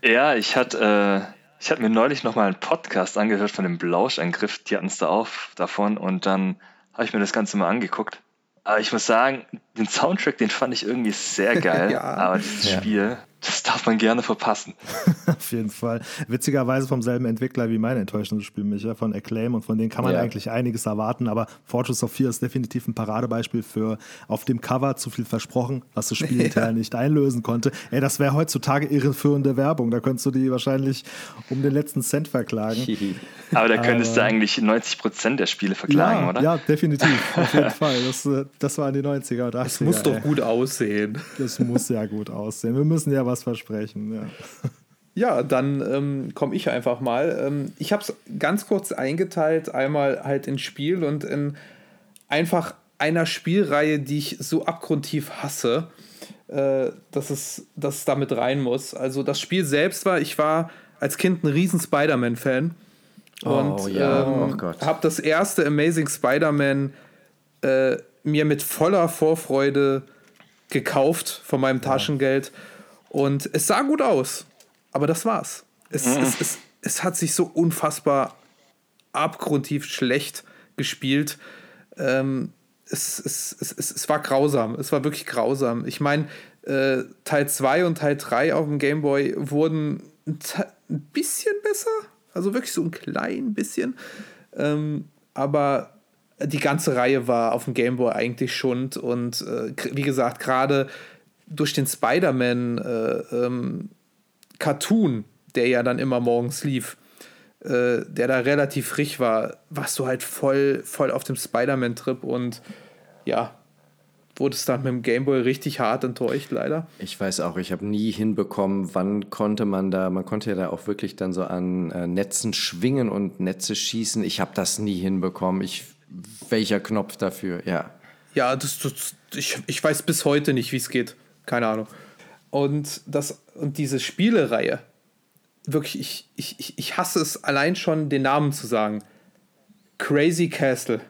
Ja, ich hatte, äh, ich hatte mir neulich nochmal einen Podcast angehört von dem Blauschangriff. Die hatten es da auch davon und dann habe ich mir das Ganze mal angeguckt. Aber ich muss sagen, den Soundtrack, den fand ich irgendwie sehr [LAUGHS] geil, Ja. aber dieses Ja. Spiel, das darf man gerne verpassen. [LAUGHS] Auf jeden Fall. Witzigerweise vom selben Entwickler wie mein enttäuschendes Spiel, Micha, von Acclaim. Und von denen kann man Ja. eigentlich einiges erwarten. Aber Fortress of Fear ist definitiv ein Paradebeispiel für auf dem Cover zu viel versprochen, was das Spiel [LAUGHS] hinterher nicht einlösen konnte. Ey, das wäre heutzutage irreführende Werbung. Da könntest du die wahrscheinlich um den letzten Cent verklagen. Aber da könntest du eigentlich 90% der Spiele verklagen, ja, oder? ja, definitiv. Auf jeden Fall. Das, äh, das waren die 90er und 80er. Es muss doch ey. gut aussehen. Das muss ja gut aussehen. Wir müssen ja was versprechen. Ja. Ja, dann ähm, komme ich einfach mal. Ähm, ich habe es ganz kurz eingeteilt, einmal halt in Spiel und in einfach einer Spielreihe, die ich so abgrundtief hasse, äh, dass, es, dass es damit rein muss. Also das Spiel selbst war, ich war als Kind ein riesen Spider-Man-Fan und Oh, ja. ähm, Oh Gott. habe das erste Amazing Spider-Man äh, mir mit voller Vorfreude gekauft von meinem Taschengeld und es sah gut aus, aber das war's. Es, es, es, es hat sich so unfassbar abgrundtief schlecht gespielt. Ähm, es, es, es, es, war grausam. Es war wirklich grausam. Ich meine, äh, Teil 2 und Teil 3 auf dem Game Boy wurden ein, ein bisschen besser. Also wirklich so ein klein bisschen. Ähm, aber die ganze Reihe war auf dem Game Boy eigentlich schund. Und äh, wie gesagt, gerade durch den Spider-Man äh, ähm, Cartoon, der ja dann immer morgens lief, äh, der da relativ frisch war, warst du halt voll, voll auf dem Spider-Man-Trip und ja, wurdest dann mit dem Gameboy richtig hart enttäuscht, leider. Ich weiß auch, ich habe nie hinbekommen, wann konnte man da, man konnte ja da auch wirklich dann so an äh, Netzen schwingen und Netze schießen. Ich habe das nie hinbekommen. Ich, welcher Knopf dafür? Ja. Ja, das, das, ich, ich weiß bis heute nicht, wie es geht. Keine Ahnung. Und, das, und diese Spielereihe, wirklich, ich, ich, ich- ich hasse es allein schon, den Namen zu sagen. Crazy Castle.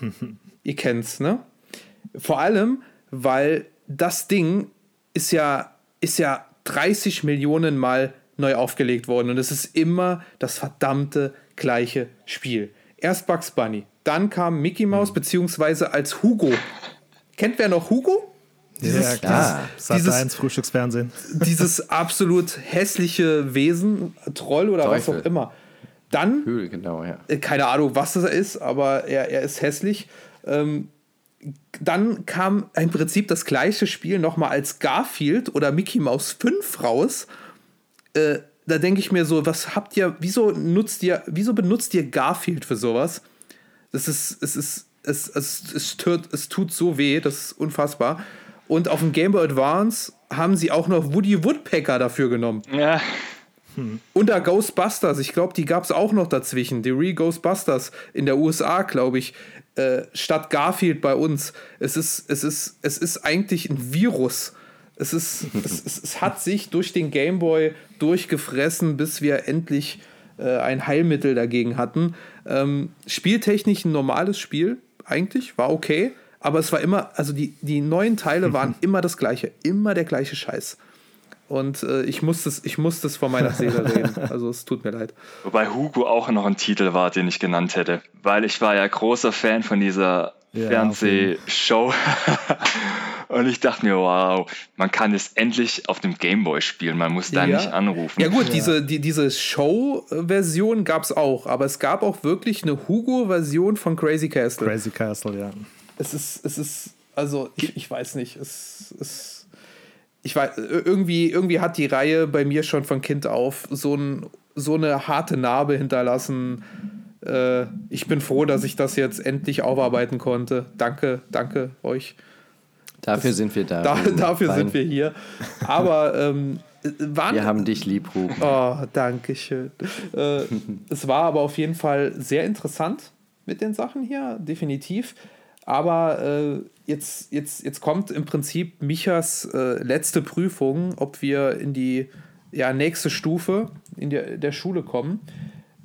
[LAUGHS] Ihr kennt's, ne? Vor allem, weil das Ding ist ja, ist ja 30 Millionen Mal neu aufgelegt worden und es ist immer das verdammte gleiche Spiel. Erst Bugs Bunny, dann kam Mickey Mouse, beziehungsweise als Hugo. Kennt wer noch Hugo? ja, klar. Dieses- 1 Frühstücksfernsehen. [LAUGHS] Dieses absolut hässliche Wesen, Troll oder was Teufel. auch immer. Dann Höhl, genau, ja. äh, keine Ahnung, was das ist, aber er, er ist hässlich. Ähm, dann kam im Prinzip das gleiche Spiel nochmal als Garfield oder Mickey Mouse 5 raus. Äh, da denke ich mir so, was habt ihr, wieso nutzt ihr, wieso benutzt ihr Garfield für sowas? Das ist, es ist, es, es, es, tut, es tut so weh, das ist unfassbar. Und auf dem Game Boy Advance haben sie auch noch Woody Woodpecker dafür genommen. Ja, Unter Ghostbusters, ich glaube, die gab es auch noch dazwischen. Die Re-Ghostbusters in der USA, glaube ich, äh, statt Garfield bei uns. Es ist, es ist, es ist eigentlich ein Virus. Es, ist, es, es, es hat sich durch den Gameboy durchgefressen, bis wir endlich äh, ein Heilmittel dagegen hatten. Ähm, spieltechnisch ein normales Spiel, eigentlich, war okay. Aber es war immer, also die, die neuen Teile [LAUGHS] waren immer das gleiche, immer der gleiche Scheiß. Und äh, ich muss das, ich muss das von meiner Seele [LAUGHS] reden. Also es tut mir leid. wobei Hugo auch noch ein Titel war, den ich genannt hätte. Weil ich war ja großer Fan von dieser Ja, Fernsehshow. [LAUGHS] Und ich dachte mir, wow, man kann es endlich auf dem Gameboy spielen. Man muss da Ja. nicht anrufen. Ja gut, diese, die, diese Show-Version gab es auch, aber es gab auch wirklich eine Hugo-Version von Crazy Castle. Crazy Castle, ja. Es ist, es ist, also ich, ich weiß nicht, es ist, ich weiß, irgendwie, irgendwie hat die Reihe bei mir schon von Kind auf so, ein, so eine harte Narbe hinterlassen. Äh, ich bin froh, dass ich das jetzt endlich aufarbeiten konnte. Danke, danke euch. Dafür sind wir da. Da, dafür Fein. sind wir hier. Aber ähm, waren, Wir haben dich lieb, Ruben. Oh, danke schön. äh, es war aber auf jeden Fall sehr interessant mit den Sachen hier, definitiv. Aber äh, jetzt, jetzt, jetzt kommt im Prinzip Michas äh, letzte Prüfung, ob wir in die ja, nächste Stufe in der, der Schule kommen.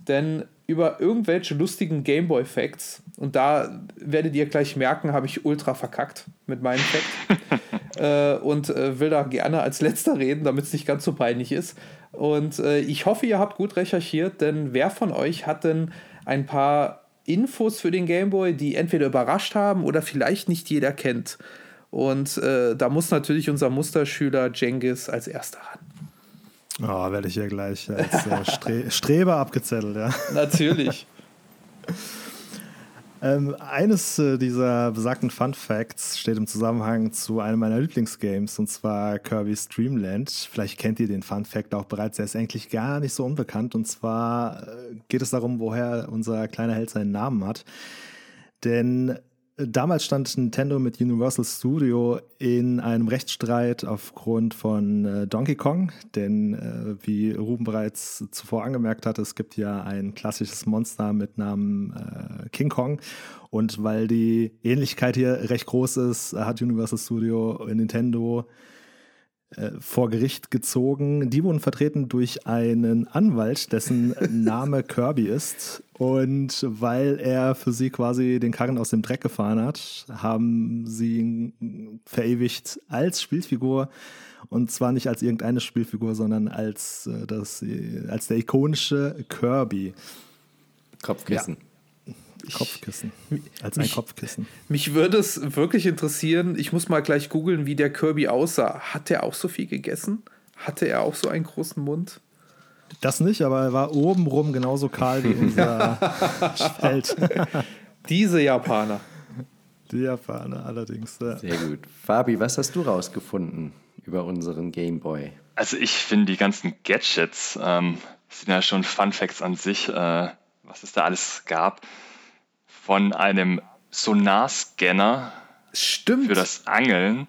Denn über irgendwelche lustigen Gameboy-Facts, und da werdet ihr gleich merken, habe ich ultra verkackt mit meinen Facts [LAUGHS] äh, und äh, will da gerne als letzter reden, damit es nicht ganz so peinlich ist. Und äh, ich hoffe, ihr habt gut recherchiert, denn wer von euch hat denn ein paar Infos für den Gameboy, die entweder überrascht haben oder vielleicht nicht jeder kennt? Und äh, da muss natürlich unser Musterschüler Jengis als erster ran. Oh, werde ich hier gleich als äh, Stre Streber abgezettelt, ja. Natürlich. [LAUGHS] Ähm, eines äh, dieser besagten Fun Facts steht im Zusammenhang zu einem meiner Lieblingsgames, und zwar Kirby's Dreamland. Vielleicht kennt ihr den Fun Fact auch bereits, der ist eigentlich gar nicht so unbekannt. Und zwar äh, geht es darum, woher unser kleiner Held seinen Namen hat. Denn Damals stand Nintendo mit Universal Studio in einem Rechtsstreit aufgrund von äh, Donkey Kong, denn äh, wie Ruben bereits zuvor angemerkt hat, es gibt ja ein klassisches Monster mit Namen äh, King Kong. Und weil die Ähnlichkeit hier recht groß ist, hat Universal Studio Nintendo vor Gericht gezogen. Die wurden vertreten durch einen Anwalt, dessen Name [LAUGHS] Kirby ist. Und weil er für sie quasi den Karren aus dem Dreck gefahren hat, haben sie ihn verewigt als Spielfigur. Und zwar nicht als irgendeine Spielfigur, sondern als, äh, das, als der ikonische Kirby. Kopfkissen. Kopfkissen. Als ein mich, Kopfkissen. Mich würde es wirklich interessieren, ich muss mal gleich googeln, wie der Kirby aussah. Hat er auch so viel gegessen? Hatte er auch so einen großen Mund? Das nicht, aber er war obenrum genauso kahl wie unser [LAUGHS] Feld. Diese Japaner. Die Japaner allerdings. Ja. Sehr gut. Fabi, was hast du rausgefunden über unseren Gameboy? Also ich finde die ganzen Gadgets ähm, sind ja schon Fun Facts an sich, äh, was es da alles gab von einem Sonarscanner Stimmt. für das Angeln.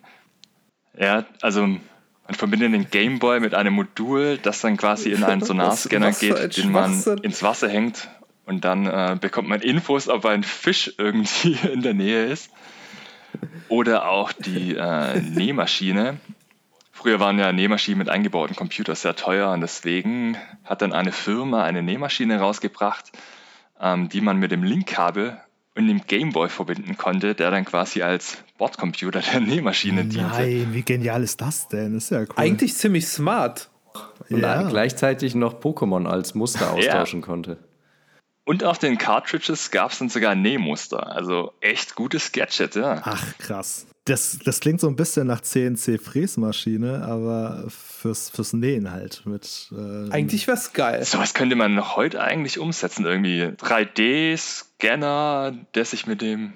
Ja, also man verbindet den Gameboy mit einem Modul, das dann quasi in einen [LAUGHS] Sonarscanner geht, den man ins Wasser hängt und dann äh, bekommt man Infos, ob ein Fisch irgendwie [LAUGHS] in der Nähe ist. Oder auch die äh, Nähmaschine. Früher waren ja Nähmaschinen mit eingebauten Computern sehr teuer und deswegen hat dann eine Firma eine Nähmaschine rausgebracht, ähm, die man mit dem Linkkabel und dem Gameboy verbinden konnte, der dann quasi als Bordcomputer der Nähmaschine diente. Nein, wie genial ist das denn? Das ist ja cool. Eigentlich ziemlich smart. Und ja. gleichzeitig noch Pokémon als Muster [LAUGHS] austauschen konnte. Und auf den Cartridges gab es dann sogar Nähmuster. Also echt gutes Gadget, ja. Ach, krass. Das, das klingt so ein bisschen nach CNC-Fräsmaschine, aber fürs, fürs Nähen halt. Mit, äh, Eigentlich wär's geil. Sowas könnte man noch heute eigentlich umsetzen. Irgendwie 3D-Scanner, der sich mit dem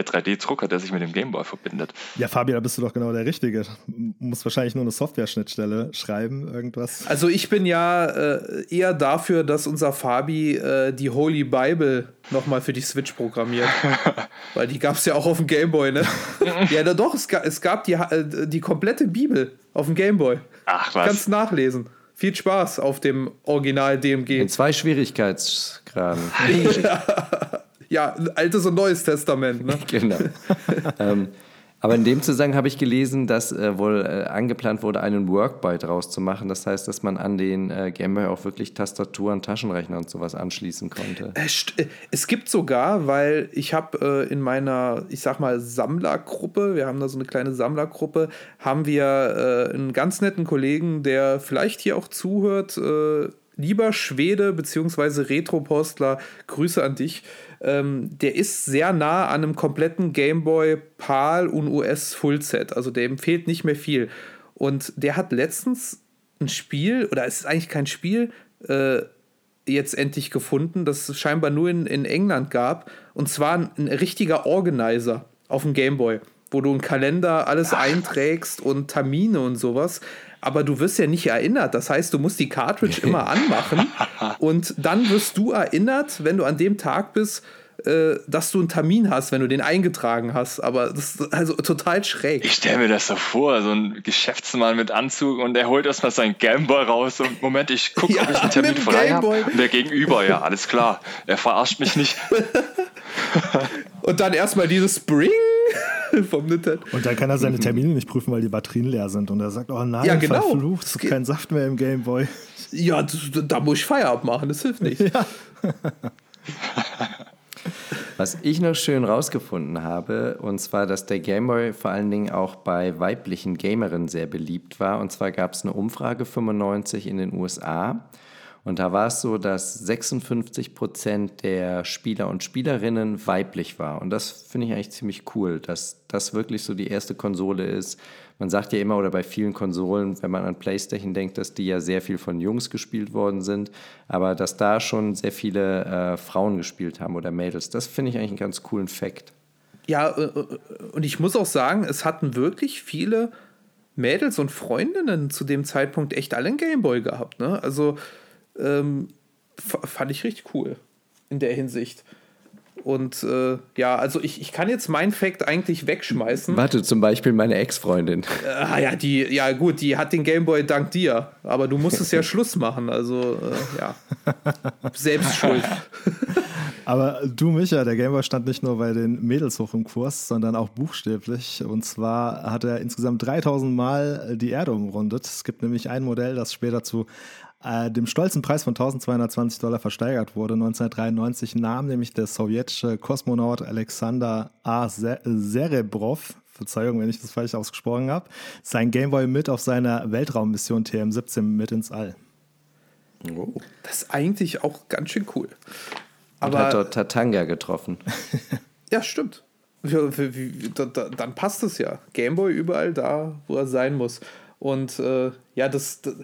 3D-Drucker, der sich mit dem Gameboy verbindet. Ja, Fabian, da bist du doch genau der Richtige. Du musst wahrscheinlich nur eine Software-Schnittstelle schreiben, irgendwas. Also ich bin ja äh, eher dafür, dass unser Fabi äh, die Holy Bible nochmal für die Switch programmiert. [LAUGHS] Weil die gab es ja auch auf dem Gameboy, ne? [LAUGHS] ja, da doch, es, ga, es gab die, äh, die komplette Bibel auf dem Gameboy. Ach was. Kannst nachlesen. Viel Spaß auf dem Original DMG. In zwei Schwierigkeitsgraden. [LAUGHS] Ja, altes und neues Testament, ne? [LAUGHS] genau. ähm, aber in dem Zusammenhang habe ich gelesen, dass äh, wohl äh, angeplant wurde, einen Workby draus zu machen. Das heißt, dass man an den äh, Gameboy auch wirklich Tastaturen, Taschenrechner und sowas anschließen konnte. Äh, äh, Es gibt sogar, weil ich habe äh, in meiner, ich sag mal, Sammlergruppe, wir haben da so eine kleine Sammlergruppe, haben wir einen ganz netten Kollegen, der vielleicht hier auch zuhört. Lieber Schwede bzw. Retropostler, Grüße an dich. Ähm, der ist sehr nah an einem kompletten Gameboy PAL und US Fullset. Also dem fehlt nicht mehr viel. Und der hat letztens ein Spiel, oder es ist eigentlich kein Spiel, äh, jetzt endlich gefunden, das es scheinbar nur in, in England gab. Und zwar ein, ein richtiger Organizer auf dem Gameboy, wo du einen Kalender alles einträgst und Termine und sowas. Aber du wirst ja nicht erinnert. Das heißt, du musst die Cartridge [LAUGHS] immer anmachen und dann wirst du erinnert, wenn du an dem Tag bist, äh, dass du einen Termin hast, wenn du den eingetragen hast. Aber das ist also total schräg. Ich stelle mir das so vor, so ein Geschäftsmann mit Anzug und er holt erstmal seinen Gameboy raus und Moment, ich gucke, Ja, ob ich einen Termin frei habe. Und der Gegenüber, ja, alles klar. Er verarscht mich nicht. [LAUGHS] [LAUGHS] Und dann erstmal dieses Spring [LAUGHS] vom Nintendo. Und dann kann er seine Termine nicht prüfen, weil die Batterien leer sind. Und er sagt, oh nein, Ja, genau. verflucht, es ist kein Saft mehr im Gameboy. Ja, das, da muss ich Feierabend machen, das hilft nicht. [LAUGHS] Was ich noch schön rausgefunden habe, und zwar, dass der Gameboy vor allen Dingen auch bei weiblichen Gamerinnen sehr beliebt war. Und zwar gab es eine Umfrage 95 in den USA. Und da war es so, dass 56 Prozent der Spieler und Spielerinnen weiblich war. Und das finde ich eigentlich ziemlich cool, dass das wirklich so die erste Konsole ist. Man sagt ja immer oder bei vielen Konsolen, wenn man an PlayStation denkt, dass die ja sehr viel von Jungs gespielt worden sind, aber dass da schon sehr viele äh, Frauen gespielt haben oder Mädels. Das finde ich eigentlich einen ganz coolen Fakt. Ja, äh, äh, und ich muss auch sagen, es hatten wirklich viele Mädels und Freundinnen zu dem Zeitpunkt echt alle einen Gameboy gehabt. Ne? Also ähm, fand ich richtig cool in der Hinsicht. Und äh, ja, also ich, ich kann jetzt mein Fact eigentlich wegschmeißen. Warte, zum Beispiel meine Ex-Freundin. Ah ja, die, ja gut, die hat den Gameboy dank dir. Aber du musstest ja [LAUGHS] Schluss machen. Also äh, ja, selbst schuld. [LAUGHS] Aber du, Micha, der Gameboy stand nicht nur bei den Mädels hoch im Kurs, sondern auch buchstäblich. Und zwar hat er insgesamt 3000 Mal die Erde umrundet. Es gibt nämlich ein Modell, das später zu äh, dem stolzen Preis von 1220 Dollar versteigert wurde. 1993 nahm nämlich der sowjetische Kosmonaut Alexander A. Serebrov Verzeihung, wenn ich das falsch ausgesprochen habe, sein Gameboy mit auf seiner Weltraummission TM17 mit ins All. Oh. Das ist eigentlich auch ganz schön cool. Aber Und hat dort Tatanga getroffen. [LAUGHS] ja, stimmt. Dann passt es ja. Gameboy überall da, wo er sein muss. Und äh, ja, das, das,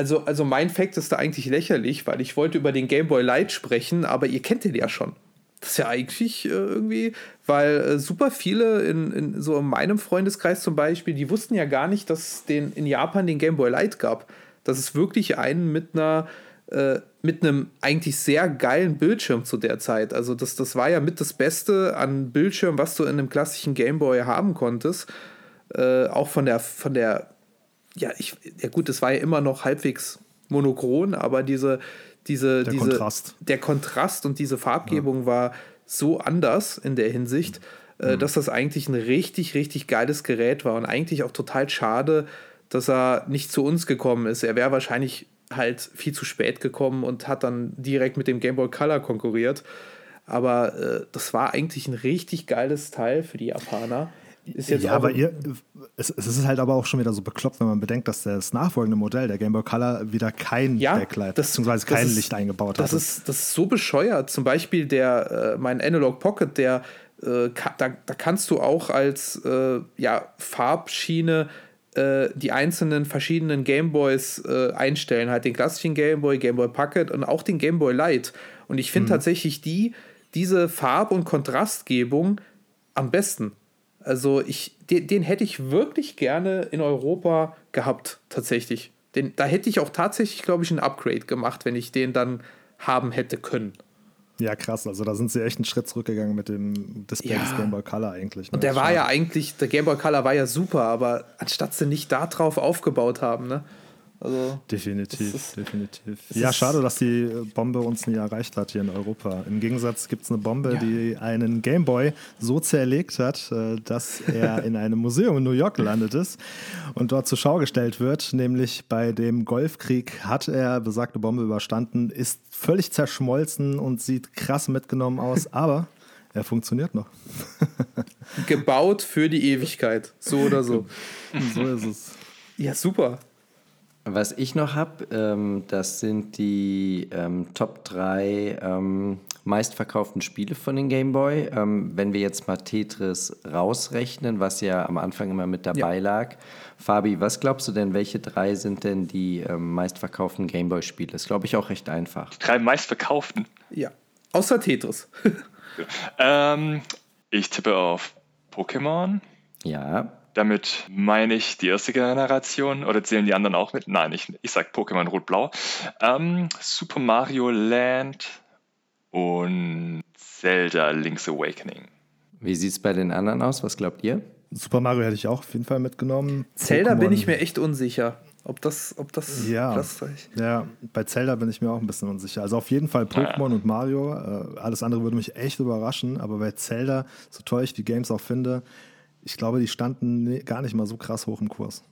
also, also mein Fact ist da eigentlich lächerlich, weil ich wollte über den Game Boy Light sprechen, aber ihr kennt den ja schon. Das ist ja eigentlich äh, irgendwie, weil äh, super viele in, in so in meinem Freundeskreis zum Beispiel, die wussten ja gar nicht, dass es den, in Japan den Game Boy Light gab. Dass es wirklich einen mit einer äh, mit einem eigentlich sehr geilen Bildschirm zu der Zeit. Also das, das war ja mit das Beste an Bildschirm, was du in einem klassischen Game Boy haben konntest. Äh, auch von der, von der ja, ich, ja gut, das war ja immer noch halbwegs monochron, aber diese, diese, der diese, Kontrast. der Kontrast und diese Farbgebung ja. war so anders in der Hinsicht, äh, mhm. dass das eigentlich ein richtig, richtig geiles Gerät war und eigentlich auch total schade, dass er nicht zu uns gekommen ist. Er wäre wahrscheinlich halt viel zu spät gekommen und hat dann direkt mit dem Game Boy Color konkurriert. Aber äh, das war eigentlich ein richtig geiles Teil für die Japaner. Ist jetzt ja, aber ihr, es, es, ist halt aber auch schon wieder so bekloppt, wenn man bedenkt, dass das nachfolgende Modell, der Game Boy Color, wieder kein ja, Backlight, das, beziehungsweise kein ist, Licht eingebaut hat. Das ist, das ist so bescheuert. Zum Beispiel der, äh, mein Analog Pocket, der, äh, da, da kannst du auch als äh, ja, Farbschiene äh, die einzelnen verschiedenen Gameboys äh, einstellen. Halt den klassischen Gameboy, Gameboy Pocket und auch den Gameboy Light. Und ich finde mhm. tatsächlich die, diese Farb- und Kontrastgebung am besten. Also ich, den, den, hätte ich wirklich gerne in Europa gehabt, tatsächlich. Den, da hätte ich auch tatsächlich, glaube ich, ein Upgrade gemacht, wenn ich den dann haben hätte können. Ja, krass. Also da sind sie echt einen Schritt zurückgegangen mit dem Display ja. des Game Boy Color eigentlich. Ne? Und der war ja eigentlich, der Game Boy Color war ja super, aber anstatt sie nicht darauf aufgebaut haben, ne? Also, definitiv, ist, definitiv. Ja, schade, dass die Bombe uns nie erreicht hat hier in Europa. Im Gegensatz gibt es eine Bombe, ja. die einen Gameboy so zerlegt hat, äh, dass er in einem Museum in New York gelandet ist und dort zur Schau gestellt wird. Nämlich bei dem Golfkrieg hat er besagte Bombe überstanden, ist völlig zerschmolzen und sieht krass mitgenommen aus, [LAUGHS] aber er funktioniert noch. Gebaut für die Ewigkeit, so oder so. [LAUGHS] so ist es. Ja, super. Was ich noch habe, ähm, das sind die ähm, Top 3 ähm, meistverkauften Spiele von den Game Boy. Ähm, wenn wir jetzt mal Tetris rausrechnen, was ja am Anfang immer mit dabei ja. lag. Fabi, was glaubst du denn, welche drei sind denn die ähm, meistverkauften Game Boy Spiele? Ist, glaube ich, auch recht einfach. Die drei meistverkauften? Ja, außer Tetris. [LAUGHS] Ähm, ich tippe auf Pokémon. Ja. Damit meine ich die erste Generation oder zählen die anderen auch mit? Nein, ich, ich sage Pokémon Rot-Blau. Ähm, Super Mario Land und Zelda Link's Awakening. Wie sieht es bei den anderen aus? Was glaubt ihr? Super Mario hätte ich auch auf jeden Fall mitgenommen. Zelda Pokémon. bin ich mir echt unsicher. Ob das, ob das ja. Platz Ja, bei Zelda bin ich mir auch ein bisschen unsicher. Also auf jeden Fall Pokémon ja. und Mario. Äh, alles andere würde mich echt überraschen. Aber bei Zelda, so toll ich die Games auch finde, ich glaube, die standen gar nicht mal so krass hoch im Kurs.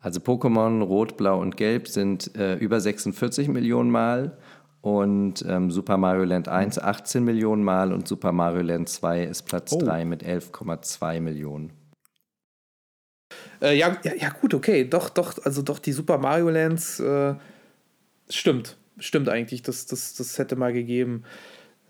Also Pokémon Rot, Blau und Gelb sind äh, über 46 Millionen Mal und ähm, Super Mario Land 1 18 Millionen Mal und Super Mario Land 2 ist Platz oh. 3 mit 11,2 Millionen. Äh, ja, ja, ja, gut, okay. Doch, doch, also doch, die Super Mario Lands äh, stimmt. stimmt eigentlich, das, das, das hätte mal gegeben.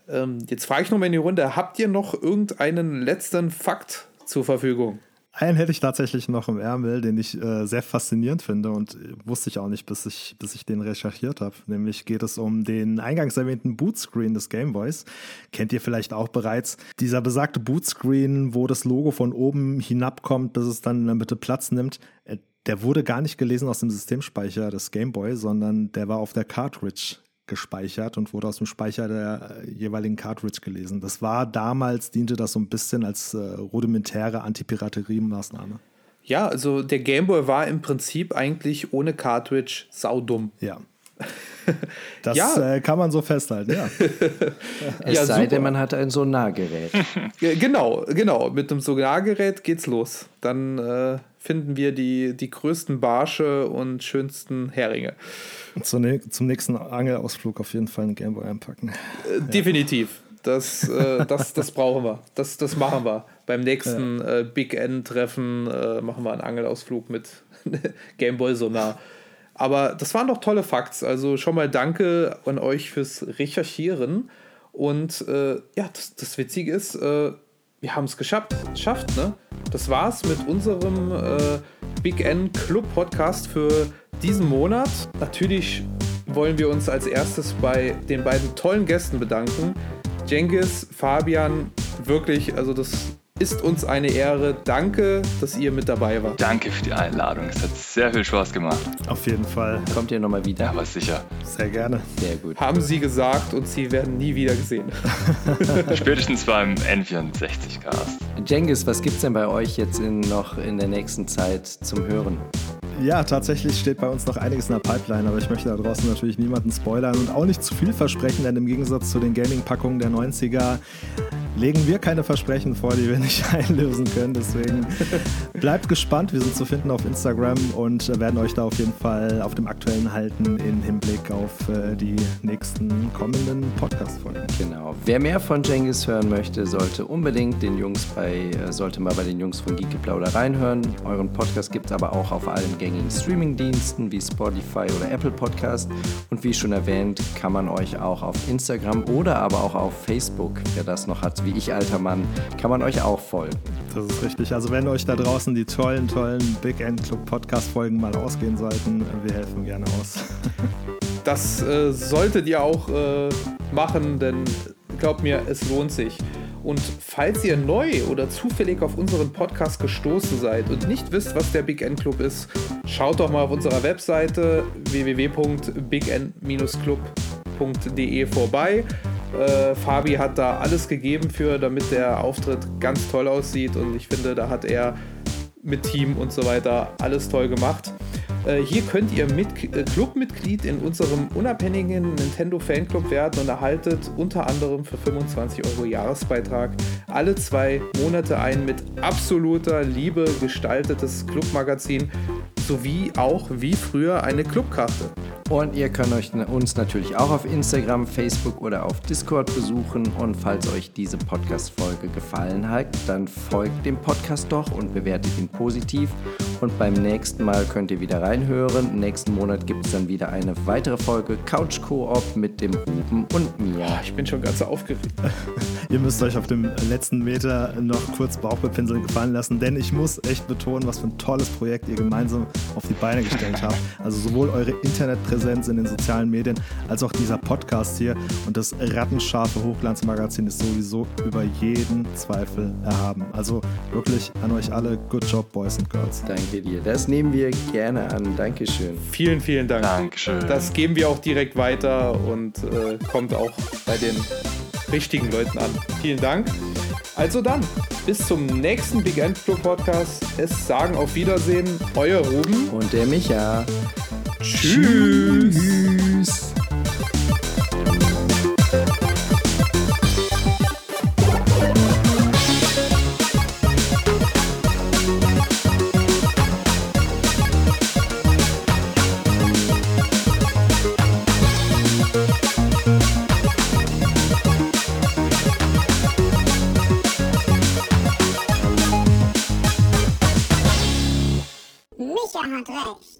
Ähm, jetzt frage ich nochmal in die Runde, habt ihr noch irgendeinen letzten Fakt zur Verfügung? Einen hätte ich tatsächlich noch im Ärmel, den ich äh, sehr faszinierend finde und äh, wusste ich auch nicht, bis ich, bis ich den recherchiert habe. Nämlich geht es um den eingangs erwähnten Bootscreen des Gameboys. Kennt ihr vielleicht auch bereits. Dieser besagte Bootscreen, wo das Logo von oben hinabkommt, bis es dann in der Mitte Platz nimmt, äh, der wurde gar nicht gelesen aus dem Systemspeicher des Gameboy, sondern der war auf der Cartridge gespeichert und wurde aus dem Speicher der äh, jeweiligen Cartridge gelesen. Das war damals, diente das so ein bisschen als äh, rudimentäre Antipiraterie-Maßnahme. Ja, also der Gameboy war im Prinzip eigentlich ohne Cartridge saudumm. Ja. Das Ja. äh, kann man so festhalten, ja. Es Ja, sei super. denn, man hat ein Sonargerät. Ja, [LAUGHS] Genau, genau. Mit dem Sonargerät geht's los. Dann äh, finden wir die, die größten Barsche und schönsten Heringe. Zum, ne- zum nächsten Angelausflug auf jeden Fall einen Gameboy einpacken. Äh, Definitiv. Das, äh, das, das brauchen wir. Das, das machen wir. Beim nächsten äh, Big N-Treffen äh, machen wir einen Angelausflug mit [LAUGHS] Gameboy Sonar. Aber das waren doch tolle Facts. Also schon mal danke an euch fürs Recherchieren. Und äh, ja, das, das Witzige ist, äh, wir haben es geschafft. geschafft ne? Das war's mit unserem äh, Big N Club Podcast für diesen Monat. Natürlich wollen wir uns als erstes bei den beiden tollen Gästen bedanken. Jengis, Fabian, wirklich, also das ist uns eine Ehre. Danke, dass ihr mit dabei wart. Danke für die Einladung. Es hat sehr viel Spaß gemacht. Auf jeden Fall. Kommt ihr nochmal wieder? Aber sicher. Sehr gerne. Sehr gut. Haben sie gesagt und sie werden nie wieder gesehen. [LAUGHS] Spätestens beim N64-Cast. Jengis, was gibt's denn bei euch jetzt in, noch in der nächsten Zeit zum Hören? Ja, tatsächlich steht bei uns noch einiges in der Pipeline, aber ich möchte da draußen natürlich niemanden spoilern und auch nicht zu viel versprechen, denn im Gegensatz zu den Gaming-Packungen der 90er legen wir keine Versprechen vor, die wir nicht [LAUGHS] einlösen können. Deswegen [LAUGHS] bleibt gespannt. Wir sind zu finden auf Instagram und werden euch da auf jeden Fall auf dem Aktuellen halten im Hinblick auf äh, die nächsten kommenden Podcast-Folgen. Genau. Wer mehr von Jengis hören möchte, sollte unbedingt den Jungs bei, äh, sollte mal bei den Jungs von Geekgeplauder reinhören. Euren Podcast gibt es aber auch auf allen gängigen Streamingdiensten wie Spotify oder Apple Podcast. Und wie schon erwähnt, kann man euch auch auf Instagram oder aber auch auf Facebook, wer das noch hat, wie ich alter Mann, kann man euch auch folgen. Das ist richtig. Also wenn euch da draußen die tollen, tollen Big End Club Podcast-Folgen mal ausgehen sollten, wir helfen gerne aus. [LAUGHS] Das äh, solltet ihr auch äh, machen, denn glaubt mir, es lohnt sich. Und falls ihr neu oder zufällig auf unseren Podcast gestoßen seid und nicht wisst, was der Big End Club ist, schaut doch mal auf unserer Webseite www.bign-club.de vorbei. Äh, Fabi hat da alles gegeben für, damit der Auftritt ganz toll aussieht und ich finde, da hat er mit Team und so weiter alles toll gemacht. Äh, hier könnt ihr mit, äh, Clubmitglied in unserem unabhängigen Nintendo Fanclub werden und erhaltet unter anderem für 25 Euro Jahresbeitrag alle zwei Monate ein mit absoluter Liebe gestaltetes Clubmagazin sowie auch wie früher eine Clubkarte. Und ihr könnt euch, uns natürlich auch auf Instagram, Facebook oder auf Discord besuchen. Und falls euch diese Podcast-Folge gefallen hat, dann folgt dem Podcast doch und bewertet ihn positiv. Und beim nächsten Mal könnt ihr wieder reinhören. Nächsten Monat gibt es dann wieder eine weitere Folge Couch Co-op mit dem Ruben und mir. Ich bin schon ganz aufgeregt. [LAUGHS] Ihr müsst euch auf dem letzten Meter noch kurz Bauchbepinseln gefallen lassen, denn ich muss echt betonen, was für ein tolles Projekt ihr gemeinsam auf die Beine gestellt habt. [LAUGHS] Also sowohl eure Internetpräsenz in den sozialen Medien als auch dieser Podcast hier und das rattenscharfe Hochglanzmagazin ist sowieso über jeden Zweifel erhaben. Also wirklich an euch alle, good job, Boys and Girls. Danke dir. Das nehmen wir gerne an. Dankeschön. Vielen, vielen Dank. Dankeschön. Das geben wir auch direkt weiter und äh, kommt auch bei den richtigen Leuten an. Vielen Dank. Also dann, bis zum nächsten Big End Club Podcast. Es sagen auf Wiedersehen, euer Ruben. Und der Micha. Tschüss. Tschüss. Micha hat recht.